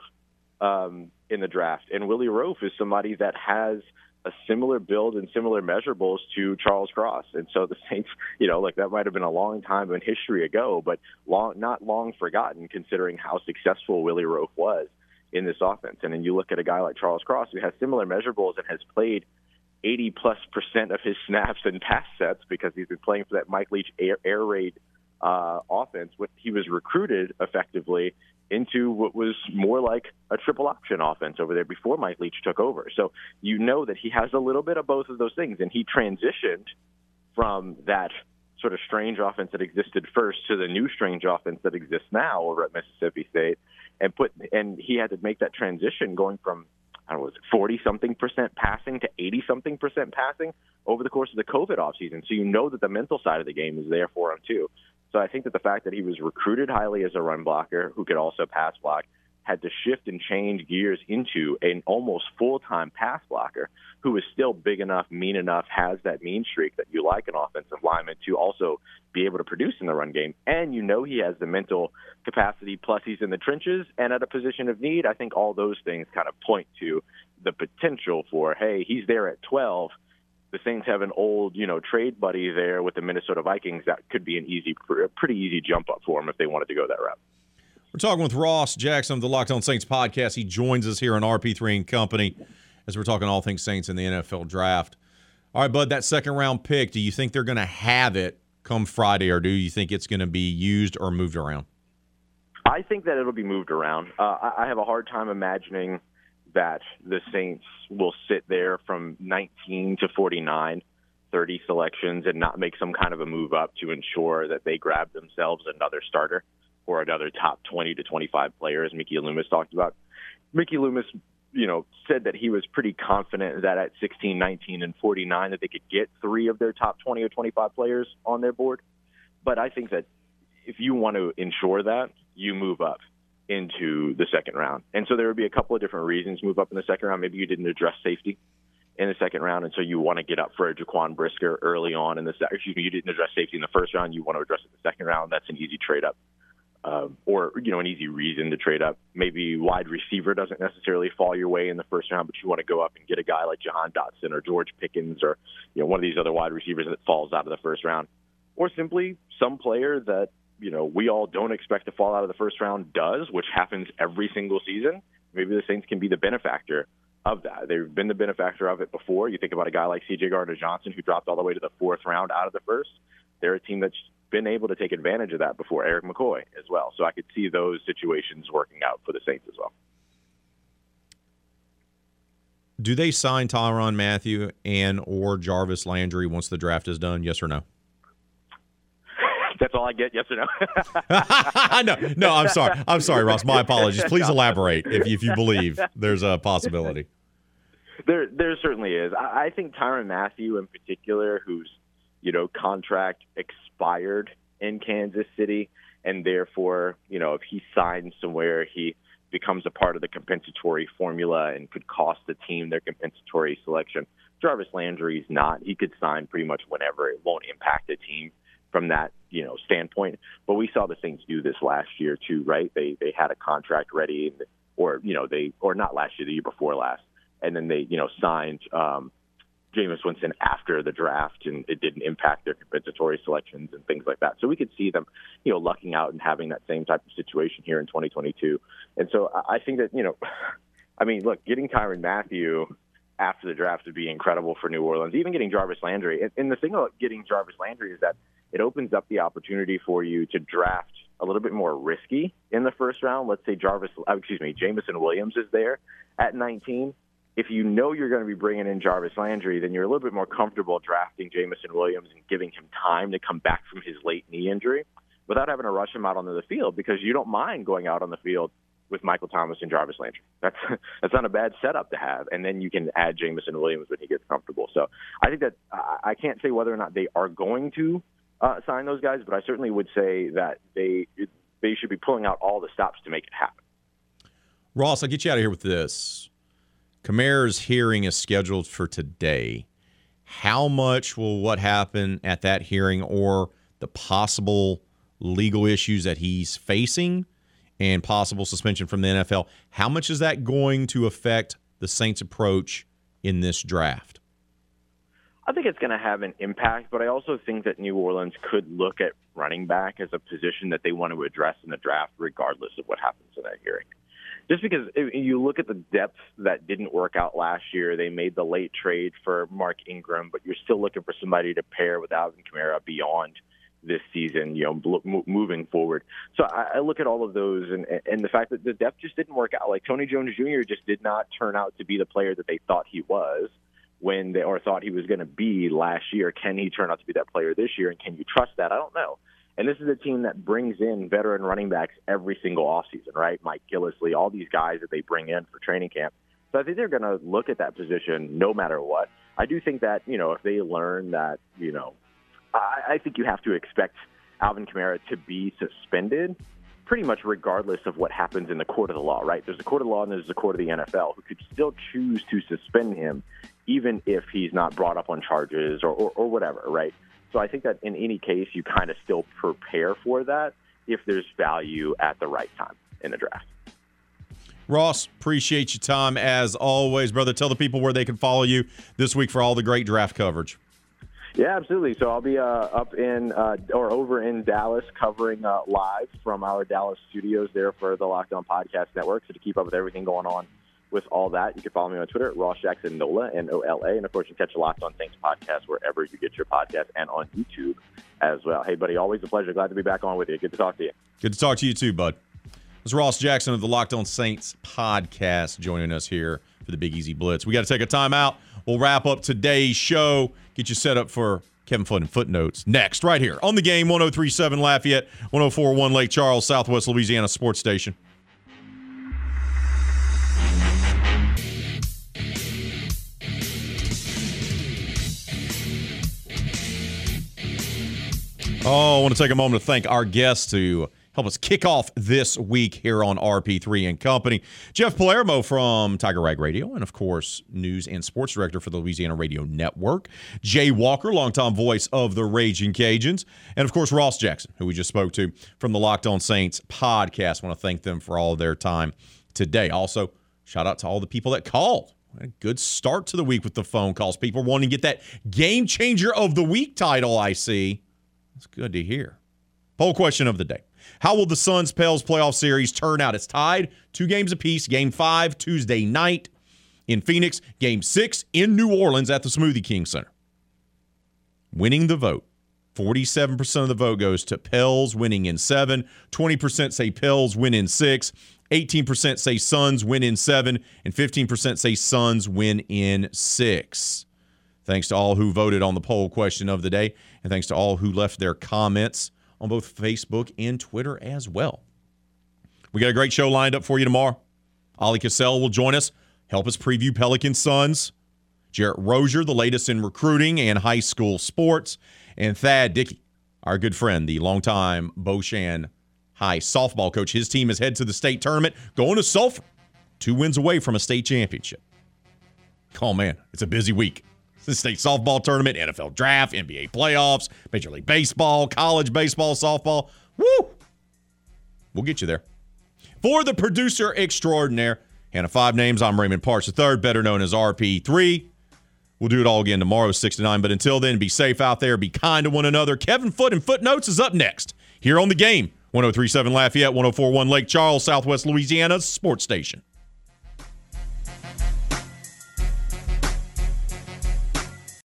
um, in the draft. And Willie Roaf is somebody that has a similar build and similar measurables to Charles Cross. And so the Saints, you know, like that might have been a long time in history ago, but long, not long forgotten considering how successful Willie Roaf was in this offense. And then you look at a guy like Charles Cross who has similar measurables and has played 80 plus percent of his snaps and pass sets because he's been playing for that Mike Leach air, air raid uh, offense. He was recruited effectively into what was more like a triple option offense over there before Mike Leach took over. So you know that he has a little bit of both of those things, and he transitioned from that sort of strange offense that existed first to the new strange offense that exists now over at Mississippi State, and put and he had to make that transition going from I don't know, was it 40 something percent passing to 80 something percent passing over the course of the COVID offseason. So you know that the mental side of the game is there for him too. So I think that the fact that he was recruited highly as a run blocker who could also pass block had to shift and change gears into an almost full-time pass blocker who is still big enough, mean enough, has that mean streak that you like an offensive lineman to also be able to produce in the run game. And you know he has the mental capacity, plus he's in the trenches and at a position of need. I think all those things kind of point to the potential for, hey, he's there at 12. The Saints have an old, you know, trade buddy there with the Minnesota Vikings. That could be an easy, pretty easy jump up for him if they wanted to go that route. We're talking with Ross Jackson of the Locked On Saints podcast. He joins us here on RP3 and Company as we're talking all things Saints in the NFL draft. All right, Bud, that second round pick, do you think they're going to have it come Friday, or do you think it's going to be used or moved around? I think that it'll be moved around. Uh, I, I have a hard time imagining that the Saints will sit there from 19 to 49, 30 selections, and not make some kind of a move up to ensure that they grab themselves another starter or another top 20 to 25 player, as Mickey Loomis talked about. Mickey Loomis, you know, said that he was pretty confident that at 16, 19, and 49 that they could get three of their top 20 or 25 players on their board. But I think that if you want to ensure that, you move up into the second round. And so there would be a couple of different reasons move up in the second round. Maybe you didn't address safety in the second round, and so you want to get up for a Jaquan Brisker early on in the second. Excuse me, you didn't address safety in the first round. You want to address it in the second round. That's an easy trade up, um, or you know, an easy reason to trade up. Maybe wide receiver doesn't necessarily fall your way in the first round, but you want to go up and get a guy like Jahan Dotson or George Pickens or you know one of these other wide receivers that falls out of the first round, or simply some player that you know we all don't expect to fall out of the first round does, which happens every single season. Maybe the Saints can be the benefactor of that. They've been the benefactor of it before. You think about a guy like C.J. Gardner Johnson who dropped all the way to the fourth round out of the first. They're a team that's been able to take advantage of that before. Erik McCoy as well. So I could see those situations working out for the Saints as well. Do they sign Tyrann Mathieu and or Jarvis Landry once the draft is done? Yes or no? That's all I get. Yes or no? no, no. I'm sorry. I'm sorry, Ross. My apologies. Please elaborate if if you believe there's a possibility. There, there certainly is. I, I think Tyrann Mathieu, in particular, whose you know contract expired in Kansas City, and therefore, you know, if he signs somewhere, he becomes a part of the compensatory formula and could cost the team their compensatory selection. Jarvis Landry's not. He could sign pretty much whenever. It won't impact the team from that you know standpoint. But we saw the Saints do this last year too, right? They they had a contract ready, or you know they or not last year, the year before last, and then they, you know, signed um, Jameis Winston after the draft, and it didn't impact their compensatory selections and things like that. So we could see them, you know, lucking out and having that same type of situation here in 2022. And so I think that, you know, I mean, look, getting Tyrann Mathieu after the draft would be incredible for New Orleans. Even getting Jarvis Landry, and, and the thing about getting Jarvis Landry is that it opens up the opportunity for you to draft a little bit more risky in the first round. Let's say Jarvis, uh, excuse me, Jameson Williams is there at 19. If you know you're going to be bringing in Jarvis Landry, then you're a little bit more comfortable drafting Jameson Williams and giving him time to come back from his late knee injury without having to rush him out onto the field because you don't mind going out on the field with Michael Thomas and Jarvis Landry. That's that's not a bad setup to have, and then you can add Jameson Williams when he gets comfortable. So I think that I can't say whether or not they are going to uh, sign those guys, but I certainly would say that they they should be pulling out all the stops to make it happen. Ross, I'll get you out of here with this. Kamara's hearing is scheduled for today. How much will what happen at that hearing or the possible legal issues that he's facing and possible suspension from the NFL, how much is that going to affect the Saints' approach in this draft? I think it's going to have an impact, but I also think that New Orleans could look at running back as a position that they want to address in the draft, regardless of what happens in that hearing. Just because you look at the depth that didn't work out last year, they made the late trade for Mark Ingram, but you're still looking for somebody to pair with Alvin Kamara beyond this season, you know, moving forward. So I look at all of those and, and the fact that the depth just didn't work out. Like Tony Jones Jr. just did not turn out to be the player that they thought he was when they or thought he was going to be last year. Can he turn out to be that player this year? And can you trust that? I don't know. And this is a team that brings in veteran running backs every single offseason, right? Mike Gillislee, all these guys that they bring in for training camp. So I think they're going to look at that position no matter what. I do think that, you know, if they learn that, you know, I, I think you have to expect Alvin Kamara to be suspended pretty much regardless of what happens in the court of the law, right? There's a court of law and there's a court of the NFL who could still choose to suspend him even if he's not brought up on charges or, or, or whatever, right? So I think that in any case, you kind of still prepare for that if there's value at the right time in the draft. Ross, appreciate your time as always, brother. Tell the people where they can follow you this week for all the great draft coverage. Yeah, absolutely. So I'll be uh, up in uh, or over in Dallas covering uh, live from our Dallas studios there for the Locked On Podcast Network. So to keep up with everything going on with all that, you can follow me on Twitter at Ross Jackson Nola N O L A, and of course you can catch the Locked On Things podcast wherever you get your podcast and on YouTube as well. Hey, buddy, always a pleasure. Glad to be back on with you. Good to talk to you. Good to talk to you too, bud. It's Ross Jackson of the Locked On Saints podcast joining us here for the Big Easy Blitz. We got to take a timeout. We'll wrap up today's show, get you set up for Kevin and footnotes next, right here on the game 1037 Lafayette, 1041 Lake Charles, Southwest Louisiana Sports Station. Oh, I want to take a moment to thank our guests to help us kick off this week here on RP3 and Company. Jeff Palermo from Tiger Rag Radio, and of course, news and sports director for the Louisiana Radio Network. Jay Walker, longtime voice of the Raging Cajuns, and of course, Ross Jackson, who we just spoke to from the Locked On Saints podcast. I want to thank them for all their time today. Also, shout out to all the people that called. A good start to the week with the phone calls. People wanting to get that game changer of the week title, I see. That's good to hear. Poll question of the day. How will the Suns Pels playoff series turn out? It's tied two games apiece. Game five, Tuesday night in Phoenix. Game six in New Orleans at the Smoothie King Center. Winning the vote. 47% of the vote goes to Pels winning in seven. 20% say Pels win in six. 18% say Suns win in seven. And 15% say Suns win in six. Thanks to all who voted on the poll question of the day, and thanks to all who left their comments on both Facebook and Twitter as well. We got a great show lined up for you tomorrow. Ollie Cassell will join us, help us preview Pelican Suns. Jarrett Rozier, the latest in recruiting and high school sports, and Thad Dickey, our good friend, the longtime Boshan High softball coach. His team is head to the state tournament, going to Sulphur, two wins away from a state championship. Oh man, it's a busy week. The state softball tournament, NFL draft, NBA playoffs, Major League Baseball, college baseball, softball. Woo! We'll get you there. For the producer extraordinaire, Hannah Five Names. I'm Raymond Parks III, better known as RP3. We'll do it all again tomorrow, 6 to 9. But until then, be safe out there. Be kind to one another. Kevin Foot and Footnotes is up next here on the game. 1037 Lafayette, 1041 Lake Charles, Southwest Louisiana sports station.